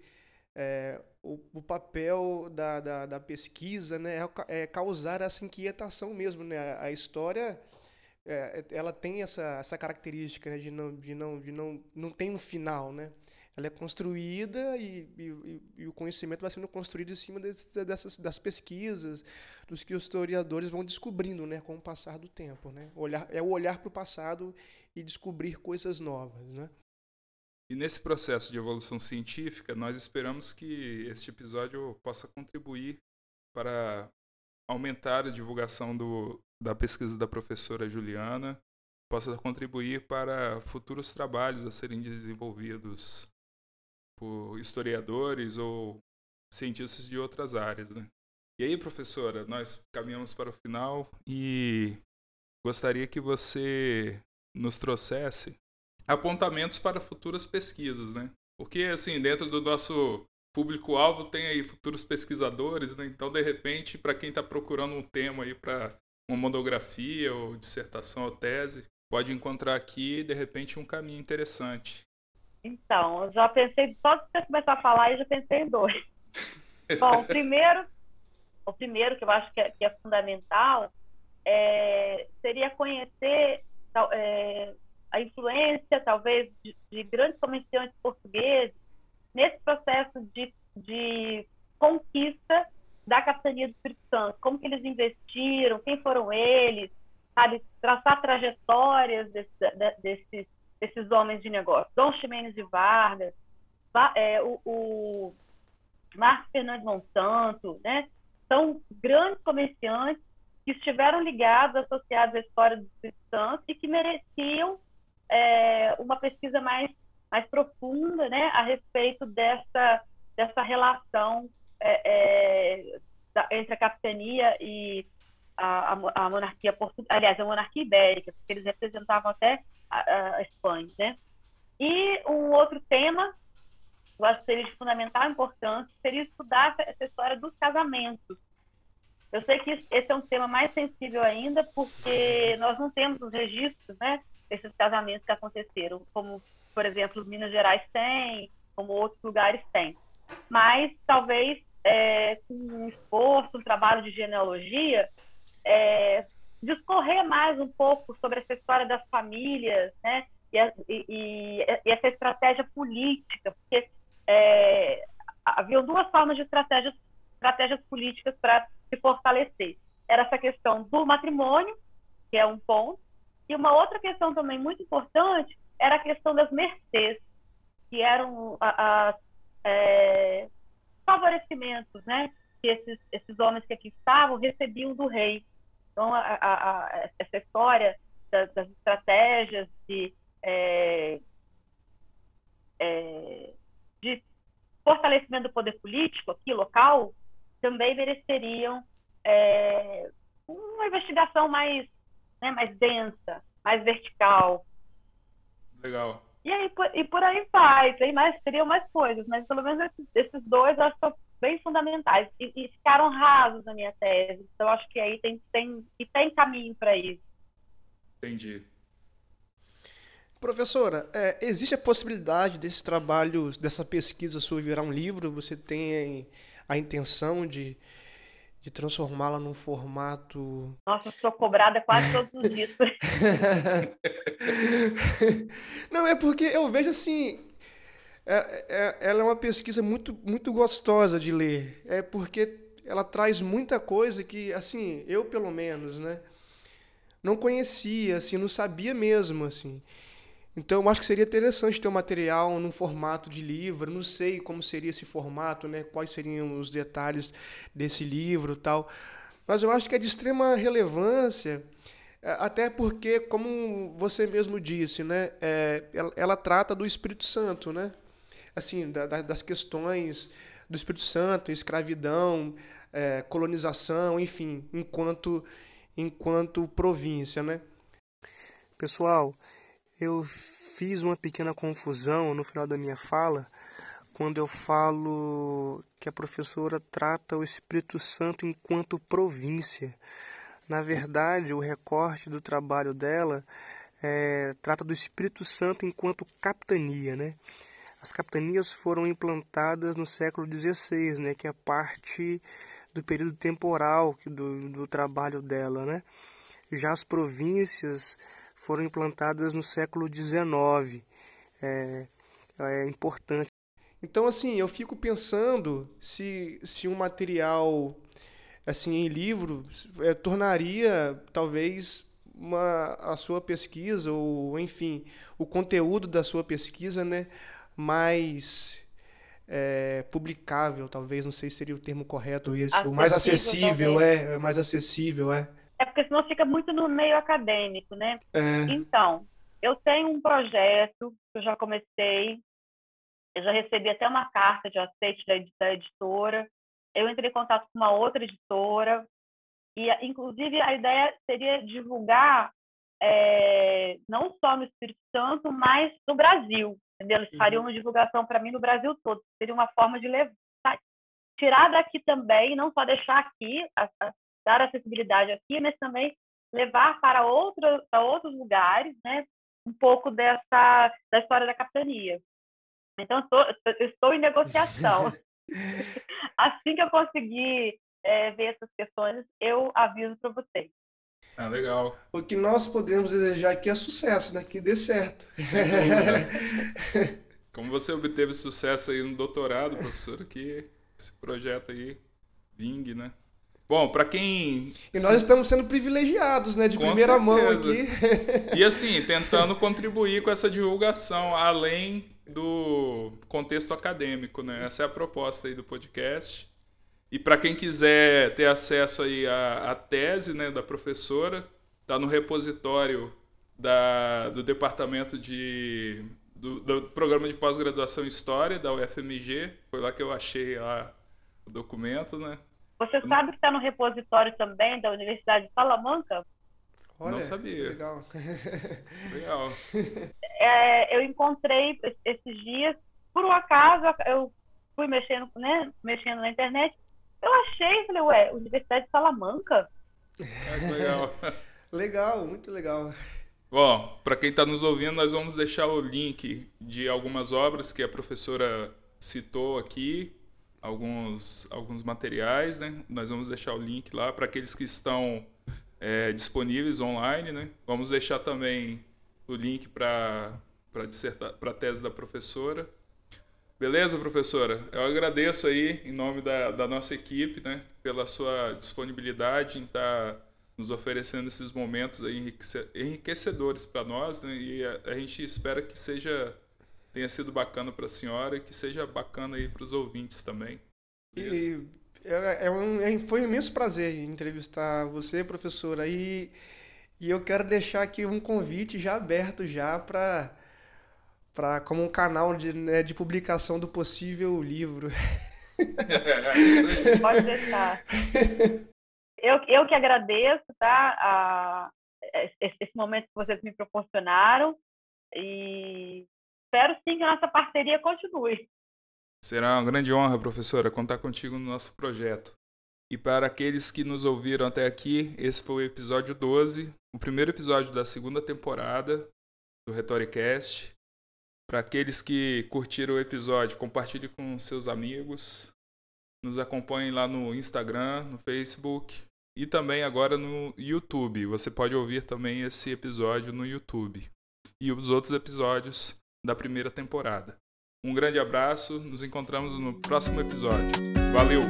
é, o, o, papel da, da, da, pesquisa né, é, é causar essa inquietação mesmo, né? A história é, ela tem essa, essa característica né, de, não, de, não, de não, não tem um final, né? Ela é construída e, e, e o conhecimento vai sendo construído em cima desse, dessas, das pesquisas, dos que os historiadores vão descobrindo né, com o passar do tempo. Né? Olhar, é o olhar para o passado e descobrir coisas novas. Né? E nesse processo de evolução científica, nós esperamos que este episódio possa contribuir para aumentar a divulgação do, da pesquisa da professora Juliana possa contribuir para futuros trabalhos a serem desenvolvidos por historiadores ou cientistas de outras áreas. Né? E aí, professora, nós caminhamos para o final e gostaria que você nos trouxesse apontamentos para futuras pesquisas, né? Porque, assim, dentro do nosso público-alvo tem aí futuros pesquisadores, né? Então, de repente, para quem está procurando um tema aí para uma monografia ou dissertação ou tese, pode encontrar aqui, de repente, um caminho interessante. Então, eu já pensei, só de você começar a falar, eu já pensei em dois. Bom, o primeiro, o primeiro que eu acho que é, que é fundamental é, seria conhecer é, a influência, talvez, de, de, grandes comerciantes portugueses nesse processo de, de conquista da capitania do Espírito Santo. Como que eles investiram, quem foram eles, sabe? Traçar trajetórias desse, desses, desses homens de negócio. Dom Ximenes de Vargas, é, o, o Marcos Fernandes Monsanto, né? São grandes comerciantes que estiveram ligados, associados à história do Espírito Santo e que mereciam é, uma pesquisa mais, mais profunda né, a respeito dessa, dessa relação é, é, da, entre a capitania e a, a, a monarquia portuguesa, aliás, a monarquia ibérica, porque eles representavam até a, a Espanha. Né? E um outro tema eu acho que seria de fundamental importância, seria estudar essa história dos casamentos. Eu sei que esse é um tema mais sensível ainda, porque nós não temos os registros né, desses casamentos que aconteceram, como, por exemplo, Minas Gerais tem, como outros lugares têm. Mas, talvez, é, com um esforço, um trabalho de genealogia, é, discorrer mais um pouco sobre essa história das famílias, né, e, e, e essa estratégia política, porque é, haviam duas formas de estratégias, estratégias políticas para se fortalecer. Era essa questão do matrimônio, que é um ponto, e uma outra questão também muito importante era a questão das mercês, que eram a, é, favorecimentos né, que esses, esses homens que aqui estavam recebiam do rei. Então, a, a, essa história das, das estratégias de é, é, de fortalecimento do poder político aqui local também mereceriam é, uma investigação mais, né, mais densa, mais vertical. Legal. E aí por, e por aí vai, tem mais, teriam mais coisas, mas pelo menos esses, esses dois eu acho que são bem fundamentais e, e, ficaram rasos na minha tese. Então eu acho que aí tem, tem, e tem caminho para isso. Entendi. Professora, é, existe a possibilidade desse trabalho, dessa pesquisa sua virar um livro? Você tem a intenção de, de transformá-la num formato. Nossa, sou cobrada quase todos os dias. Não, é porque eu vejo assim. É, é, ela é uma pesquisa muito, muito gostosa de ler. É porque ela traz muita coisa que, assim, eu pelo menos, né? Não conhecia, assim, não sabia mesmo, assim. Então, eu acho que seria interessante ter um material num formato de livro. Não sei como seria esse formato, né? Quais seriam os detalhes desse livro, tal. Mas eu acho que é de extrema relevância, é, até porque, como você mesmo disse, né? É, ela, ela, trata do Espírito Santo, né? Assim, da, da, das questões do Espírito Santo, escravidão, é, colonização, enfim, enquanto enquanto província, né? Pessoal, eu fiz uma pequena confusão no final da minha fala quando eu falo que a professora trata o Espírito Santo enquanto província. Na verdade, o recorte do trabalho dela é, trata do Espírito Santo enquanto capitania, né? As capitanias foram implantadas no século XVI, né, que é parte do período temporal do, do trabalho dela, né? Já as províncias foram implantadas no século XIX. É, é importante. Então, assim, eu fico pensando se, se um material assim em livro é, tornaria talvez uma, a sua pesquisa ou enfim o conteúdo da sua pesquisa né mais é, publicável talvez não sei se seria o termo correto esse o mais acessível é, é mais acessível é é porque senão fica muito no meio acadêmico, né? É. Então, eu tenho um projeto que eu já comecei, eu já recebi até uma carta de aceite da editora, eu entrei em contato com uma outra editora, e inclusive a ideia seria divulgar é, não só no Espírito Santo, mas no Brasil. Entendeu? Eles fariam uhum. uma divulgação para mim no Brasil todo. Seria uma forma de levar, tirar daqui também, não só deixar aqui, a, a, dar acessibilidade aqui, mas também levar para, outro, para outros lugares, né? Um pouco dessa da história da capitania. Então, estou, estou em negociação. assim que eu conseguir é, ver essas questões, eu aviso para vocês. Ah, legal. O que nós podemos desejar aqui é sucesso, né? Que dê certo. Como você obteve sucesso aí no doutorado, professor, que esse projeto aí vingue, né? Bom, para quem. E nós estamos sendo privilegiados, né? De com primeira certeza. mão aqui. E assim, tentando contribuir com essa divulgação, além do contexto acadêmico, né? Essa é a proposta aí do podcast. E para quem quiser ter acesso aí à, à tese né, da professora, está no repositório da, do departamento de do, do programa de pós-graduação em História da UFMG. Foi lá que eu achei lá o documento, né? Você sabe que está no repositório também da Universidade de Salamanca? Olha, Não sabia. Legal. legal. É, eu encontrei esses dias, por um acaso, eu fui mexendo, né, mexendo na internet eu achei, falei, ué, Universidade de Salamanca? É, legal. legal, muito legal. Bom, para quem está nos ouvindo, nós vamos deixar o link de algumas obras que a professora citou aqui, alguns, alguns materiais, né? Nós vamos deixar o link lá para aqueles que estão é, disponíveis online, né? Vamos deixar também o link para a tese da professora. Beleza, professora? Eu agradeço aí, em nome da, da nossa equipe, né, pela sua disponibilidade em estar tá nos oferecendo esses momentos enriquecedores para nós, né, e a, a, gente espera que seja tenha sido bacana para a senhora e que seja bacana aí para os ouvintes também. E é, é um, é, foi um imenso prazer entrevistar você, professora, e, e eu quero deixar aqui um convite já aberto já para para como um canal de, né, de publicação do possível livro. Pode deixar. Eu, eu que agradeço tá, a, esse momento que vocês me proporcionaram e espero sim que a nossa parceria continue. Será uma grande honra, professora, contar contigo no nosso projeto. E para aqueles que nos ouviram até aqui, esse foi o episódio 12, o primeiro episódio da segunda temporada do Retoricast. Para aqueles que curtiram o episódio, compartilhe com seus amigos. Nos acompanhem lá no Instagram, no Facebook e também agora no YouTube. Você pode ouvir também esse episódio no YouTube e os outros episódios da primeira temporada. Um grande abraço, nos encontramos no próximo episódio. Valeu!